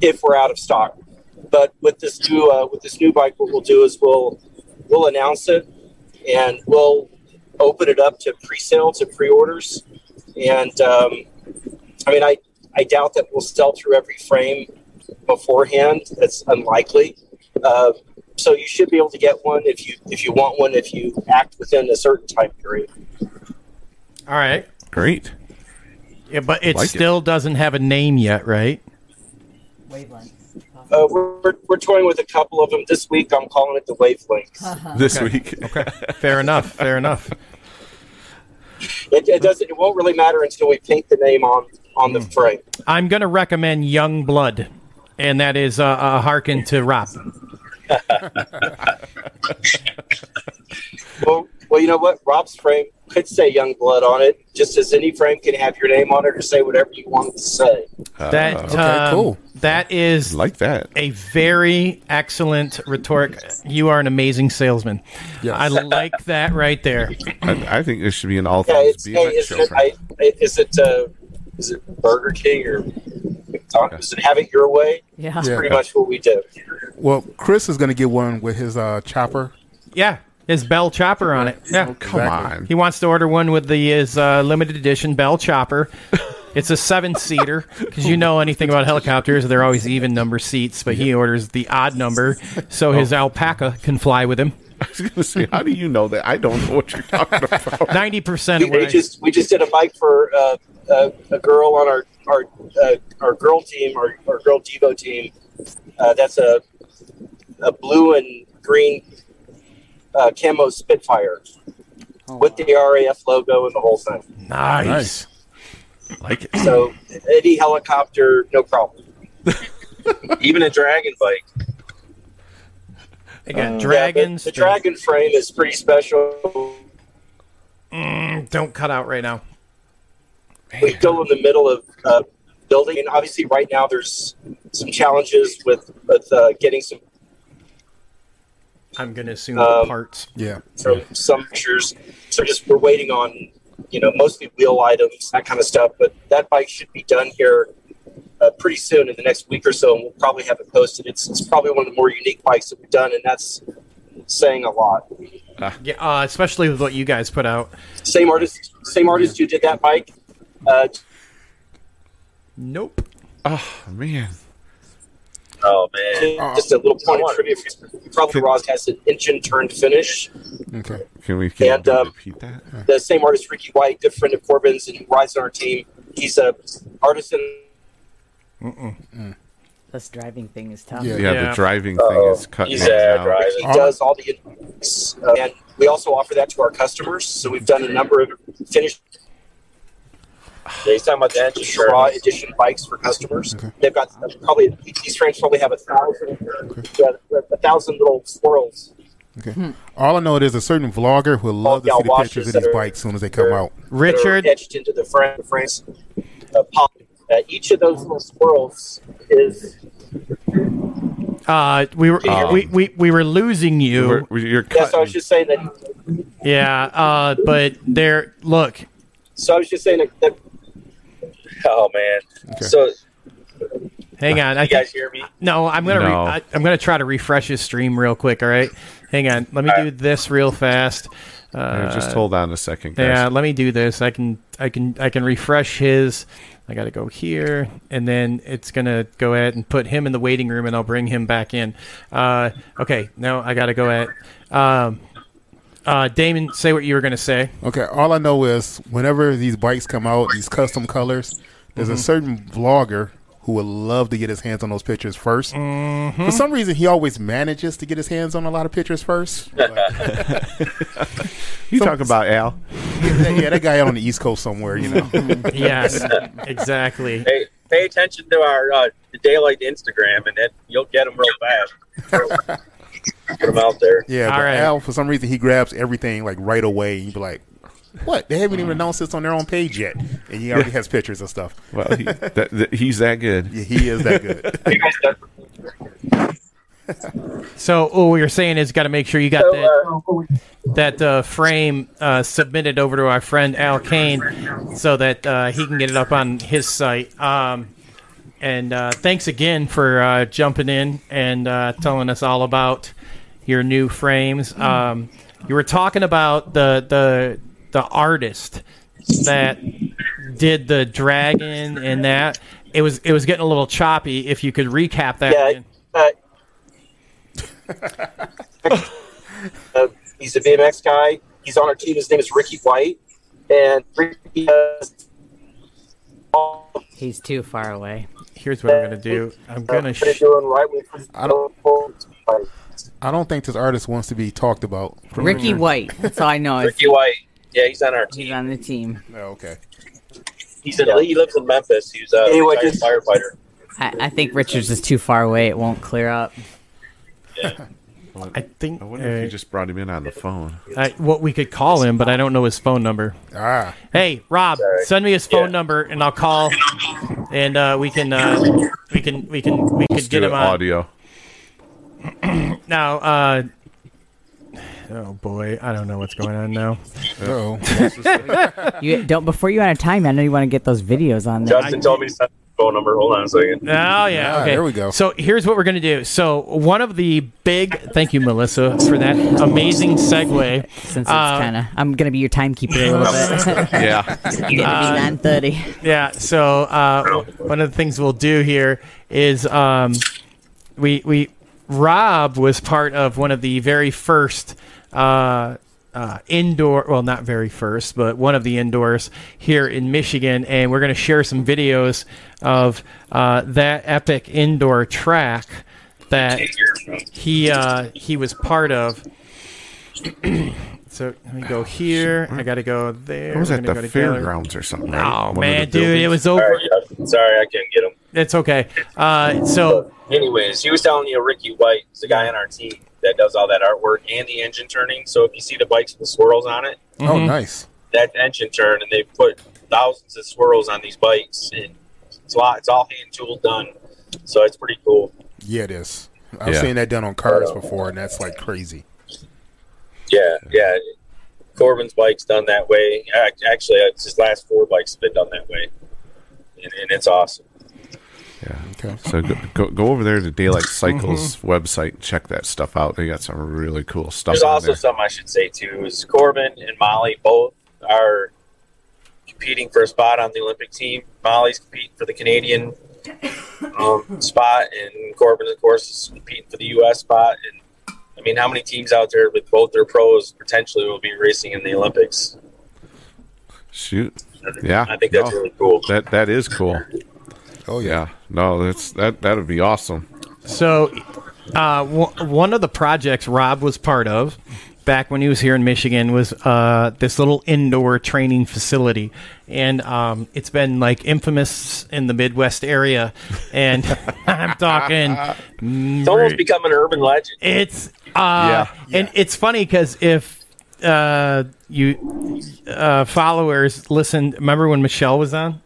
Speaker 11: if we're out of stock. But with this new uh, with this new bike, what we'll do is we'll we'll announce it and we'll open it up to pre-sale to pre-orders. And um, I mean, I I doubt that we'll sell through every frame beforehand. That's unlikely. Uh, so you should be able to get one if you if you want one if you act within a certain time period.
Speaker 3: All right,
Speaker 4: Great.
Speaker 3: yeah, but it
Speaker 4: Like it.
Speaker 3: still doesn't have a name yet, right?
Speaker 11: Uh, we're, we're, we're toying with a couple of them this week. I'm calling it the wavelength.
Speaker 4: This week.
Speaker 3: Okay, fair enough. Fair enough.
Speaker 11: It, it doesn't. It won't really matter until we paint the name on on the frame.
Speaker 3: I'm going to recommend Young Blood, and that is uh, a harken to Rob.
Speaker 11: Well, well, you know what? Rob's frame could say Young Blood on it, just as any frame can have your name on it or say whatever you want to say.
Speaker 3: That
Speaker 4: okay,
Speaker 3: um,
Speaker 7: cool.
Speaker 3: That is
Speaker 4: like that.
Speaker 3: a very excellent rhetoric. You are an amazing salesman.
Speaker 7: Yes.
Speaker 3: I like that right there.
Speaker 4: I, I think there should be an all
Speaker 11: Yeah,
Speaker 4: things
Speaker 11: it's hey, isn't it, I, I- is it uh, is it Burger King or McDonald's? Is it Have It Your Way?
Speaker 5: Yeah.
Speaker 11: That's
Speaker 7: Yeah.
Speaker 11: pretty much what we do.
Speaker 7: Well, Chris is going to get one with his uh, chopper.
Speaker 3: Yeah, his Bell Chopper on it. Yeah,
Speaker 4: Come
Speaker 7: Exactly.
Speaker 4: on.
Speaker 3: he wants to order one with the his uh, limited edition Bell Chopper. It's a seven seater because you know anything about helicopters, they're always even number seats. But he orders the odd number so his alpaca can fly with him.
Speaker 4: I was going to say, how do you know that? I don't know what you're talking about.
Speaker 3: Ninety percent
Speaker 11: We, we just we just did a bike for uh, uh, a girl on our our uh, our girl team, our, our girl Devo team. Uh, that's a a blue and green uh, camo Spitfire with the RAF logo and the whole thing.
Speaker 3: nice.
Speaker 7: Nice.
Speaker 4: like it.
Speaker 11: So any helicopter, no problem.
Speaker 6: Even a dragon bike.
Speaker 3: They got
Speaker 11: Yeah, but
Speaker 3: dragons.
Speaker 11: the dragon frame is pretty special.
Speaker 3: Mm, don't cut out right now.
Speaker 11: We're still in the middle of uh, building, and obviously, right now there's some challenges with with uh, getting some
Speaker 3: I'm gonna assume the
Speaker 11: Um,
Speaker 3: parts.
Speaker 7: Yeah.
Speaker 11: from some pictures. So just we're waiting on, you know, mostly wheel items, that kind of stuff. But that bike should be done here uh, pretty soon in the next week or so, and we'll probably have it posted. It's it's probably one of the more unique bikes that we've done, and that's saying a lot.
Speaker 3: Yeah, uh, especially with what you guys put out.
Speaker 11: Same artist, same artist who did that bike. Uh,
Speaker 3: Nope.
Speaker 4: Oh, man.
Speaker 6: Oh man.
Speaker 11: just a little point of trivia. for you. Probably Roz has an engine turned finish.
Speaker 7: Okay.
Speaker 4: Can we can
Speaker 11: And, um,
Speaker 4: repeat that?
Speaker 11: the same artist, Ricky White, good friend of Corbin's, and he rides on our team. He's a artisan.
Speaker 5: This driving thing is tough.
Speaker 7: Yeah.
Speaker 4: Yeah,
Speaker 3: Yeah.
Speaker 4: the driving thing
Speaker 11: Uh-oh.
Speaker 4: is cutting
Speaker 6: He's
Speaker 4: me
Speaker 6: uh,
Speaker 4: out.
Speaker 6: driving.
Speaker 11: He does all the, uh, and we also offer that to our customers. So we've done a number of finished
Speaker 6: Yeah, he's talking about the engine
Speaker 11: raw edition bikes for customers. They've got probably these frames probably have a thousand, yeah, a thousand little swirls.
Speaker 7: Okay. All I know is a certain vlogger who would love to see the pictures of these bikes as soon as they come out.
Speaker 3: Richard,
Speaker 11: etched into the frame, frames. Uh, pop. Uh, each of those little swirls is
Speaker 3: uh, we were
Speaker 4: Um,
Speaker 3: we, we, we were losing you.
Speaker 4: We're- we- you're
Speaker 11: yes. I was just saying that.
Speaker 3: Yeah, uh, but there. Look,
Speaker 11: So I was just saying that, that
Speaker 6: Oh man.
Speaker 7: Okay.
Speaker 6: So
Speaker 3: hang on. I
Speaker 6: you
Speaker 3: think,
Speaker 6: guys hear me?
Speaker 3: no, I'm gonna
Speaker 4: No.
Speaker 3: Re- I, I'm gonna try to refresh his stream real quick. All right, hang on. Let me do this real fast. Uh,
Speaker 4: just hold on a second, guys.
Speaker 3: Yeah, let me do this. I can I can I can refresh his. I got to go here, and then it's gonna go ahead and put him in the waiting room, and I'll bring him back in. Uh, okay, now I got to go ahead. Um, uh, Damon, say what you were gonna say.
Speaker 7: Okay, all I know is whenever these bikes come out, these custom colors, there's a mm-hmm. certain vlogger who would love to get his hands on those pictures 1st mm-hmm. For some reason, he always manages to get his hands on a lot of pictures first.
Speaker 4: You talk about Al?
Speaker 7: yeah, yeah, that guy out on the East Coast somewhere, you know. Mm-hmm.
Speaker 3: Yes, exactly.
Speaker 6: Pay, pay attention to our uh, daylight Instagram, and then you'll get them real fast. Put them out there.
Speaker 7: Yeah,
Speaker 3: All
Speaker 7: but
Speaker 3: right.
Speaker 7: Al, for some reason, he grabs everything like right away. And you be like, "What? They haven't even announced this on their own page yet," and he already has pictures and stuff.
Speaker 4: Well, he, that, that, he's that good.
Speaker 7: Yeah, he is that good.
Speaker 11: you guys?
Speaker 3: So, what we were saying is, got to make sure you got
Speaker 11: So,
Speaker 3: that
Speaker 11: uh,
Speaker 3: that uh, frame uh, submitted over to our friend Al Kane, so that uh, he can get it up on his site. Um, and uh, thanks again for uh, jumping in and uh, telling us all about your new frames. Um, you were talking about the the the artist that did the dragon and that. It was it was getting a little choppy. If you could recap that.
Speaker 11: Yeah, uh, uh, he's a BMX guy. He's on our team. His name is Ricky White, and Ricky has
Speaker 5: He's too far away.
Speaker 3: Here's what I'm gonna do. I'm gonna.
Speaker 11: What are
Speaker 3: Sh-
Speaker 11: right
Speaker 7: I don't- I don't think this artist wants to be talked about.
Speaker 5: Ricky White. That's all I know. Is
Speaker 6: Ricky White. Yeah, he's on our team.
Speaker 5: He's on the team.
Speaker 7: Oh, okay.
Speaker 6: He's in, he lives in Memphis. He's a
Speaker 11: Anyway,
Speaker 6: retired
Speaker 11: just-
Speaker 6: firefighter.
Speaker 5: I, I think Richards is too far away. It won't clear up. Yeah.
Speaker 3: I think.
Speaker 4: I wonder if you
Speaker 3: uh,
Speaker 4: just brought him in on the phone.
Speaker 3: I, what we could call him, but I don't know his phone number.
Speaker 7: Ah,
Speaker 3: Hey, Rob,
Speaker 6: Sorry.
Speaker 3: send me his phone
Speaker 6: Yeah.
Speaker 3: number and I'll call, and uh, we can uh, we can we can we
Speaker 4: Let's
Speaker 3: could get him on.
Speaker 4: audio.
Speaker 3: Now, uh, oh boy, I don't know what's going on now.
Speaker 7: oh.
Speaker 5: You don't before you out of time. I know you want to get those videos on there.
Speaker 6: Justin told me to send the phone number. Hold on a second.
Speaker 3: Oh yeah,
Speaker 7: Ah,
Speaker 3: okay.
Speaker 7: there we go.
Speaker 3: So here's what we're gonna do. So one of the big, thank you, Melissa, for that amazing segue.
Speaker 5: Since it's
Speaker 3: Uh,
Speaker 5: kind of, I'm gonna be your timekeeper a little bit.
Speaker 4: Yeah.
Speaker 5: It's gonna be nine thirty.
Speaker 3: Yeah. So uh, one of the things we'll do here is um, we we Rob was part of one of the very first uh, uh, indoor, well, not very first, but one of the indoors here in Michigan, and we're going to share some videos of uh, that epic indoor track that he uh, he was part of. so let me go here. I got to go there.
Speaker 4: What was
Speaker 3: We're
Speaker 4: that? The
Speaker 3: go
Speaker 4: fairgrounds or something? right?
Speaker 3: Oh
Speaker 4: One
Speaker 3: man, dude,
Speaker 4: buildings?
Speaker 3: it was over.
Speaker 6: Sorry, Justin. Sorry, I couldn't get him.
Speaker 3: It's okay. Uh, so
Speaker 6: Anyways, he was telling you Ricky White is the guy on our team that does all that artwork and the engine turning. So if you see the bikes with the swirls on it,
Speaker 7: Oh,
Speaker 3: Mhm.
Speaker 7: nice.
Speaker 6: that's engine turn, and they put thousands of swirls on these bikes, and it's a lot. It's all hand tooled done, so it's pretty cool.
Speaker 7: Yeah, it is. I've
Speaker 4: Yeah.
Speaker 7: seen that done on cars before, and that's like crazy.
Speaker 6: Yeah, yeah. Corbin's bike's done that way. Actually, it's his last four bikes have been done that way, and, and it's awesome.
Speaker 4: Yeah.
Speaker 7: Okay.
Speaker 4: So go, go, go over there to Daylight Cycles website and check that stuff out. They got some really cool stuff
Speaker 6: There's also
Speaker 4: there.
Speaker 6: something I should say too is Corbin and Molly both are competing for a spot on the Olympic team. Molly's competing for the Canadian um, spot, and Corbin, of course, is competing for the U.S. spot. And I mean, how many teams out there with both their pros potentially will be racing in the Olympics?
Speaker 4: Shoot. Yeah.
Speaker 6: I think that's
Speaker 4: No,
Speaker 6: really cool.
Speaker 4: That that is cool.
Speaker 7: Oh yeah.
Speaker 4: Yeah. No, that's that that would be awesome.
Speaker 3: So, uh, w- one of the projects Rob was part of back when he was here in Michigan was uh, this little indoor training facility, and um, it's been like infamous in the Midwest area. And I'm talking,
Speaker 6: It's almost become an urban legend.
Speaker 3: it's uh, and it's funny because if uh, you uh, followers listen, remember when Michelle was on?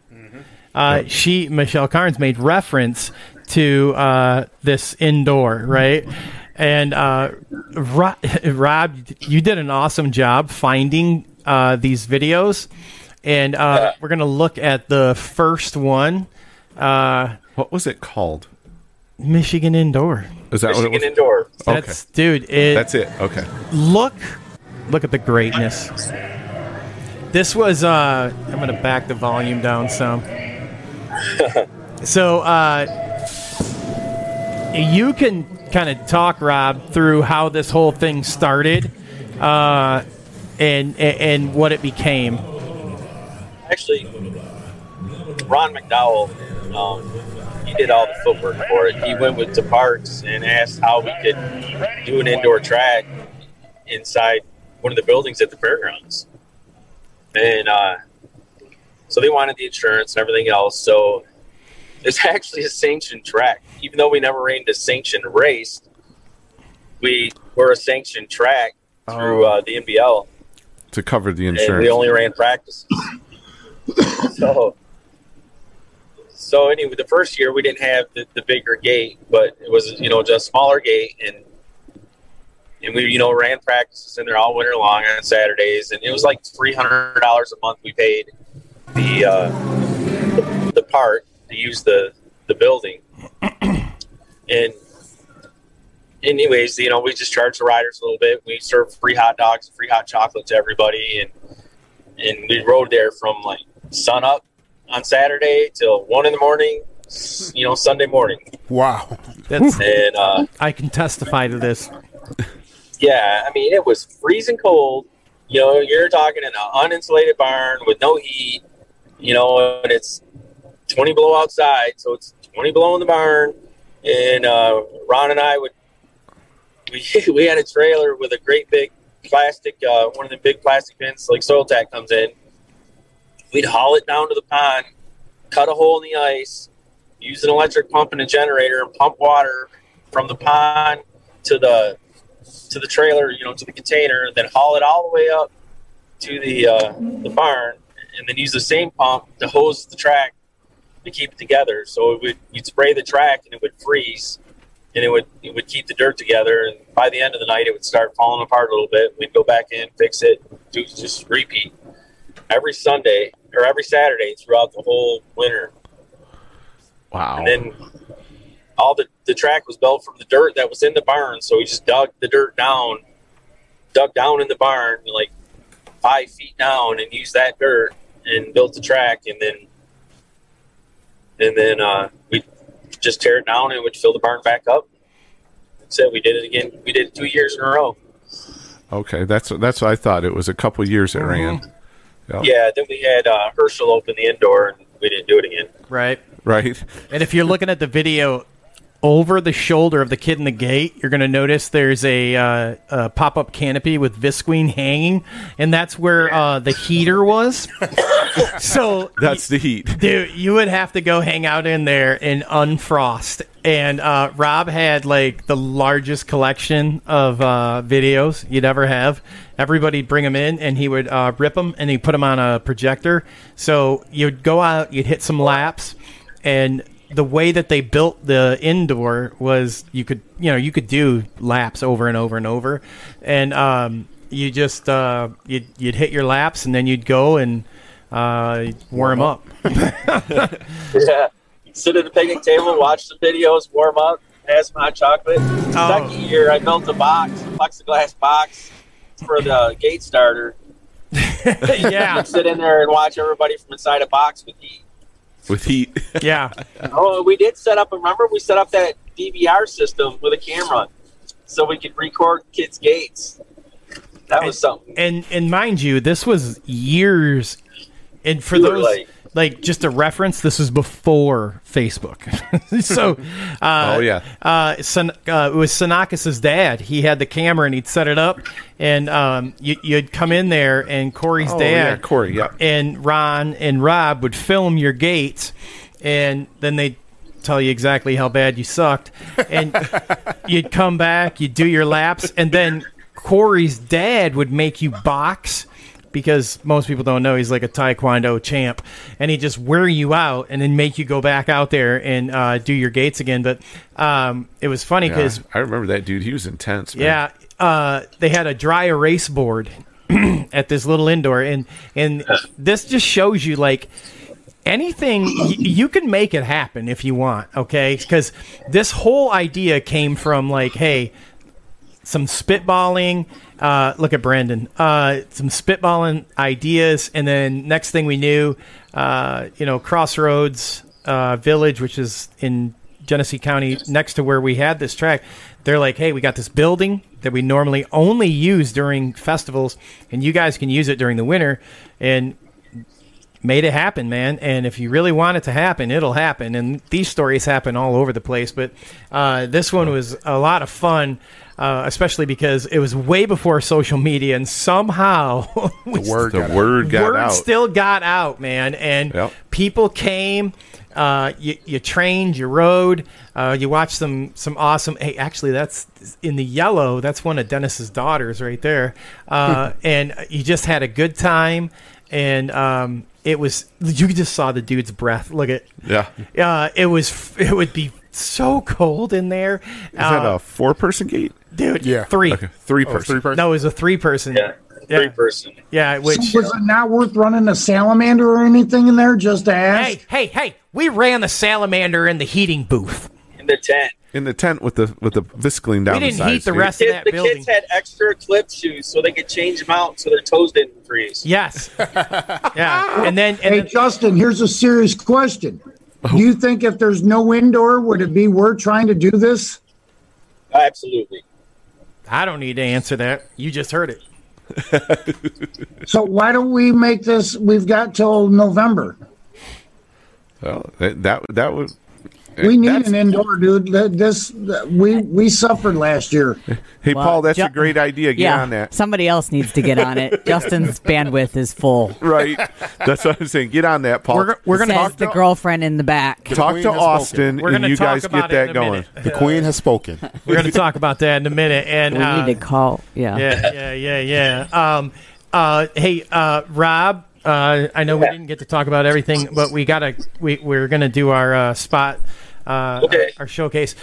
Speaker 3: Uh, she Michelle Carnes made reference to uh, this indoor, right? And uh, Rob, Rob, you did an awesome job finding uh, these videos, and uh, we're gonna look at the first one, uh,
Speaker 4: What was it called?
Speaker 3: Michigan Indoor.
Speaker 4: Is that what
Speaker 6: Michigan
Speaker 4: it was?
Speaker 6: indoor.
Speaker 4: Okay.
Speaker 3: Dude. It,
Speaker 4: That's it. Okay.
Speaker 3: look look at the greatness this was uh i'm gonna back the volume down some so uh you can kind of talk rob through how this whole thing started uh and and, and what it became
Speaker 6: Actually, Ron McDowell, um, he did all the footwork for it. He went with the parks and asked how we could do an indoor track inside one of the buildings at the fairgrounds. And uh, so they wanted the insurance and everything else. So it's actually a sanctioned track. Even though we never ran a sanctioned race, we were a sanctioned track through uh, the NBL
Speaker 4: To cover the
Speaker 6: and
Speaker 4: insurance.
Speaker 6: we only ran practices. so, so anyway, the first year we didn't have the, the bigger gate, but it was you know just a smaller gate, and and we you know ran practices in there all winter long on Saturdays, and it was like three hundred dollars a month we paid the uh, the park to use the the building, and anyways, you know, we just charged the riders a little bit. We served free hot dogs, free hot chocolate to everybody, and and we rode there from like sun up on Saturday till one in the morning, you know, Sunday morning.
Speaker 7: Wow.
Speaker 3: that's
Speaker 6: And uh,
Speaker 3: i can testify to this
Speaker 6: yeah, I mean, it was freezing cold. You know, you're talking in an uninsulated barn with no heat. You know, and it's 20 below outside, so it's 20 below in the barn. And uh, Ron and I would we we had a trailer with a great big plastic, uh, one of the big plastic bins, like soil tack comes in. We'd haul it down to the pond, cut a hole in the ice, use an electric pump and a generator, and pump water from the pond to the to the trailer, you know, to the container, then haul it all the way up to the uh, the barn, and then use the same pump to hose the track to keep it together. So it would you'd spray the track and it would freeze, and it would it would keep the dirt together. And by the end of the night, it would start falling apart a little bit. We'd go back in, fix it, do just repeat every Sunday or every Saturday throughout the whole winter.
Speaker 4: Wow.
Speaker 6: And then all the the track was built from the dirt that was in the barn. So we just dug the dirt down, dug down in the barn like five feet down, and used that dirt and built the track. And then and then uh, we just tear it down and it would fill the barn back up. That's it. We did it again. We did it two years in a row.
Speaker 4: Okay, that's that's what I thought. It was a couple years it ran. Yeah.
Speaker 6: Yeah. Then we had uh, Herschel open the indoor, and we didn't do it again.
Speaker 3: Right.
Speaker 4: Right.
Speaker 3: And if you're looking at the video, over the shoulder of the kid in the gate, you're going to notice there's a, uh, a pop up canopy with Visqueen hanging, and that's where uh, the heater was. so
Speaker 4: That's the heat.
Speaker 3: Dude, you would have to go hang out in there and unfrost. And uh, Rob had like the largest collection of uh, videos you'd ever have. Everybody'd bring them in, and he would uh, rip them and he'd put them on a projector. So you'd go out, you'd hit some laps, and the way that they built the indoor was you could you know you could do laps over and over and over, and um, you just uh, you'd you'd hit your laps and then you'd go and uh, warm up.
Speaker 6: Yeah. Sit at the picnic table, watch some videos, warm up, have my hot chocolate. Second year, I built a box, a plexiglass box for the gate starter.
Speaker 3: yeah.
Speaker 6: Sit in there and watch everybody from inside a box with heat.
Speaker 4: With heat.
Speaker 3: Yeah.
Speaker 6: Oh, we did set up. Remember, we set up that DVR system with a camera, so we could record kids' gates. That was something.
Speaker 3: And and mind you, this was years. And for
Speaker 6: You
Speaker 3: those
Speaker 6: like-
Speaker 3: like just a reference, this was before Facebook. so, uh,
Speaker 4: Oh, yeah.
Speaker 3: uh, San, uh, it was Sanakis's dad. He had the camera and he'd set it up, and um, you, you'd come in there, and Corey's
Speaker 4: Oh,
Speaker 3: dad,
Speaker 4: yeah, Corey, yeah.
Speaker 3: and Ron and Rob would film your gates, and then they. Tell you exactly how bad you sucked, and you'd come back, you'd do your laps, and then Corey's dad would make you box because most people don't know he's like a taekwondo champ, and he just wear you out and then make you go back out there and uh, do your gates again. But um, it was funny
Speaker 4: Yeah,
Speaker 3: because
Speaker 4: I remember that dude. He was intense. Man.
Speaker 3: yeah, uh, they had a dry erase board at this little indoor, and and this just shows you like anything y- you can make it happen if you want. Okay, because this whole idea came from like, hey, some spitballing. Uh, look at Brandon. Uh, some spitballing ideas, and then next thing we knew, uh, you know, Crossroads uh, Village, which is in Genesee County, next to where we had this track. They're like, hey, we got this building that we normally only use during festivals, and you guys can use it during the winter, and made it happen, man. And if you really want it to happen, it'll happen. And these stories happen all over the place. But uh, this one was a lot of fun, uh, especially because it was way before social media, and somehow
Speaker 7: The word
Speaker 4: The
Speaker 7: got out.
Speaker 4: word got
Speaker 3: word
Speaker 4: out.
Speaker 3: still got out, man. And
Speaker 4: Yep.
Speaker 3: people came. Uh, you, you trained, you rode, uh, you watched some some awesome. Hey, actually, that's in the yellow. That's one of Dennis's daughters right there. Uh, and you just had a good time, and um, it was you just saw the dude's breath. Look at
Speaker 4: Yeah.
Speaker 3: uh, it was it would be so cold in there.
Speaker 4: Is that a um, four person gate?
Speaker 3: dude?
Speaker 7: Yeah.
Speaker 3: three.
Speaker 4: Okay. Three
Speaker 7: Oh,
Speaker 4: person.
Speaker 7: three person.
Speaker 3: No, it was a three person.
Speaker 6: Yeah, three person.
Speaker 3: Yeah, which
Speaker 8: So was it not worth running a salamander or anything in there just to ask?
Speaker 3: hey, hey, hey, we ran the salamander in the heating booth.
Speaker 6: in the tent.
Speaker 4: In the tent with the with the Visqueen down
Speaker 3: We didn't
Speaker 4: the
Speaker 3: heat the rest of
Speaker 6: Kids,
Speaker 3: that
Speaker 6: the
Speaker 3: building.
Speaker 6: The kids had extra clip shoes so they could change them out so their toes didn't freeze.
Speaker 3: Yes. yeah. And then and
Speaker 8: Hey,
Speaker 3: then,
Speaker 8: Justin, here's a serious question. Do you think if there's no indoor, would it be worth trying to do this?
Speaker 6: Absolutely.
Speaker 3: I don't need to answer that. You just heard it.
Speaker 8: So why don't we make this? We've got till November.
Speaker 4: Well, that that, that would
Speaker 8: We need
Speaker 4: That's-
Speaker 8: an indoor, dude. This we we suffered last year.
Speaker 4: Hey,
Speaker 5: Well,
Speaker 4: Paul, that's
Speaker 5: Ju-
Speaker 4: a great idea. Get
Speaker 5: yeah,
Speaker 4: on that.
Speaker 5: somebody else needs to get on it. Justin's bandwidth is full.
Speaker 4: Right. That's what I'm saying. Get on that, Paul.
Speaker 3: We're, we're gonna
Speaker 5: Says the girlfriend in the back.
Speaker 4: talk to
Speaker 7: has spoken.
Speaker 4: Austin,
Speaker 3: We're
Speaker 4: and
Speaker 3: gonna
Speaker 4: you
Speaker 3: talk
Speaker 4: guys
Speaker 3: about
Speaker 4: get that going.
Speaker 7: The queen has spoken.
Speaker 3: we're gonna talk about that in a minute. And
Speaker 5: We
Speaker 3: uh,
Speaker 5: need to call. Yeah.
Speaker 3: yeah, yeah, yeah, yeah. Um, uh, hey, uh, Rob. Uh, I know we didn't get to talk about everything, but we gotta. We we're gonna do our uh, spot, uh,
Speaker 11: Okay.
Speaker 3: our, our showcase.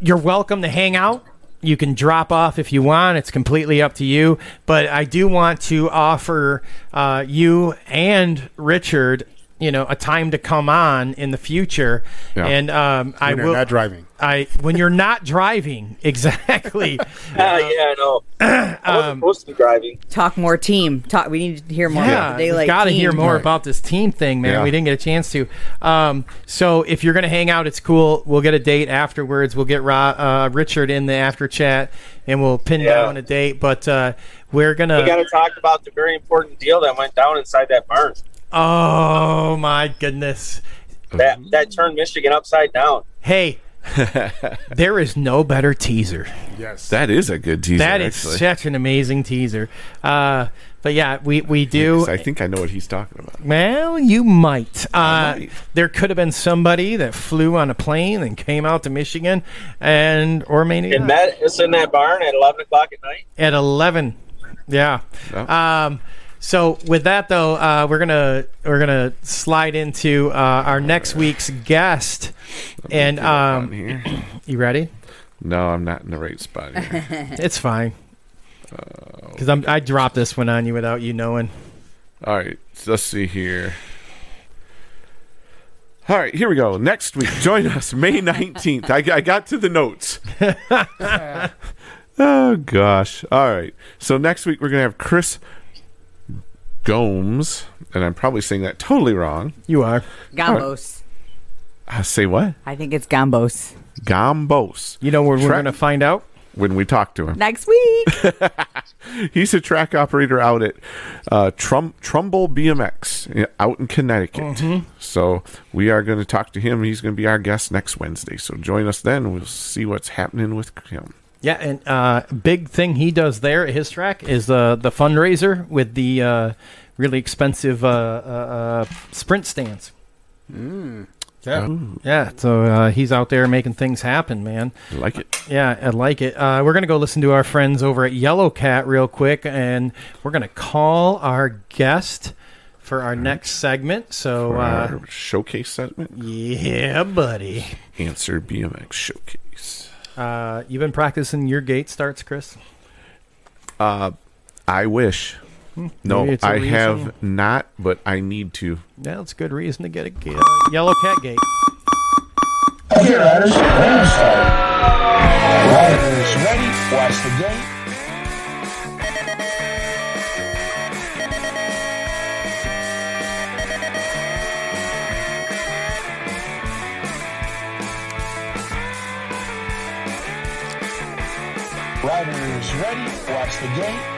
Speaker 3: You're welcome to hang out. You can drop off if you want. It's completely up to you. But I do want to offer uh, you and Richard, you know, a time to come on in the future.
Speaker 4: Yeah.
Speaker 3: And um, I
Speaker 7: When they're
Speaker 3: will.
Speaker 7: not driving.
Speaker 3: I when you're not driving, exactly.
Speaker 11: Ah, yeah, I know. I
Speaker 3: Um,
Speaker 11: wasn't supposed to be driving.
Speaker 5: Talk more team. Talk. We need to hear more
Speaker 3: Yeah,
Speaker 5: about the daylight
Speaker 3: got to
Speaker 5: team.
Speaker 3: hear more
Speaker 7: Right.
Speaker 3: about this team thing, man.
Speaker 4: Yeah.
Speaker 3: We didn't get a chance to. Um, so if you're gonna hang out, it's cool. We'll get a date afterwards. We'll get Ro- uh, Richard in the after chat, and we'll pin
Speaker 11: Yeah.
Speaker 3: down a date. But uh, we're gonna.
Speaker 11: We got to talk about the very important deal that went down inside that barn.
Speaker 3: Oh my goodness!
Speaker 11: That that turned Michigan upside down.
Speaker 3: Hey, there is no better teaser.
Speaker 7: Yes.
Speaker 4: That is a good teaser.
Speaker 3: That is
Speaker 4: actually.
Speaker 3: such an amazing teaser. Uh, but yeah, we we do.
Speaker 4: 'Cause I think I know what he's talking about.
Speaker 3: Well, you might. Uh,
Speaker 4: might.
Speaker 3: There could have been somebody that flew on a plane and came out to Michigan, and or maybe
Speaker 11: And
Speaker 3: not.
Speaker 11: met us in that barn at eleven o'clock at night.
Speaker 3: at eleven. Yeah.
Speaker 4: Yeah.
Speaker 3: Um, so with that though, uh, we're gonna we're gonna slide into uh, our next week's guest, and um,
Speaker 4: here.
Speaker 3: you ready?
Speaker 4: No, I'm not in the right spot here.
Speaker 3: It's fine. Because I'm I dropped this one on you without you knowing.
Speaker 4: All right, so let's see here. All right, here we go. Next week, join us May 19th. I, I got to the notes. oh, gosh. All right. So next week, we're going to have Chris Gomes, and I'm probably saying that totally wrong.
Speaker 3: You are.
Speaker 5: Gambos.
Speaker 4: Uh, say what?
Speaker 5: I think it's Gambos.
Speaker 4: Gambos.
Speaker 3: You know where we're
Speaker 4: Track-
Speaker 3: gonna find out.
Speaker 4: When we talk to him.
Speaker 5: Next week.
Speaker 4: He's a track operator out at uh, Trum- Trumbull BMX uh, out in Connecticut.
Speaker 3: Mm-hmm.
Speaker 4: So we are going to talk to him. He's going to be our guest next Wednesday. So join us then. We'll see what's happening with him.
Speaker 3: Yeah, and uh, big thing he does there at his track is uh, the fundraiser with the uh, really expensive uh, uh, uh, sprint stands.
Speaker 7: Yeah.
Speaker 3: Yeah, so uh, he's out there making things happen, man.
Speaker 4: I like it.
Speaker 3: Yeah, I like it. Uh, we're gonna go listen to our friends over at Yellow Cat real quick, and we're gonna call our guest for our next segment. So,
Speaker 4: For
Speaker 3: uh,
Speaker 4: our showcase segment.
Speaker 3: yeah, buddy.
Speaker 4: Answer BMX showcase.
Speaker 3: Uh, you've been practicing your gate starts, Chris.
Speaker 4: Uh, I wish. No,
Speaker 3: maybe it's a
Speaker 4: I
Speaker 3: reason.
Speaker 4: have not, but I need to.
Speaker 3: Yeah, that's a good reason to get a ga- Yellow Cat gate.
Speaker 1: Okay, riders, game start. Riders ready? Watch the gate. Riders ready? Watch the gate.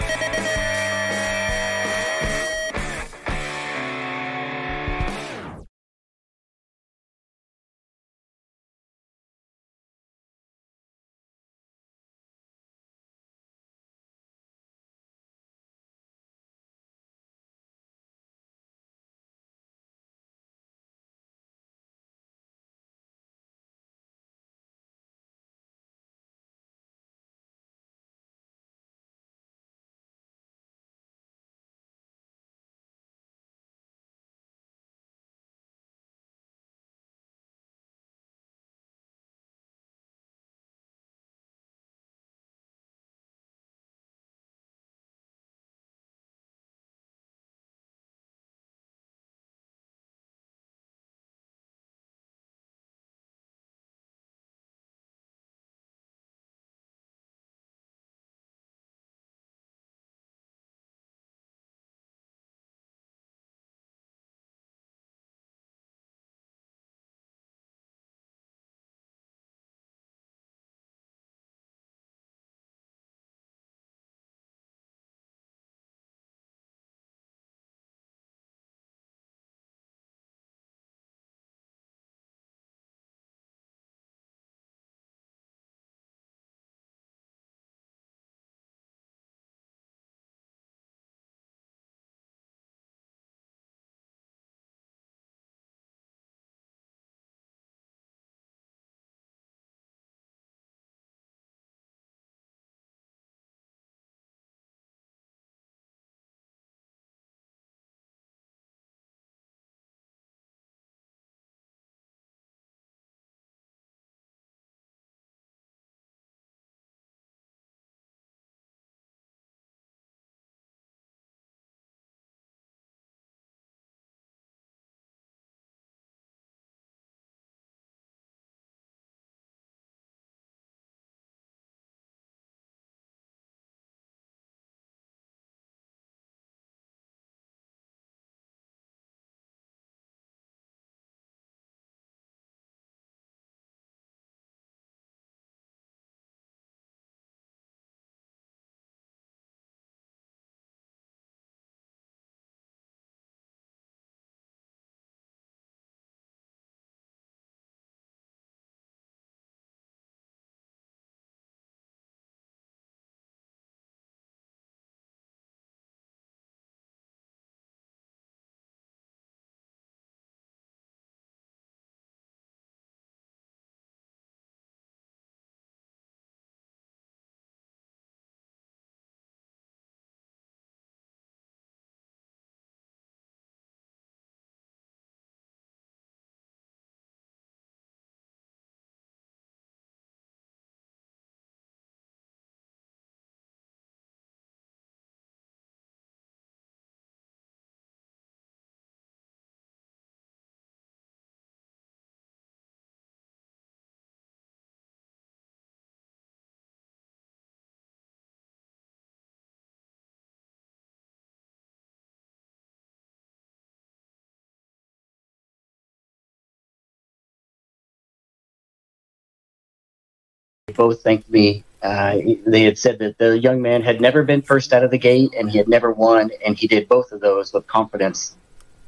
Speaker 12: Both thanked me. Uh, they had said that the young man had never been first out of the gate and he had never won, and he did both of those with confidence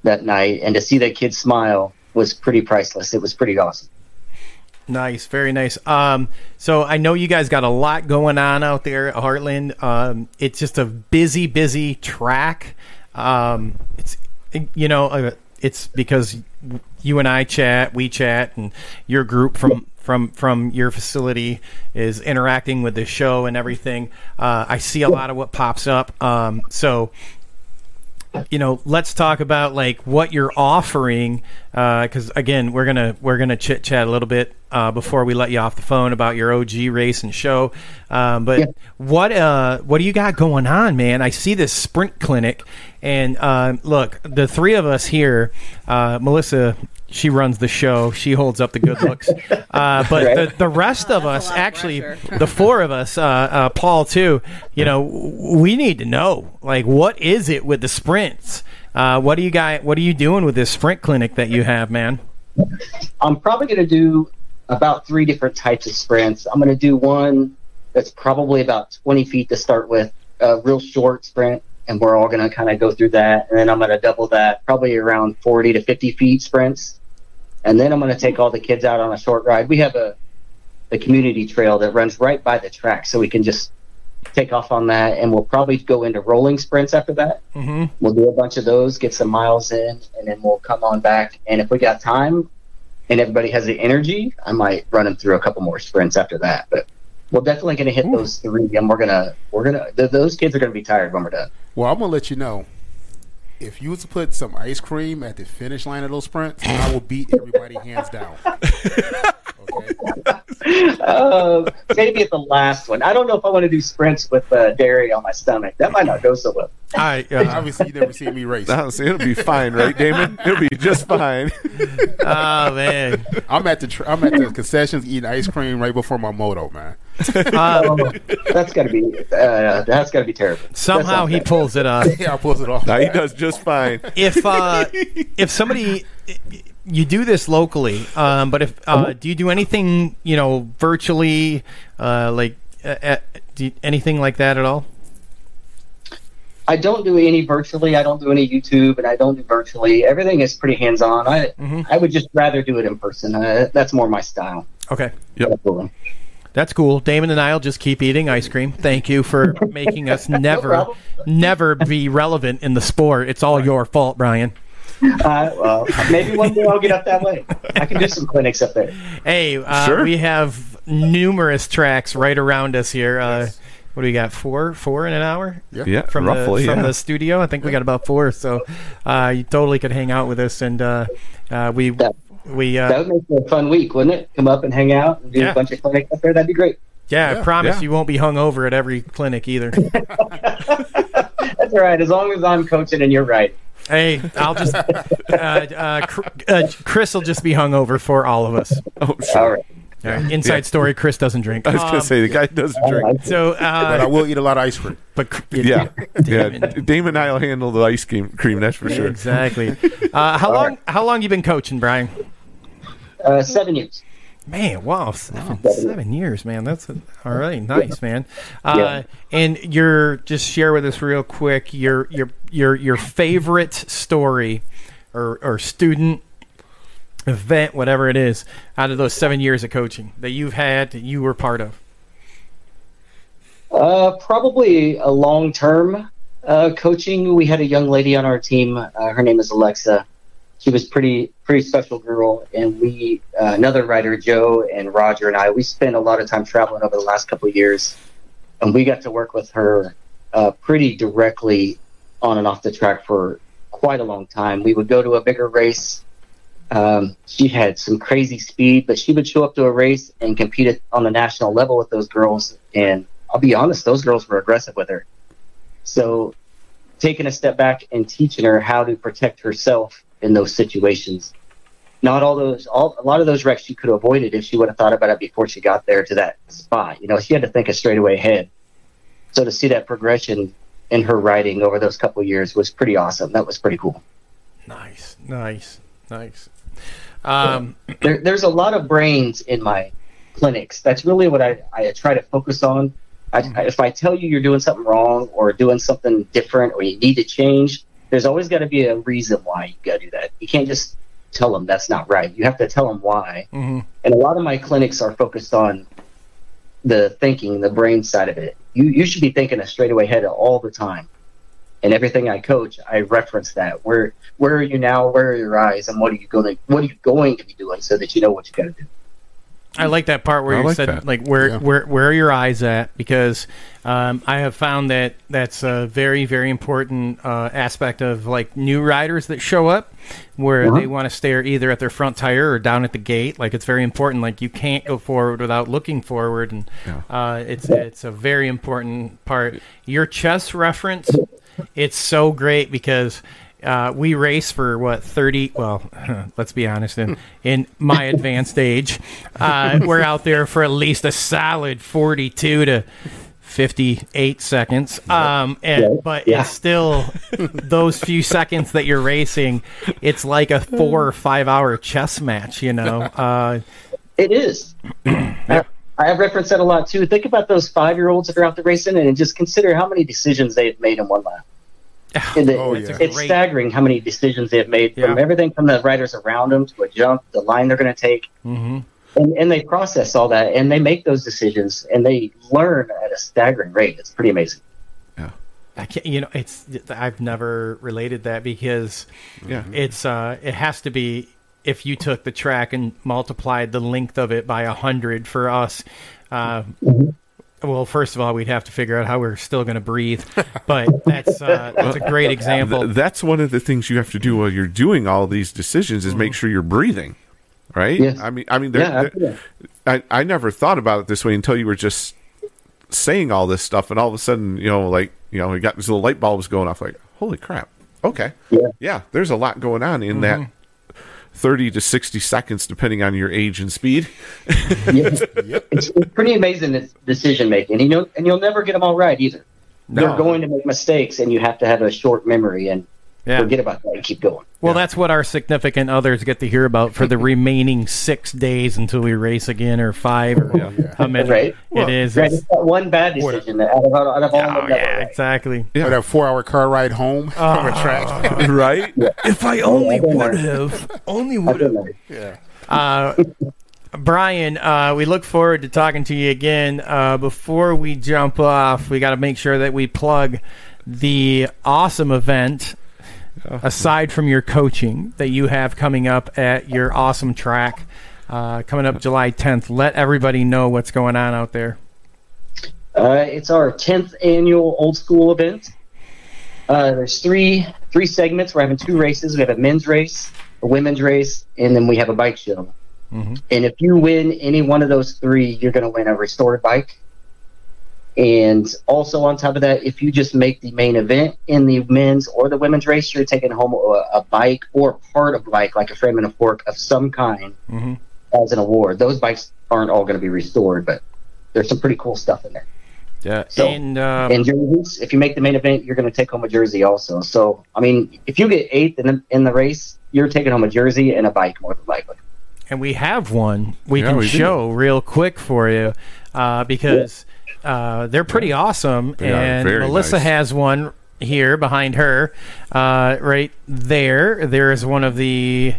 Speaker 12: that night. And to see that kid smile was pretty priceless. It was pretty awesome.
Speaker 3: Nice, very nice. Um, so I know you guys got a lot going on out there at Heartland. Um, it's just a busy, busy track. Um, it's you know, uh, it's because you and I chat, we chat, and your group from from from your facility is interacting with the show and everything. Uh, I see a lot of what pops up. Um, so you know let's talk about like what you're offering because again we're gonna we're gonna chit chat a little bit uh, before we let you off the phone about your og race and show um, but what uh what do you got going on man i see this sprint clinic and uh, look the three of us here uh, melissa she runs the show. She holds up the good looks. Uh, but
Speaker 13: Right.
Speaker 3: the, the rest of us, actually, the four of us, uh, uh, Paul too, you know, we need to know, like, what is it with the sprints? Uh, what do you guys, what are you doing with this sprint clinic that you have, man?
Speaker 12: I'm probably going to do about three different types of sprints. I'm going to do one that's probably about 20 feet to start with, a real short sprint, and we're all going to kind of go through that. And then I'm going to double that, probably around 40 to 50 feet sprints. And then I'm going to take all the kids out on a short ride. We have a, a community trail that runs right by the track, so we can just take off on that. And we'll probably go into rolling sprints after that.
Speaker 3: Mm-hmm.
Speaker 12: We'll do a bunch of those, get some miles in, and then we'll come on back. And if we got time and everybody has the energy, I might run them through a couple more sprints after that. But we're definitely going to hit those three, and we're gonna we're gonna th- those kids are going to be tired when we're done.
Speaker 7: Well, I'm gonna let you know. If you was to put some ice cream at the finish line of those sprints, I will beat everybody hands down.
Speaker 12: uh, maybe at the last one. I don't know if I want to do sprints with uh, dairy on my stomach. That might not go so well.
Speaker 3: I
Speaker 7: obviously you never seen me race.
Speaker 4: Honestly, it'll be fine, right, Damon? It'll be just fine.
Speaker 3: oh man,
Speaker 7: I'm at the tr- I'm at the concessions eating ice cream right before my moto, man.
Speaker 12: Oh, that's got to be uh, that's got to be terrible.
Speaker 3: Somehow he pulls it off.
Speaker 7: yeah, pulls it off.
Speaker 4: Now he does just fine.
Speaker 3: if uh, if somebody you do this locally, um, but if uh, do you do anything you know virtually, uh, like uh, uh, do you, anything like that at all?
Speaker 12: I don't do any virtually. I don't do any YouTube, and I don't do virtually. Everything is pretty hands on. I I would just rather do it in person. Uh, that's more my style.
Speaker 3: Okay.
Speaker 4: Yep.
Speaker 3: That's cool. Damon and I'll just keep eating ice cream. Thank you for making us never, never be relevant in the sport. It's all your fault, Brian.
Speaker 12: Uh, well, maybe one day I'll get up that way. I can do some clinics up there.
Speaker 3: Hey, uh,
Speaker 12: Sure.
Speaker 3: we have numerous tracks right around us here. Uh, what do we got? Four, four in an hour?
Speaker 4: Yeah. Yeah,
Speaker 3: from
Speaker 4: roughly,
Speaker 3: the from
Speaker 4: yeah.
Speaker 3: the studio. I think we got about four. So uh, you totally could hang out with us, and uh, uh, we we uh,
Speaker 12: that would make it a fun week, wouldn't it? Come up and hang out and do
Speaker 3: Yeah.
Speaker 12: a bunch of clinics up there. That'd be great.
Speaker 3: yeah, I promise
Speaker 12: yeah.
Speaker 3: you won't be hung over at every clinic either.
Speaker 12: That's all right. As long as I'm coaching and you're right.
Speaker 3: Hey, I'll just uh, uh, uh, Chris will just be hung over for all of us.
Speaker 4: Oh, sure.
Speaker 12: All right.
Speaker 3: All right. Inside
Speaker 4: Yeah.
Speaker 3: story: Chris doesn't drink.
Speaker 4: I was gonna
Speaker 3: Um,
Speaker 4: say the guy doesn't drink.
Speaker 3: So, uh,
Speaker 7: but I will eat a lot of ice cream.
Speaker 3: But
Speaker 4: Yeah, yeah. Damon and I'll handle the ice cream. Cream, that's for sure.
Speaker 3: Exactly. Uh, how long? How long you been coaching, Brian?
Speaker 12: Uh, seven years.
Speaker 3: Man, wow, seven, seven years, man. That's a, all right. Nice, man. Uh,
Speaker 12: Yeah.
Speaker 3: And you're just share with us real quick your your your your favorite story, or or student event, whatever it is, out of those seven years of coaching that you've had that you were part of.
Speaker 12: Uh, probably a long term uh, coaching. We had a young lady on our team. Uh, her name is Alexa. She was pretty pretty special girl, and we uh, another writer, Joe and Roger and I. We spent a lot of time traveling over the last couple of years, and we got to work with her uh, pretty directly on and off the track for quite a long time. We would go to a bigger race. Um, she had some crazy speed, but she would show up to a race and compete on the national level with those girls. And I'll be honest, those girls were aggressive with her. So taking a step back and teaching her how to protect herself in those situations. Not all those, all a lot of those wrecks she could have avoided if she would have thought about it before she got there to that spot. You know, she had to think a straightaway ahead. So to see that progression in her riding over those couple years was pretty awesome. That was pretty cool.
Speaker 3: Nice, nice, nice. Um,
Speaker 12: there, there's a lot of brains in my clinics. That's really what I, I try to focus on. I, I- if I tell you you're doing something wrong or doing something different or you need to change, there's always got to be a reason why you got to do that. You can't just tell them that's not right. You have to tell them why.
Speaker 3: Mm-hmm.
Speaker 12: And a lot of my clinics are focused on the thinking, the brain side of it. You you should be thinking a straightaway head all the time. And everything I coach, I reference that. Where where are you now? Where are your eyes? And what are you going to what are you going to be doing so that you know what you got to do.
Speaker 3: I like that part where
Speaker 12: I
Speaker 3: you
Speaker 12: like
Speaker 3: said
Speaker 12: that.
Speaker 3: like where
Speaker 12: Yeah.
Speaker 3: where where are your eyes at? Because um, I have found that that's a very very important uh, aspect of like new riders that show up, where
Speaker 12: Uh-huh.
Speaker 3: they want to stare either at their front tire or down at the gate. Like it's very important. Like you can't go forward without looking forward, and uh, it's it's a very important part. Your chess reference, it's so great because uh, we race for what 30 well let's be honest in, in my advanced age uh, we're out there for at least a solid 42 to 58 seconds um, and, but
Speaker 12: Yeah.
Speaker 3: it's still those few seconds that you're racing it's like a four or five hour chess match you know uh,
Speaker 12: It is. I, I have referenced that a lot too. Think about those five year olds that are out there racing and just consider how many decisions they have made in one lap. And it-
Speaker 3: Oh,
Speaker 12: it's
Speaker 3: yeah.
Speaker 12: it's
Speaker 3: Great.
Speaker 12: staggering how many decisions they have made from everything from the riders around them to a jump, the line they're going to take.
Speaker 3: mm-hmm.
Speaker 12: And, and they process all that and they make those decisions and they learn at a staggering rate. It's pretty amazing.
Speaker 3: I can't, you know, it's I've never related that because
Speaker 4: Yeah.
Speaker 3: it's uh, it has to be if you took the track and multiplied the length of it by a hundred for us. Uh, well, first of all, we'd have to figure out how we're still going to breathe, but that's uh, that's a great example.
Speaker 4: Th- that's one of the things you have to do while you're doing all these decisions is make sure you're breathing, right?
Speaker 12: Yes.
Speaker 4: I mean, I mean, there-
Speaker 12: Yeah,
Speaker 4: there- I I never thought about it this way until you were just saying all this stuff, and all of a sudden, you know, like you know, we got these little light bulbs going off. Like, holy crap! Okay,
Speaker 12: yeah,
Speaker 4: there's a lot going on in that. 30 to 60 seconds depending on your age and speed
Speaker 12: It's, it's pretty amazing it's decision making. And you know, and you'll never get them all right either.
Speaker 3: No.
Speaker 12: They're going to make mistakes, and you have to have a short memory and
Speaker 3: Yeah.
Speaker 12: forget about that and keep going.
Speaker 3: Well, that's what our significant others get to hear about for the remaining six days until we race again, or five, or how many
Speaker 12: Right.
Speaker 3: it is.
Speaker 12: Right,
Speaker 3: It's-
Speaker 12: it's one bad decision out of, out of all of them. that were right.
Speaker 3: exactly.
Speaker 7: Or that four hour car ride home from a track.
Speaker 4: right?
Speaker 3: If I only would have, only would have.
Speaker 7: Yeah.
Speaker 3: Uh, Brian, uh, we look forward to talking to you again. Uh, before we jump off, we got to make sure that we plug the awesome event, aside from your coaching, that you have coming up at your awesome track uh, coming up July 10th. Let everybody know what's going on out there.
Speaker 12: Uh, it's our tenth annual old school event. Uh, there's three three segments. We're having two races. We have a men's race, a women's race, and then we have a bike show.
Speaker 3: Mm-hmm.
Speaker 12: And if you win any one of those three, you're going to win a restored bike. And also on top of that, if you just make the main event in the men's or the women's race, you're taking home a, a bike or part of a bike, like a frame and a fork of some kind,
Speaker 3: Mm-hmm.
Speaker 12: as an award. Those bikes aren't all going to be restored, but there's some pretty cool stuff in there.
Speaker 3: Yeah,
Speaker 12: So,
Speaker 3: and um,
Speaker 12: and jerseys, if you make the main event, you're going to take home a jersey also. So, I mean, if you get eighth in the, in the race, you're taking home a jersey and a bike more than likely.
Speaker 3: and we have one we
Speaker 12: Yeah,
Speaker 3: can
Speaker 12: we do.
Speaker 3: show real quick for you uh, because uh, they're pretty awesome.
Speaker 4: They
Speaker 3: and Melissa
Speaker 4: nice.
Speaker 3: has one here behind her, uh, right there. There is one of the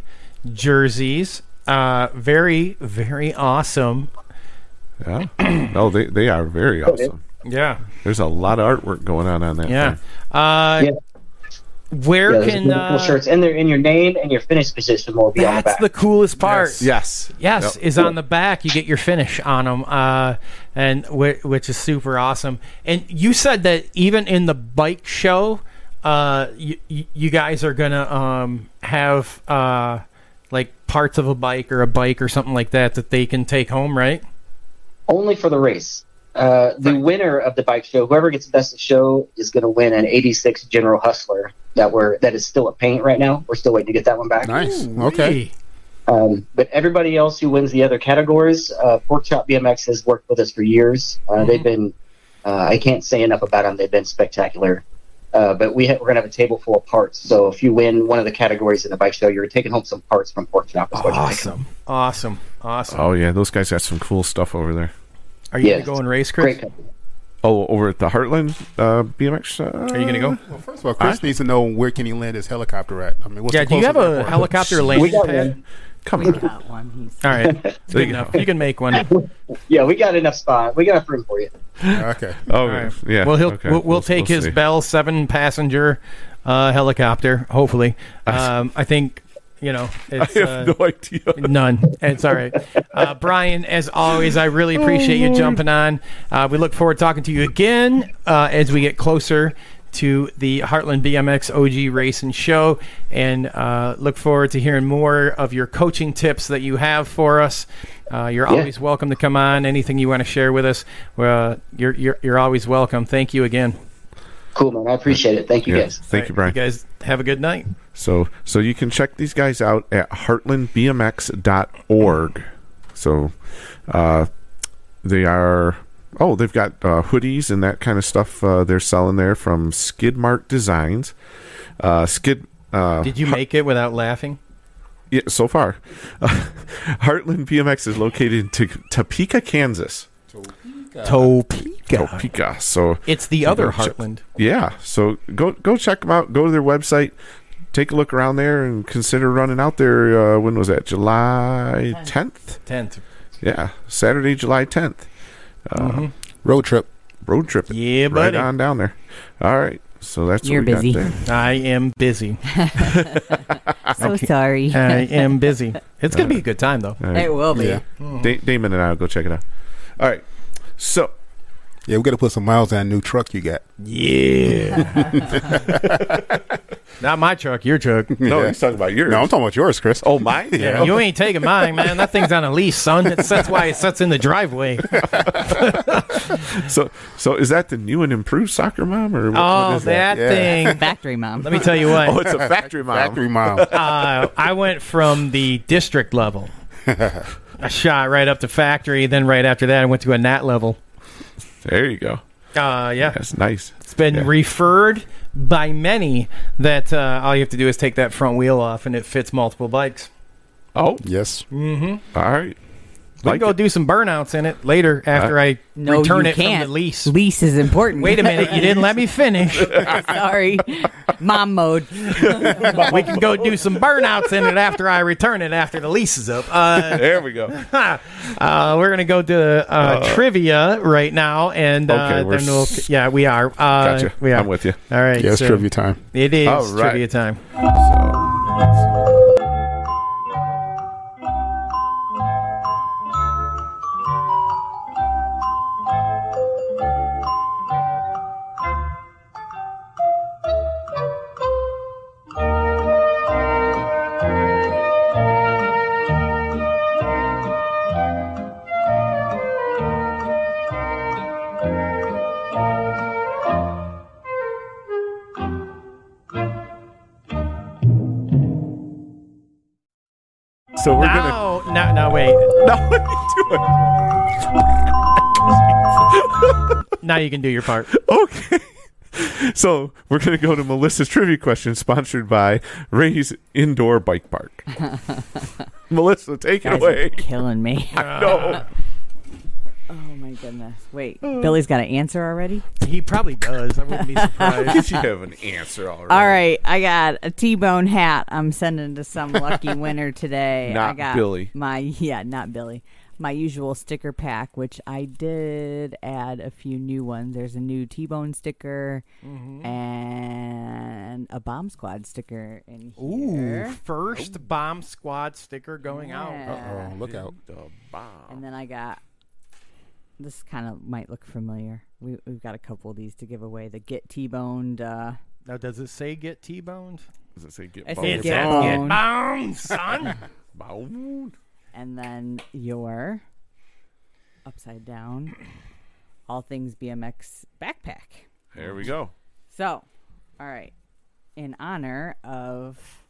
Speaker 3: jerseys. Uh, very, very awesome.
Speaker 4: Yeah. no, they they are very awesome.
Speaker 3: Yeah.
Speaker 4: There's a lot of artwork going on on that.
Speaker 3: Yeah.
Speaker 4: thing.
Speaker 3: Uh, Where
Speaker 12: Yeah,
Speaker 3: can uh,
Speaker 12: shirts and their in your name and your finish position will be on the
Speaker 3: That's
Speaker 12: back.
Speaker 3: the coolest part.
Speaker 4: Yes.
Speaker 3: Yes,
Speaker 4: Yep.
Speaker 3: is on the back. You get your finish on them, uh, and whi- which is super awesome. And you said that even in the bike show, uh, you, you guys are gonna um, have uh, like parts of a bike or a bike or something like that that they can take home, right?
Speaker 12: Only for the race. Uh, the winner of the bike show, whoever gets the best of show, is going to win an '86 General Hustler that we're that is still a paint right now. We're still waiting to get that one back.
Speaker 7: Nice. Okay.
Speaker 12: Um, but everybody else who wins the other categories, uh, Pork Chop BMX has worked with us for years. Uh, They've been, uh, I can't say enough about them. They've been spectacular. Uh, but we ha- we're gonna have a table full of parts. So if you win one of the categories in the bike show, you're taking home some parts from Pork Chop. Is what you're taking.
Speaker 3: Awesome, awesome, awesome.
Speaker 4: Oh yeah, those guys got some cool stuff over there.
Speaker 3: Are you
Speaker 12: Yes.
Speaker 3: gonna go and race, Chris?
Speaker 12: Great.
Speaker 4: Oh, over at the Heartland uh, BMX. Uh,
Speaker 3: Are you gonna go?
Speaker 7: Well, first of all, Chris needs to know where can he land his helicopter at. I mean, what's
Speaker 3: Yeah.
Speaker 7: the
Speaker 3: Do you have a
Speaker 7: airport?
Speaker 3: helicopter landing pad?
Speaker 12: one.
Speaker 4: Come on.
Speaker 5: Got one. He's
Speaker 3: All right, it's
Speaker 4: There
Speaker 3: good
Speaker 4: you
Speaker 3: enough. You can make one.
Speaker 12: Yeah, we got enough spot. We got enough room for you.
Speaker 7: Okay.
Speaker 4: Oh
Speaker 3: All right.
Speaker 4: yeah.
Speaker 3: Well, he'll
Speaker 4: okay.
Speaker 3: we'll, we'll take his
Speaker 4: see.
Speaker 3: Bell seven passenger uh, helicopter. Hopefully, um, I think you know.
Speaker 4: I have
Speaker 3: uh,
Speaker 4: no idea.
Speaker 3: None. It's all right. Uh, Brian, as always, I really appreciate you jumping on. Uh, we look forward to talking to you again uh, as we get closer to the Heartland BMX OG Race and Show, and uh, look forward to hearing more of your coaching tips that you have for us. Uh, you're
Speaker 12: Yeah.
Speaker 3: always welcome to come on. Anything you want to share with us, uh, you're, you're you're always welcome. Thank you again.
Speaker 12: Cool, man. I appreciate it. Thank you,
Speaker 4: Yeah.
Speaker 12: guys.
Speaker 4: Thank you, Brian.
Speaker 3: You guys have a good night.
Speaker 4: So so you can check these guys out at heartlandbmx.org. So uh, they are oh they've got uh, hoodies and that kind of stuff uh, they're selling there from Skidmark Designs. Uh, Skid. Uh,
Speaker 3: Did you make it without laughing?
Speaker 4: Yeah, so far. Heartland BMX is located in T- Topeka, Kansas.
Speaker 3: Topeka.
Speaker 4: Topeka. So
Speaker 3: It's the
Speaker 4: so
Speaker 3: other
Speaker 4: go check-
Speaker 3: Heartland.
Speaker 4: Yeah. So go go check them out. Go to their website. Take a look around there and consider running out there. Uh, when was that? July tenth.
Speaker 3: Tenth.
Speaker 4: Yeah, Saturday, July tenth. Uh,
Speaker 7: Road trip.
Speaker 4: Road trip.
Speaker 3: Mm-hmm. Yeah,
Speaker 4: right
Speaker 3: buddy.
Speaker 4: on down there. All right. So that's
Speaker 5: You're
Speaker 4: what we
Speaker 5: busy.
Speaker 4: got there.
Speaker 3: I am busy.
Speaker 5: so sorry.
Speaker 3: I am busy. It's gonna be a good time though.
Speaker 4: All right.
Speaker 5: It will be.
Speaker 7: Yeah.
Speaker 4: Da- Damon and I will go check it out. All right. So
Speaker 7: Yeah, we got to put some miles on that new truck you got.
Speaker 3: Yeah. Not my truck, your truck.
Speaker 4: no,
Speaker 7: Yeah.
Speaker 4: he's talking about yours.
Speaker 7: No, I'm talking about yours, Chris.
Speaker 4: oh, mine.
Speaker 7: Yeah.
Speaker 3: You ain't taking mine, man. That thing's on a lease, son. It's, that's why it sits in the driveway.
Speaker 4: So so is that the new and improved soccer mom or what,
Speaker 3: Oh,
Speaker 4: what is
Speaker 3: that
Speaker 7: Yeah.
Speaker 3: thing.
Speaker 5: Factory mom.
Speaker 3: Let me tell you what.
Speaker 4: Oh, it's a factory mom.
Speaker 7: Factory mom.
Speaker 3: uh, I went from the district level. I shot right up to factory. Then right after that, I went to a nat level.
Speaker 4: There you go.
Speaker 3: Uh, yeah,
Speaker 4: That's nice.
Speaker 3: it's been
Speaker 4: Yeah.
Speaker 3: referred by many that uh, all you have to do is take that front wheel off, and it fits multiple bikes.
Speaker 4: Oh,
Speaker 7: yes.
Speaker 3: Mm-hmm.
Speaker 4: all right.
Speaker 3: We
Speaker 4: Like
Speaker 3: can go
Speaker 4: it.
Speaker 3: do some burnouts in it later after I
Speaker 5: No,
Speaker 3: return
Speaker 5: you
Speaker 3: it
Speaker 5: can't.
Speaker 3: from the lease.
Speaker 5: Lease is important.
Speaker 3: Wait a minute, you didn't let me finish.
Speaker 5: Sorry. Mom mode.
Speaker 3: we can go do some burnouts in it after I return it after the lease is up. Uh,
Speaker 4: There we go.
Speaker 3: uh, we're gonna go to uh, trivia right now, and uh,
Speaker 4: Okay, we're
Speaker 3: then we'll.
Speaker 4: s-
Speaker 3: Yeah, we are. Uh,
Speaker 4: Gotcha.
Speaker 3: We are.
Speaker 4: I'm with you.
Speaker 3: All right.
Speaker 7: Yeah, it's
Speaker 3: so
Speaker 7: trivia time.
Speaker 3: It is
Speaker 4: All right.
Speaker 3: trivia time.
Speaker 4: So we're gonna.
Speaker 3: No, no, wait.
Speaker 4: No, what are you doing?
Speaker 3: Now you can do your part.
Speaker 4: Okay. So we're gonna go to Melissa's trivia question, sponsored by Ray's Indoor Bike Park. Melissa, take it
Speaker 5: Guys are
Speaker 4: away.
Speaker 5: killing me.
Speaker 4: No.
Speaker 5: Oh my goodness. Wait, Billy's got an answer already?
Speaker 3: He probably does. I wouldn't be surprised.
Speaker 4: Did you have an answer already?
Speaker 5: All right, I got a T-bone hat. I'm sending to some lucky winner today. I
Speaker 4: Not
Speaker 5: got
Speaker 4: Billy.
Speaker 5: My yeah, not Billy. My usual sticker pack, which I did add a few new ones. There's a new T-bone sticker
Speaker 3: Mm-hmm.
Speaker 5: and a Bomb Squad sticker in here.
Speaker 3: Ooh,
Speaker 5: here.
Speaker 3: first bomb squad sticker going out.
Speaker 5: Yeah.
Speaker 7: Oh, look out.
Speaker 4: The bomb.
Speaker 5: And then I got this kind of might look familiar. We, we've got a couple of these to give away. The Get T-boned. Uh,
Speaker 3: Now, does it say get T-boned?
Speaker 4: Does it say get
Speaker 5: I
Speaker 4: boned?
Speaker 5: said
Speaker 3: It
Speaker 5: get
Speaker 3: says
Speaker 5: boned.
Speaker 3: get boned, son.
Speaker 4: Boned.
Speaker 5: and then your upside down all things BMX backpack.
Speaker 4: There we go.
Speaker 5: So, all right, in honor of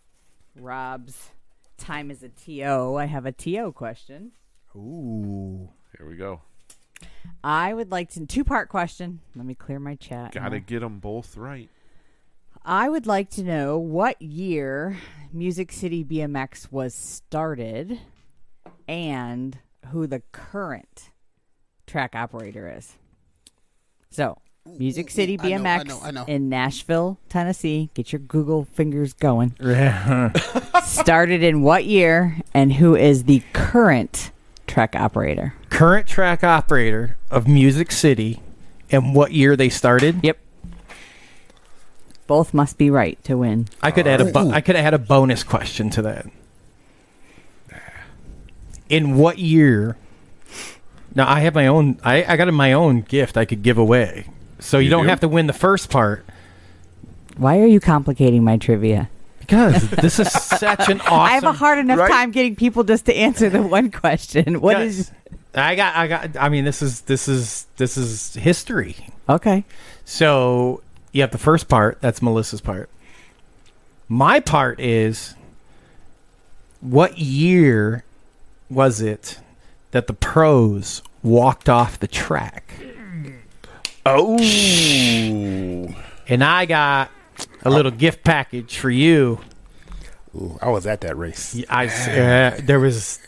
Speaker 5: Rob's time as a TO, I have a TO question.
Speaker 3: Ooh.
Speaker 4: Here we go.
Speaker 5: I would like to two part question. Let me clear my chat.
Speaker 4: Gotta get them both right.
Speaker 5: I would like to know what year Music City BMX was started and who the current track operator is. So, Music City
Speaker 13: I know, I
Speaker 5: BMX
Speaker 13: know, I know.
Speaker 5: in Nashville, Tennessee. Get your Google fingers going.
Speaker 3: Yeah.
Speaker 5: started in what year and who is the current track operator?
Speaker 3: Current track operator of Music City, and what year they started?
Speaker 5: Yep. Both must be right to win.
Speaker 3: I could add a bo- oh. I could add a bonus question to that. In what year? Now I have my own. I, I got my own gift I could give away, so you,
Speaker 5: You
Speaker 3: don't
Speaker 5: do?
Speaker 3: have to win the first part
Speaker 5: Why are you complicating my trivia?
Speaker 3: because this is such an awesome.
Speaker 5: I have a hard enough
Speaker 3: Right?
Speaker 5: time getting people just to answer the one question. What
Speaker 3: Yes.
Speaker 5: is?
Speaker 3: I got. I got. I mean, this is this is this is history.
Speaker 5: Okay.
Speaker 3: So you have the first part. That's Melissa's part. My part is what year was it that the pros walked off the track?
Speaker 4: Oh.
Speaker 3: And I got a little gift package for you.
Speaker 7: Ooh, I was at that race.
Speaker 3: I uh, there was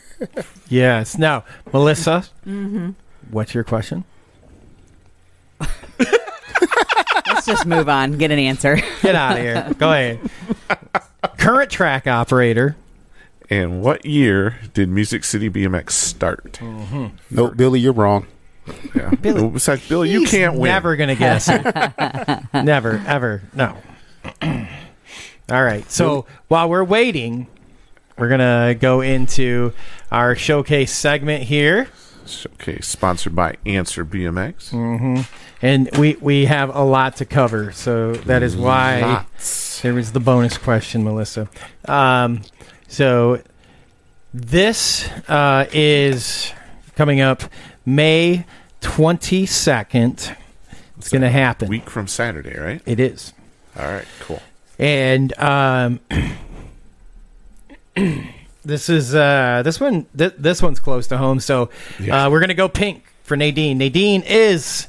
Speaker 3: yes. Now, Melissa,
Speaker 5: Mhm.
Speaker 3: what's your question?
Speaker 5: Let's just move on. Get an answer.
Speaker 3: Get out of here. Go ahead. Current track operator.
Speaker 4: And what year did Music City BMX start?
Speaker 7: Nope, Billy, you're wrong.
Speaker 4: Yeah. Billy, besides Billy, you can't win.
Speaker 3: Never gonna guess never, ever, no. All right. So while we're waiting, we're gonna go into our showcase segment here.
Speaker 4: Showcase sponsored by Answer BMX.
Speaker 3: hmm And we we have a lot to cover, so that is why
Speaker 4: Lots.
Speaker 3: there was the bonus question, Melissa. Um, so this uh, is coming up May twenty second. It's going to happen.
Speaker 4: Week from Saturday, right?
Speaker 3: It is.
Speaker 4: All right, cool.
Speaker 3: And um, this is uh, this one. Th- this one's close to home. So uh, we're gonna go pink for Nadine. Nadine is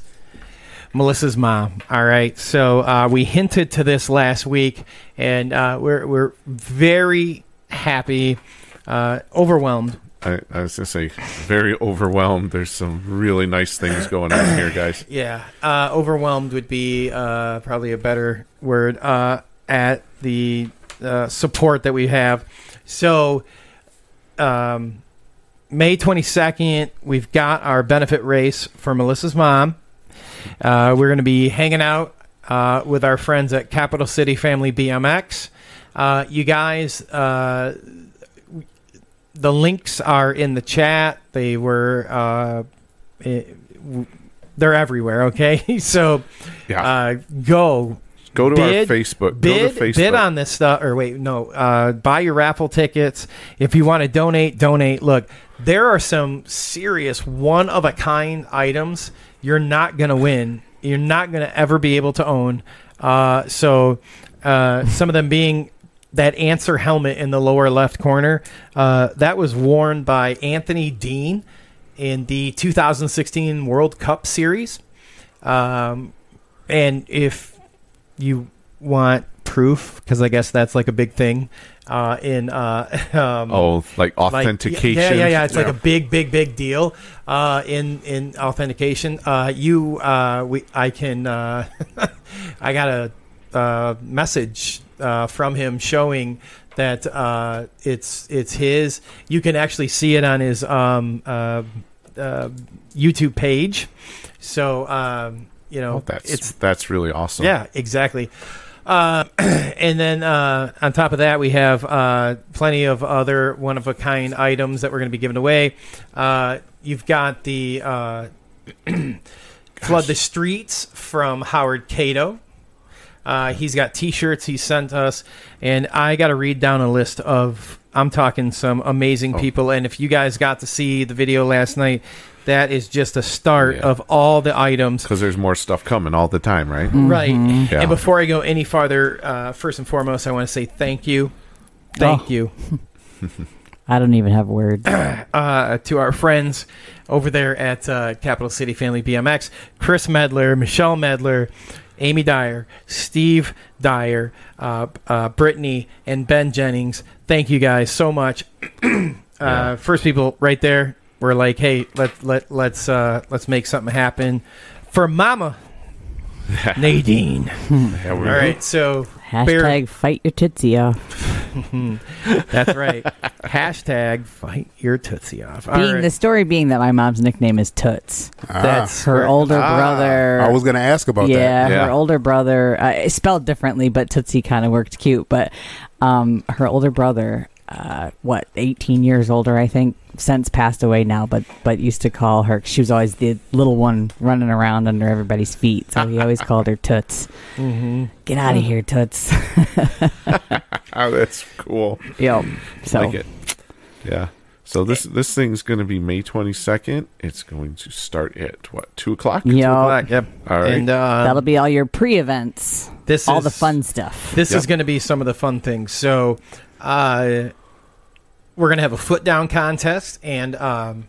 Speaker 3: Melissa's mom. All right. So uh, we hinted to this last week, and uh, we're we're very happy, uh, overwhelmed.
Speaker 4: I, I was gonna say very overwhelmed. There's some really nice things going on here, guys.
Speaker 3: Yeah, uh, overwhelmed would be uh, probably a better word uh, at the uh, support that we have. So, um, May 22nd, we've got our benefit race for Melissa's mom. Uh, we're going to be hanging out uh, with our friends at Capital City Family BMX. Uh, you guys, uh, the links are in the chat. They were, uh, eh, w- they're everywhere. Okay, so uh, go
Speaker 4: Go to our Facebook. Go to
Speaker 3: Bid,
Speaker 4: Facebook.
Speaker 3: bid on this stuff, or wait, no, uh, buy your raffle tickets. If you want to donate, donate. Look, there are some serious one of a kind items you're not going to win. You're not going to ever be able to own. Uh, so, uh, some of them being that answer helmet in the lower left corner. Uh, that was worn by Anthony Dean in the 2016 World Cup Series. Um, and if you want proof, because I guess that's like a big thing uh, in. Uh, um,
Speaker 4: Oh, like authentication?
Speaker 3: yeah, yeah, yeah. It's like a big, big, big deal uh, in in authentication. Uh, you, uh, we, I can. Uh, I got a uh, message uh, from him showing that uh, it's it's his. You can actually see it on his um, YouTube page. So um, you know,
Speaker 4: that's
Speaker 3: it's
Speaker 4: that's really awesome.
Speaker 3: yeah, exactly. Uh, and then uh, on top of that, we have uh, plenty of other one of a kind items that we're going to be giving away. Uh, you've got the uh, Flood the Streets from Howard Cato. Uh, he's got T-shirts he sent us, and I got to read down a list of. I'm talking some amazing
Speaker 4: Oh.
Speaker 3: people, and if you guys got to see the video last night, that is just a start of all the items.
Speaker 4: Because there's more stuff coming all the time, right?
Speaker 3: Right.
Speaker 4: Yeah.
Speaker 3: And before I go any farther, uh, first and foremost, I want to say thank you. Thank
Speaker 5: Oh.
Speaker 3: you
Speaker 5: I don't even have words.
Speaker 3: uh, to our friends over there at uh, Capital City Family BMX Chris Medler, Michelle Medler, Amy Dyer, Steve Dyer, uh, uh, Brittany, and Ben Jennings. Thank you guys so much. uh, First people right there were like, "Hey, let let let's uh, let's make something happen for Mama Nadine."
Speaker 4: Yeah,
Speaker 3: All right, so
Speaker 5: Hashtag
Speaker 3: bear-
Speaker 5: fight your tootsie off.
Speaker 3: That's right. Hashtag fight your tootsie off. All
Speaker 5: Being
Speaker 3: right.
Speaker 5: the story being that my mom's nickname is Toots.
Speaker 3: That's
Speaker 5: her
Speaker 3: right.
Speaker 5: older
Speaker 3: Ah.
Speaker 5: brother.
Speaker 7: I was going to ask about
Speaker 5: yeah,
Speaker 7: that.
Speaker 5: Yeah, her older brother. Uh, spelled differently, but Tootsie kind of worked cute. But um, her older brother, uh, what, 18 years older, I think, since passed away now, but but used to call her. She was always the little one running around under everybody's feet, so he always called her Toots.
Speaker 3: Mm-hmm.
Speaker 5: Get out of here, Toots.
Speaker 4: oh, that's cool.
Speaker 5: Yep. So-
Speaker 4: like it. Yeah. So this this thing's going to be May twenty second. It's going to start at what two o'clock?
Speaker 5: Yep. Two o'clock,
Speaker 3: yep.
Speaker 4: All right.
Speaker 3: And uh,
Speaker 5: That'll be all your pre-events.
Speaker 3: This
Speaker 5: all
Speaker 3: is-
Speaker 5: the fun stuff.
Speaker 3: This
Speaker 4: Yep.
Speaker 3: is going to be some of the fun things. So, uh, we're going to have a foot down contest, and um,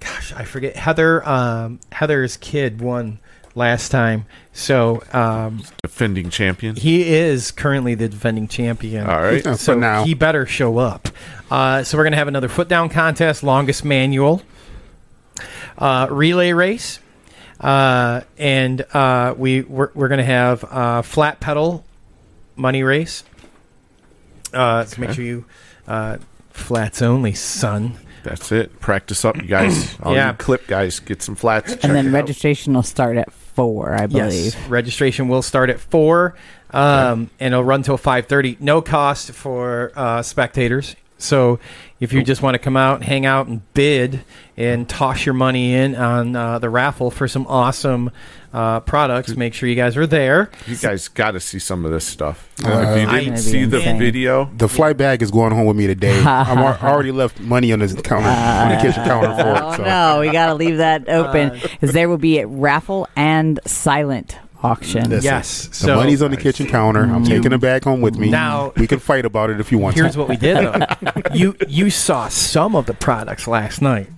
Speaker 3: gosh, I forget Heather. Um, Heather's kid won last time, so um,
Speaker 4: defending champion.
Speaker 3: He is currently the defending champion.
Speaker 4: All right. Yeah, for
Speaker 3: so
Speaker 7: now.
Speaker 3: he better show up. Uh, so we're going to have another foot down contest, longest manual, uh, relay race. Uh, and uh, we we're, we're going to have uh, flat pedal money race. Uh, so make sure you uh, flats only, son.
Speaker 4: That's it. Practice up, you guys. All
Speaker 3: Yeah.
Speaker 4: you clip guys, get some flats.
Speaker 5: and then
Speaker 4: it out.
Speaker 5: registration will start at four, I believe.
Speaker 3: Yes, registration will start at four, um, and it'll run till five thirty. No cost for uh, spectators. So if you just want to come out, hang out, and bid, and toss your money in on uh, the raffle for some awesome uh, products, make sure you guys are there.
Speaker 4: You guys got to see some of this stuff.
Speaker 7: Uh,
Speaker 4: if you
Speaker 7: I-
Speaker 4: didn't see the video,
Speaker 7: The flight bag is going home with me today. I'm al- I already left money on the counter, on the kitchen counter for it.
Speaker 5: Oh
Speaker 7: so.
Speaker 5: no, we got to leave that open
Speaker 3: Uh,
Speaker 5: because there will be a raffle and silent auction.
Speaker 7: Listen, the money's on the kitchen counter. I'm
Speaker 3: You-
Speaker 7: taking it back home with me.
Speaker 3: Now-
Speaker 7: we can fight about it if you want.
Speaker 3: Here's
Speaker 7: to.
Speaker 3: what we did though. you you saw some of the products last night.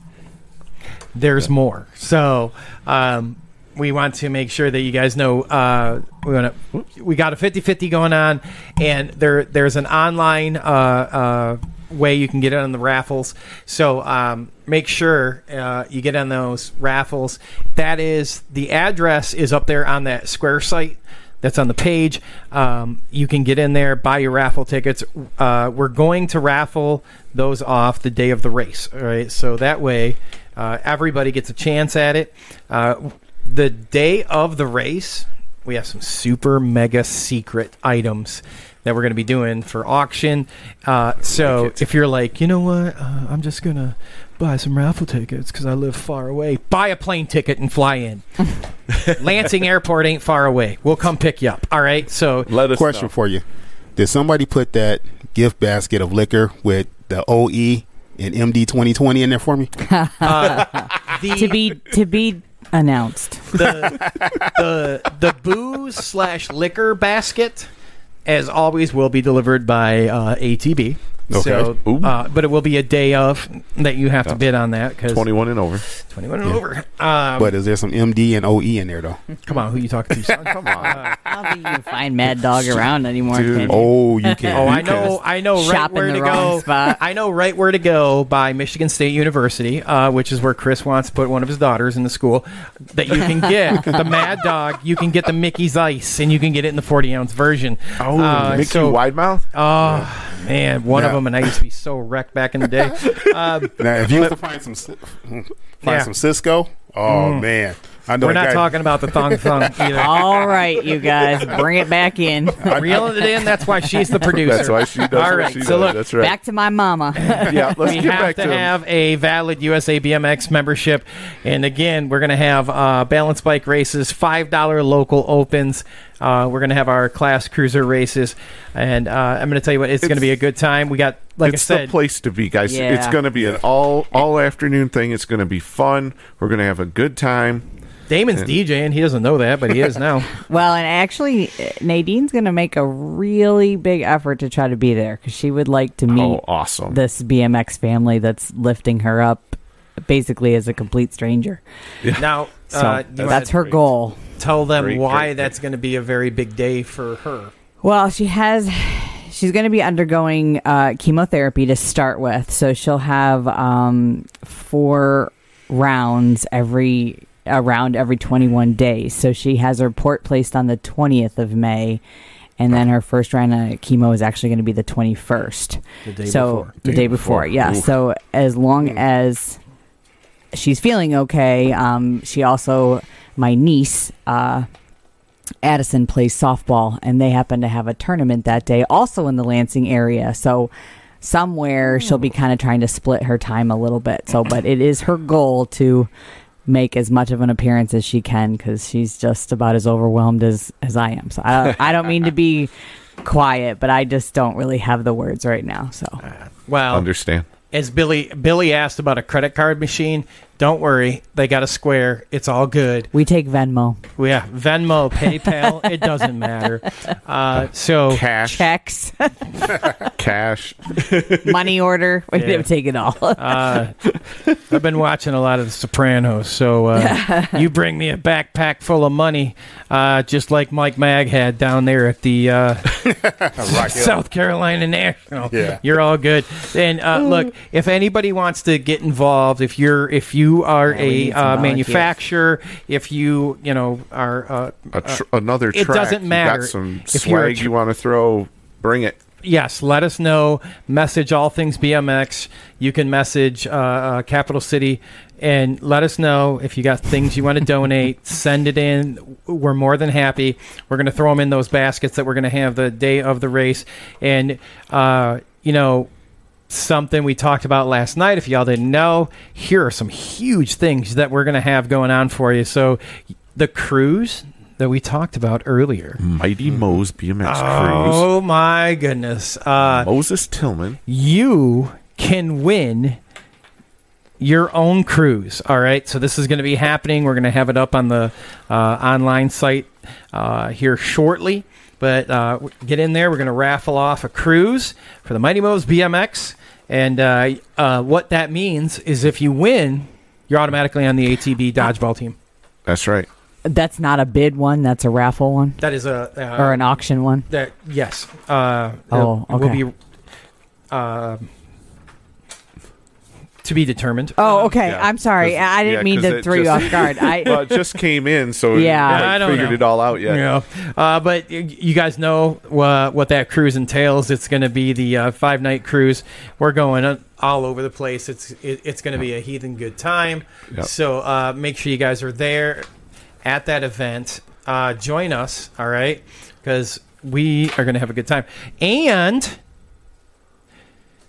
Speaker 3: There's more. So um, we want to make sure that you guys know uh, we're gonna we got a 50-50 going on, and there there's an online uh, uh, way you can get in on the raffles. So um, make sure uh, you get on those raffles. That is the address is up there on that Square site that's on the page. Um, you can get in there, buy your raffle tickets. Uh, we're going to raffle those off the day of the race. All right, so that way uh, everybody gets a chance at it. Uh, the day of the race, we have some super mega secret items that we're going to be doing for auction. Uh, so if you're like, you know what, uh, I'm just gonna buy some raffle tickets because I live far away. Buy a plane ticket and fly in. Lansing Airport ain't far away. We'll come pick you up. All right. So
Speaker 4: let
Speaker 7: Question for you: Did somebody put that gift basket of liquor with the OE and MD 2020 in there for me?
Speaker 5: to be to be announced.
Speaker 3: the the the booze slash liquor basket, as always, will be delivered by uh, ATB.
Speaker 4: Okay.
Speaker 3: So, uh, but it will be a day of that you have to bid on that because
Speaker 4: 21 and over.
Speaker 3: 21 and over. Um,
Speaker 7: but is there some MD and OE in there though?
Speaker 3: come on, who you talking to? Son?
Speaker 4: Come on.
Speaker 5: I don't think you can find Mad Dog around anymore.
Speaker 7: Dude.
Speaker 5: can you?
Speaker 7: Oh, you can.
Speaker 3: Oh, I know, I know right
Speaker 5: Shop
Speaker 3: where to go.
Speaker 5: spot.
Speaker 3: I know right where to go by Michigan State University, uh, which is where Chris wants to put one of his daughters in the school. That you can get the Mad Dog, you can get the Mickey's Ice, and you can get it in the forty ounce version.
Speaker 4: Oh,
Speaker 3: Uh,
Speaker 4: Mickey
Speaker 3: so-
Speaker 4: wide mouth.
Speaker 3: Oh man, one of
Speaker 7: Yeah.
Speaker 3: Them, and I used to be so wrecked back in the day. Um,
Speaker 7: Now, if you was to find some, find
Speaker 3: Yeah.
Speaker 7: some Cisco, oh man, I know
Speaker 3: we're not
Speaker 7: guy-
Speaker 3: talking about the thong thong either.
Speaker 5: All right, you guys, bring it back in.
Speaker 3: Reeling it in. That's why she's the producer.
Speaker 4: That's why she does
Speaker 3: All
Speaker 4: what
Speaker 3: right,
Speaker 4: she
Speaker 3: so
Speaker 4: does.
Speaker 3: look,
Speaker 4: That's right.
Speaker 5: Back to my mama.
Speaker 4: yeah, let's
Speaker 3: we
Speaker 4: get
Speaker 3: have
Speaker 4: back
Speaker 3: to
Speaker 4: to him.
Speaker 3: have a valid USA BMX membership, and again, we're going to have uh, balance bike races, five dollar local opens. Uh, we're going to have our class cruiser races, and uh, I'm going to tell you what, it's, going to be a good time. We got, like
Speaker 4: it's
Speaker 3: I said,
Speaker 4: the place to be, guys. It's going to be an all all afternoon thing. It's going to be fun. We're going to have a good time.
Speaker 3: Damon's DJing. He doesn't know that, but he is now.
Speaker 5: Well, and actually, Nadine's going to make a really big effort to try to be there because she would like to meet
Speaker 4: Oh, awesome!
Speaker 5: this BMX family that's lifting her up basically as a complete stranger.
Speaker 3: Now,
Speaker 5: So
Speaker 3: uh, you
Speaker 5: that's
Speaker 3: wanna-
Speaker 5: her goal.
Speaker 3: tell them
Speaker 4: Great,
Speaker 3: why
Speaker 4: great.
Speaker 3: that's going to be a very big day for her.
Speaker 5: Well, she has. She's going to be undergoing uh, chemotherapy to start with, so she'll have um, four rounds every around every 21 days. So she has her port placed on the 20th of May, and then her first round of chemo is actually going to be the 21st.
Speaker 3: The day
Speaker 5: so
Speaker 3: before.
Speaker 5: the
Speaker 4: Day
Speaker 5: day
Speaker 4: before.
Speaker 5: before, yeah.
Speaker 4: Oof.
Speaker 5: So as long as she's feeling okay, um, she also my niece. Uh, Addison plays softball, and they happen to have a tournament that day, also in the Lansing area. So somewhere she'll be kind of trying to split her time a little bit. So, but it is her goal to make as much of an appearance as she can because she's just about as overwhelmed as as I am. So I don't, I don't mean to be quiet, but I just don't really have the words right now. So
Speaker 3: Well,
Speaker 4: Understand.
Speaker 3: as Billy Billy asked about a credit card machine, don't worry, they got a square. It's all good.
Speaker 5: we take Venmo,
Speaker 3: yeah, Venmo, PayPal, it doesn't matter. Uh, so
Speaker 4: Cash.
Speaker 5: checks,
Speaker 4: Cash.
Speaker 5: money order. We
Speaker 3: Yeah.
Speaker 5: take it all.
Speaker 3: uh, I've been watching a lot of The Sopranos, so uh, you bring me a backpack full of money, uh, just like Mike Mag had down there at the uh, South Carolina National.
Speaker 7: Yeah.
Speaker 3: you're all good. And uh, look, if anybody wants to get involved, if you're if you are
Speaker 5: Yeah,
Speaker 3: a uh, manufacturer, if you you know are uh,
Speaker 4: A tr- another
Speaker 3: it doesn't
Speaker 4: You
Speaker 3: matter
Speaker 4: got some
Speaker 3: if you're a
Speaker 4: swag
Speaker 3: tr-
Speaker 4: you want to throw, bring it.
Speaker 3: yes, let us know. Message all things BMX. You can message uh, uh, Capital City and let us know if you got things you want to donate. Send it in. We're more than happy. We're going to throw them in those baskets that we're going to have the day of the race. And, uh, you know, something we talked about last night. If y'all didn't know, here are some huge things that we're going to have going on for you. So, the cruise that we talked about earlier.
Speaker 4: Mighty Mo's BMX Cruise.
Speaker 3: Oh my goodness. Uh,
Speaker 4: Moses Tillman.
Speaker 3: you can win your own cruise. All right. So this is going to be happening. We're going to have it up on the uh, online site uh, here shortly. But uh, get in there. We're going to raffle off a cruise for the Mighty Mo's BMX. And uh, uh, what that means is if you win, you're automatically on the ATB dodgeball team.
Speaker 4: That's right.
Speaker 5: That's not a bid one. That's a raffle one
Speaker 3: That is a uh,
Speaker 5: or an auction one.
Speaker 3: That yes. Uh,
Speaker 5: Oh,
Speaker 3: it will be uh, to be determined.
Speaker 5: Oh, okay.
Speaker 4: Yeah.
Speaker 5: I'm sorry. I didn't
Speaker 4: yeah,
Speaker 5: mean
Speaker 4: 'cause
Speaker 5: to
Speaker 4: it
Speaker 5: throw you off guard. I
Speaker 4: well, it just came in, so
Speaker 5: Yeah.
Speaker 4: I,
Speaker 3: I don't
Speaker 4: figured
Speaker 3: know.
Speaker 4: it all out yet.
Speaker 3: You know, uh, but you guys know uh, what that cruise entails. It's going to be the uh, five night cruise. We're going uh, all over the place. It's it, it's going to be a heathen good time.
Speaker 4: Yep.
Speaker 3: So uh, make sure you guys are there at that event. Uh, join us, all right? Because we are going to have a good time. And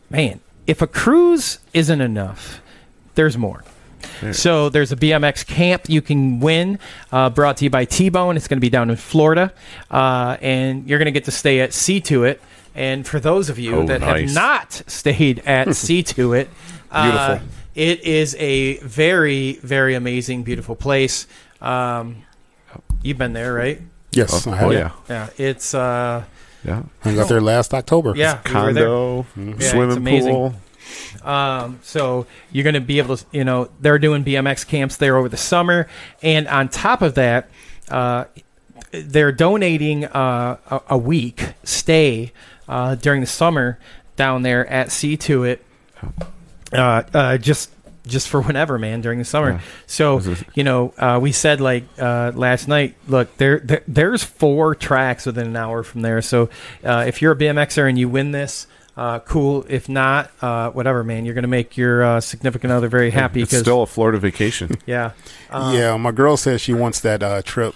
Speaker 3: man, if a cruise isn't enough, there's more. So there's a BMX camp you can win, uh, brought to you by T-Bone. It's going to be down in Florida, uh, and you're going to get to stay at Sea To It. And for those of you
Speaker 4: Oh,
Speaker 3: that
Speaker 4: nice.
Speaker 3: have not stayed at Sea To It, uh,
Speaker 4: Beautiful.
Speaker 3: it is a very, very amazing, beautiful place. Um, you've been there, right?
Speaker 7: Yes,
Speaker 4: Oh,
Speaker 7: I have.
Speaker 4: oh, yeah.
Speaker 3: Yeah, it's uh,
Speaker 4: Yeah.
Speaker 7: I got there last October.
Speaker 3: yeah, we were there.
Speaker 4: Condo,
Speaker 3: Yeah, it's
Speaker 4: swimming pool.
Speaker 3: Um, so you're going to be able to, you know, they're doing BMX camps there over the summer, and on top of that, uh, they're donating uh, a, a week stay uh, during the summer down there at Sea To It, uh, uh, just just for whenever, man, during the summer.
Speaker 4: Yeah.
Speaker 3: So
Speaker 4: This
Speaker 3: you know, uh, we said like uh, last night. Look, there, there there's four tracks within an hour from there. So uh, if you're a BMXer and you win this. Uh, cool. If not, uh, whatever, man. You're gonna make your uh, significant other very happy
Speaker 4: It's
Speaker 3: because
Speaker 4: still a Florida vacation.
Speaker 3: yeah, uh,
Speaker 7: yeah, my girl says she wants that uh, trip.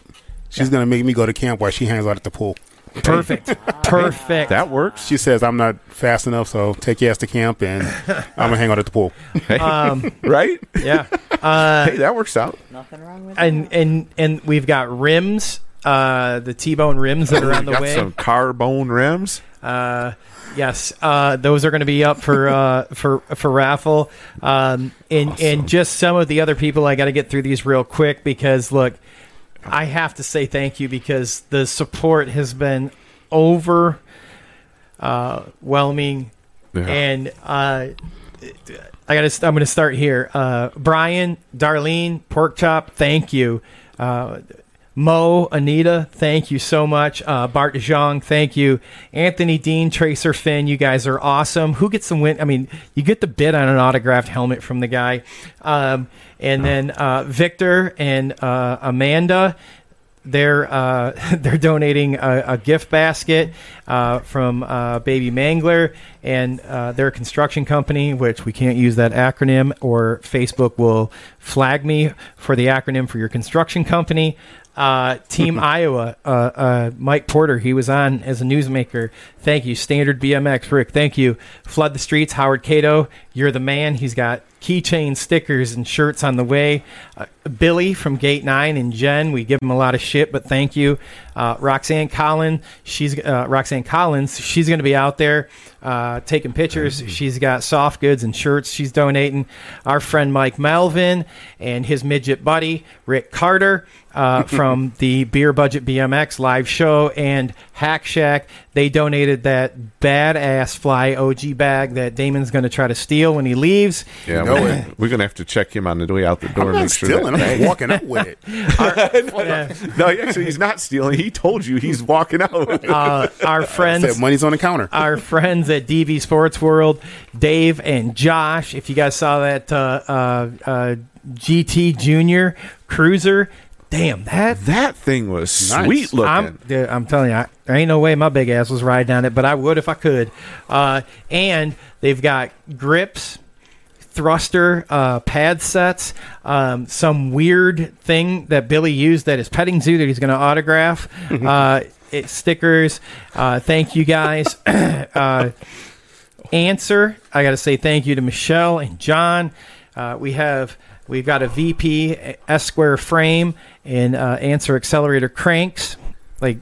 Speaker 7: She's gonna make me go to camp while she hangs out at the pool.
Speaker 3: Perfect, perfect.
Speaker 4: that works.
Speaker 7: She says I'm not fast enough, so take your ass to camp, and I'm gonna hang out at the pool.
Speaker 3: Um,
Speaker 4: right?
Speaker 3: yeah. Uh,
Speaker 4: hey, that works out.
Speaker 5: nothing wrong with
Speaker 3: and and and we've got rims, uh, the T-bone rims that are on the
Speaker 4: got
Speaker 3: way.
Speaker 4: some carbone rims.
Speaker 3: Uh, yes, uh, those are going to be up for uh, for for raffle. Um, and and just some of the other people, I got to get through these real quick because look, I have to say thank you because the support has been overwhelming, uh,
Speaker 4: Yeah.
Speaker 3: and uh, I got to. I'm going to start here. Uh, Brian, Darlene, Pork Chop, thank you. Mo, Anita, thank you so much. Uh, Bart DeJong, thank you. Anthony Dean, Tracer Finn, you guys are awesome. Who gets the win? I mean, you get the bid on an autographed helmet from the guy. Um, and then uh, Victor and uh, Amanda, they're uh, they're donating a, a gift basket uh, from uh, Baby Mangler and their construction company, which we can't use that acronym, or Facebook will flag me for the acronym for your construction company. Uh, Team Iowa, uh, uh, Mike Porter, he was on as a newsmaker. Thank you. Standard BMX, Rick. Thank you. Flood the streets, Howard Cato. You're the man. He's got keychain stickers and shirts on the way. Uh, Billy from Gate Nine and Jen, we give him a lot of shit, but thank you. Uh, Roxanne Collins, she's uh, Roxanne Collins. She's going to be out there uh, taking pictures. She's got soft goods and shirts. She's donating. Our friend Mike Melvin and his midget buddy Rick Carter. Uh, from the Beer Budget BMX live show and Hack Shack, they donated that badass Fly OG bag that Damon's going to try to steal when he leaves.
Speaker 4: Yeah,
Speaker 7: know
Speaker 4: we're, we're gonna have to check him on the way out the door.
Speaker 7: I'm
Speaker 4: and
Speaker 7: not
Speaker 4: make sure
Speaker 7: stealing.
Speaker 4: that-
Speaker 7: I'm walking out with it.
Speaker 4: no, actually, he's not stealing. He told you he's walking out. with it.
Speaker 3: Uh, our friends
Speaker 7: Said money's on the counter.
Speaker 3: our friends at DV Sports World, Dave and Josh. If you guys saw that uh, uh, uh, GT Junior Cruiser, damn that.
Speaker 4: that thing was
Speaker 7: Nice.
Speaker 4: sweet looking.
Speaker 3: I'm, dude, I'm telling you, I, there ain't no way my big ass was riding on it, but I would if I could. Uh, and they've got grips, thruster uh, pad sets, um, some weird thing that Billy used that is petting zoo that he's going to autograph. uh, it, stickers. Uh, thank you guys. uh, answer. I got to say thank you to Michelle and John. Uh, we have we've got a VP S square frame and uh, answer accelerator cranks. Like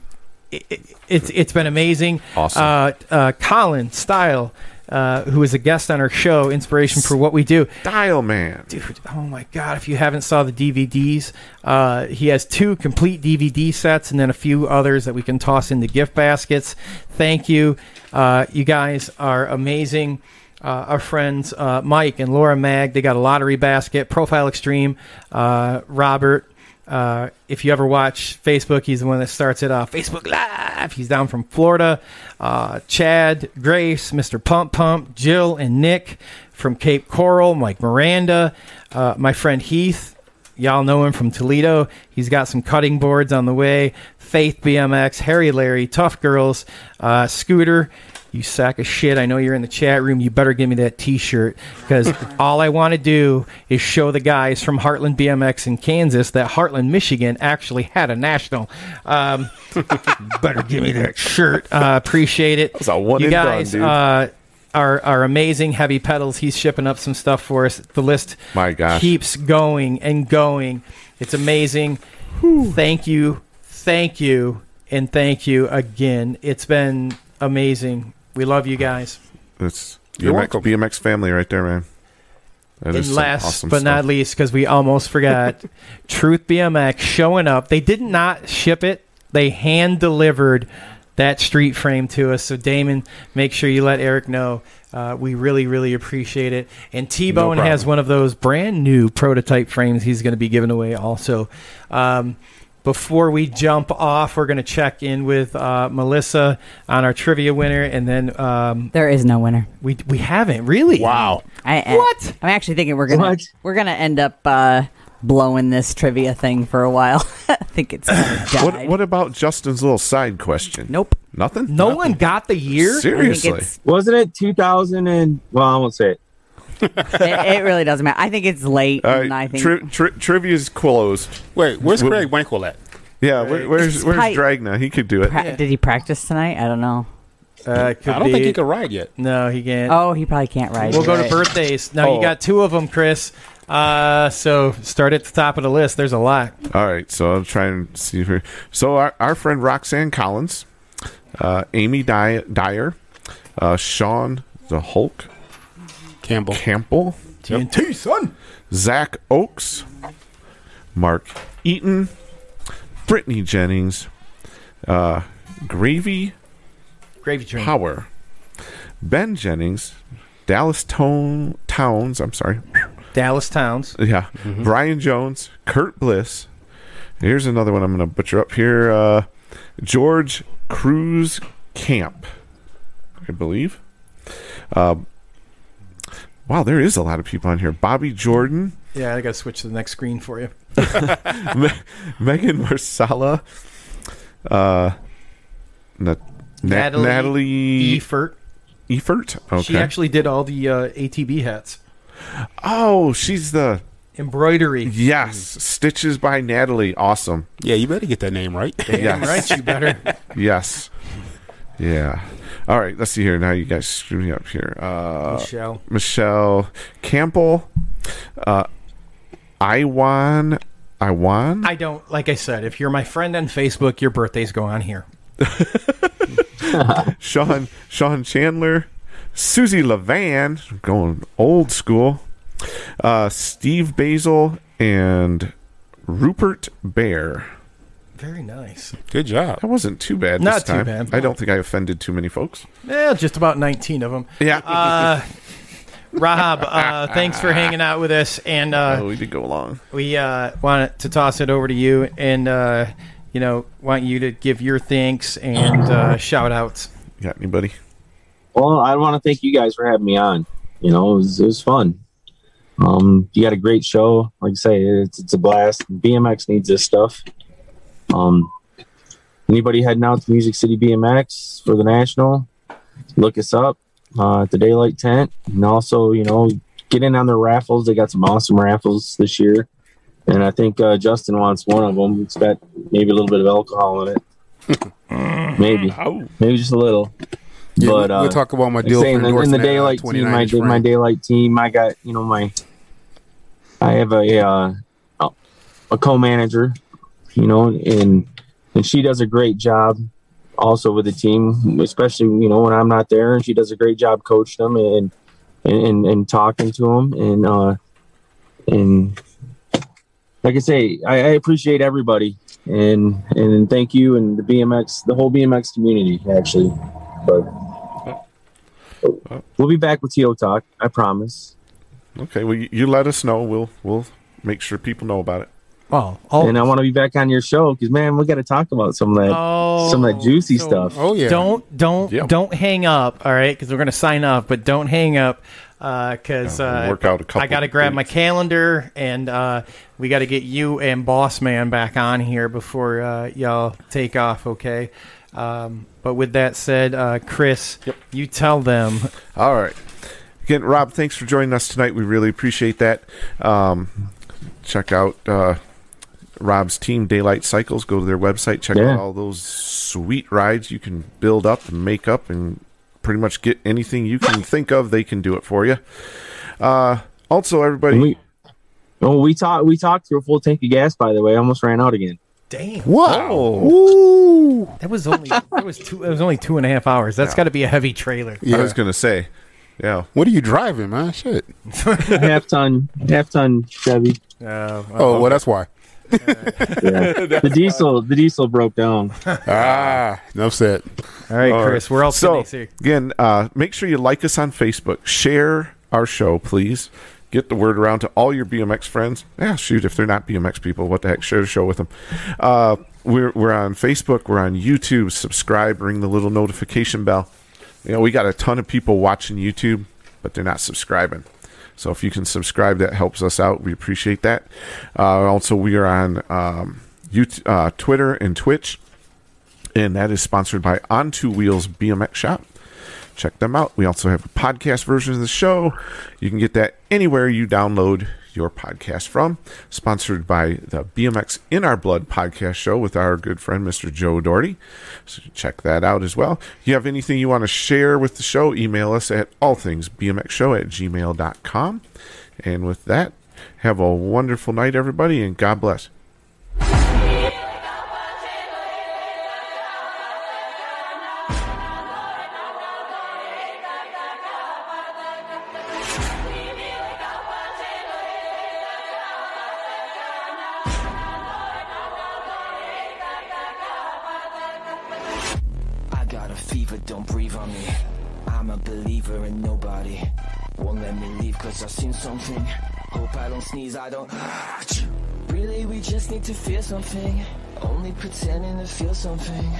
Speaker 3: it, it, it's it's been amazing.
Speaker 4: Awesome.
Speaker 3: Uh, uh, Colin Style, uh, who is a guest on our show, inspiration for what we do.
Speaker 4: Dial man.
Speaker 3: Dude, oh my god! If you haven't saw the DVDs, uh, he has two complete DVD sets and then a few others that we can toss into gift baskets. Thank you, uh, you guys are amazing. Uh, our friends uh, Mike and Laura Mag, they got a lottery basket. Profile Extreme, uh, Robert. Uh, if you ever watch Facebook, he's the one that starts it off. Facebook Live. He's down from Florida. Uh, Chad, Grace, Mr. Pump Pump, Jill, and Nick from Cape Coral. Mike Miranda, uh, my friend Heath. Y'all know him from Toledo. He's got some cutting boards on the way. Faith BMX, Harry Larry, Tough Girls, uh, Scooter. You sack of shit. I know you're in the chat room. You better give me that t shirt because all I want to do is show the guys from Heartland BMX in Kansas that Hartland, Michigan actually had a national. Um, better give me that shirt. Uh, appreciate it.
Speaker 4: That's a one
Speaker 3: you
Speaker 4: and done,
Speaker 3: guys
Speaker 4: dude.
Speaker 3: Uh, are, are amazing. Heavy Pedals, he's shipping up some stuff for us. The list
Speaker 4: My gosh.
Speaker 3: keeps going and going. It's amazing. Thank you, thank you, and thank you again. It's been amazing. We love you guys.
Speaker 4: It's
Speaker 7: You're
Speaker 4: BMX,
Speaker 7: welcome.
Speaker 4: BMX family right there, man. That is
Speaker 3: And last
Speaker 4: awesome
Speaker 3: but not least, because we almost forgot, Truth BMX showing up. They did not ship it. They hand delivered that street frame to us. So Damon, make sure you let Eric know. Uh, we really, really appreciate it. And T Bone
Speaker 4: No
Speaker 3: has one of those brand new prototype frames he's going to be giving away also. Um, before we jump off, we're going to check in with uh, Melissa on our trivia winner, and then um,
Speaker 5: There is no winner.
Speaker 3: we we haven't really.
Speaker 7: Wow.
Speaker 5: I, I-
Speaker 3: What?
Speaker 5: I'm actually thinking we're gonna
Speaker 11: What?
Speaker 5: we're gonna end up uh, blowing this trivia thing for a while. I think it's kinda
Speaker 4: What,
Speaker 5: died.
Speaker 4: what about Justin's little side question?
Speaker 5: Nope.
Speaker 4: Nothing?
Speaker 3: No one got the year.
Speaker 4: Seriously.
Speaker 6: Wasn't it 2000 and well, I won't say it.
Speaker 5: It, it really doesn't matter. I think it's late.
Speaker 4: All
Speaker 5: and I think
Speaker 4: tri- tri- trivia's closed.
Speaker 7: Wait, where's
Speaker 4: Wh-
Speaker 7: Craig Winkle at?
Speaker 4: Yeah, where, where's
Speaker 5: It's
Speaker 4: where's
Speaker 5: tight.
Speaker 4: Dragna? He could do it.
Speaker 5: pra- did he practice tonight? I don't know.
Speaker 3: Uh, could
Speaker 7: I don't
Speaker 3: be.
Speaker 7: think he can ride yet.
Speaker 3: No, he can't.
Speaker 5: Oh, he probably can't ride.
Speaker 3: we'll go to birthdays. No,
Speaker 4: Oh.
Speaker 3: you got two of them, Chris. Uh, so start at the top of the list. There's a lot.
Speaker 4: All right, so I'll try and see here. So our, our friend Roxanne Collins, uh, Amy Dy- Dyer, uh, Sean the Hulk
Speaker 7: Campbell.
Speaker 4: Campbell,
Speaker 3: TNT, son.
Speaker 4: Zach Oakes, Mark Eaton, Brittany Jennings, uh, Gravy
Speaker 3: Gravy train.
Speaker 4: Power, Ben Jennings, Dallas Tone Towns. I'm sorry.
Speaker 3: Dallas Towns.
Speaker 4: Yeah. Brian Jones, Kurt Bliss, Here's another one I'm going to butcher up here. Uh, George Cruz Camp, I believe. Uh, wow, there is a lot of people on here. Bobby Jordan,
Speaker 3: Yeah, I got to switch to the next screen for you.
Speaker 4: Me- Megan Marsala, uh, Na- Na-
Speaker 3: Natalie
Speaker 4: Natalie
Speaker 3: Efert.
Speaker 4: Efert. Okay.
Speaker 3: She actually did all the uh, ATB hats.
Speaker 4: oh, she's the
Speaker 3: Embroidery.
Speaker 4: yes stitches by Natalie. Awesome.
Speaker 7: Yeah, you better get that name right.
Speaker 4: Yes.
Speaker 3: Right, you better.
Speaker 4: Yes. Yeah. All right. Let's see here. Now you guys screw me up here. Uh,
Speaker 3: Michelle.
Speaker 4: Michelle Campbell. Uh, Iwan. Iwan.
Speaker 3: I don't, like I said, if you're my friend on Facebook, your birthdays go on here.
Speaker 4: Sean. Sean Chandler. Susie Levan. Going old school. Uh, Steve Basil and Rupert Bear.
Speaker 3: Very nice.
Speaker 7: Good job.
Speaker 4: That wasn't too bad.
Speaker 3: Not
Speaker 4: this
Speaker 3: too
Speaker 4: time.
Speaker 3: bad.
Speaker 4: I don't think I offended too many folks.
Speaker 3: Yeah, just about 19 of them.
Speaker 4: Yeah.
Speaker 3: Uh, Rob, uh, thanks for hanging out with us. And uh,
Speaker 4: oh, we did go along.
Speaker 3: we uh, want to toss it over to you and, uh, you know, want you to give your thanks and uh, shout outs.
Speaker 4: You got anybody?
Speaker 6: Well, I want to thank you guys for having me on. You know, it was, it was fun. Um, you got a great show. Like I say, it's, it's a blast. BMX needs this stuff. Um, anybody heading out to Music City BMX for the national, look us up uh, at the Daylight Tent, and also you know get in on their raffles. They got some awesome raffles this year, and I think uh, Justin wants one of them. It's got maybe a little bit of alcohol in it, maybe, maybe just a little.
Speaker 7: Yeah,
Speaker 6: but
Speaker 7: we'll
Speaker 6: uh,
Speaker 7: talk about my
Speaker 6: like
Speaker 7: deal
Speaker 6: saying,
Speaker 7: for
Speaker 6: in, in the
Speaker 7: endorsing uh,
Speaker 6: daylight team,
Speaker 7: 29
Speaker 6: my my daylight team, I got you know my, I have a uh, a co-manager, you know, and and she does a great job also with the team, especially you know when I'm not there, and she does a great job coaching them and and and talking to them and uh and like I say, I, I appreciate everybody and and thank you and the BMX, the whole BMX community actually, but. We'll be back with TO Talk. I promise.
Speaker 4: Okay, well, you, you let us know. We'll we'll make sure people know about it.
Speaker 3: Well,
Speaker 6: and I want to be back on your show because man, we got to talk about some of that, some of that juicy stuff.
Speaker 7: Oh yeah.
Speaker 3: Don't don't don't hang up. All right, because we're gonna sign off, but don't hang up because
Speaker 4: Yeah, we'll
Speaker 3: uh,
Speaker 4: work out a couple
Speaker 3: I got to grab my calendar and uh, we got to get you and Boss Man back on here before uh, y'all take off. Okay. Um, but with that said, uh, Chris, you tell them.
Speaker 4: All right. Again, Rob, thanks for joining us tonight. We really appreciate that. Um, check out uh, Rob's team, Daylight Cycles. Go to their website. Check
Speaker 6: Yeah.
Speaker 4: out all those sweet rides you can build up and make up and pretty much get anything you can think of. They can do it for you. Uh, also, everybody.
Speaker 6: We, oh, we talked. We talked through a full tank of gas. By the way, I almost ran out again.
Speaker 3: Damn.
Speaker 7: Wow.
Speaker 3: That was only that was two. It was only two and a half hours. That's got to be a heavy trailer. Yeah.
Speaker 4: I was going to say, yeah.
Speaker 7: What are you driving, man? Shit.
Speaker 6: half ton, half ton Chevy.
Speaker 3: Uh,
Speaker 7: Oh, well, that's why.
Speaker 6: Yeah. the diesel, the diesel broke down.
Speaker 7: ah, no said.
Speaker 3: All right,
Speaker 4: All
Speaker 3: Chris. Where else
Speaker 4: so,
Speaker 3: can they?
Speaker 4: Again, uh, make sure you like us on Facebook. Share our show, please. Get the word around to all your BMX friends. Yeah, shoot, if they're not BMX people, what the heck? Share the show with them. Uh, we're we're on Facebook. We're on YouTube. Subscribe. Ring the little notification bell. You know, we got a ton of people watching YouTube, but they're not subscribing. So if you can subscribe, that helps us out. We appreciate that. Uh, also, we are on um, YouTube, uh, Twitter and Twitch and that is sponsored by On Two Wheels BMX Shop. Check them out. We also have a podcast version of the show. You can get that anywhere you download your podcast from. Sponsored by the BMX in Our Blood podcast show with our good friend Mr. Joe Doherty. So check that out as well. If you have anything you want to share with the show, email us at allthingsbmxshow at gmail.com. And with that, have a wonderful night, everybody, and God bless.
Speaker 13: Cause I've seen something. Hope I don't sneeze, I don't. Really, we
Speaker 1: just need to feel something. Only pretending to feel something.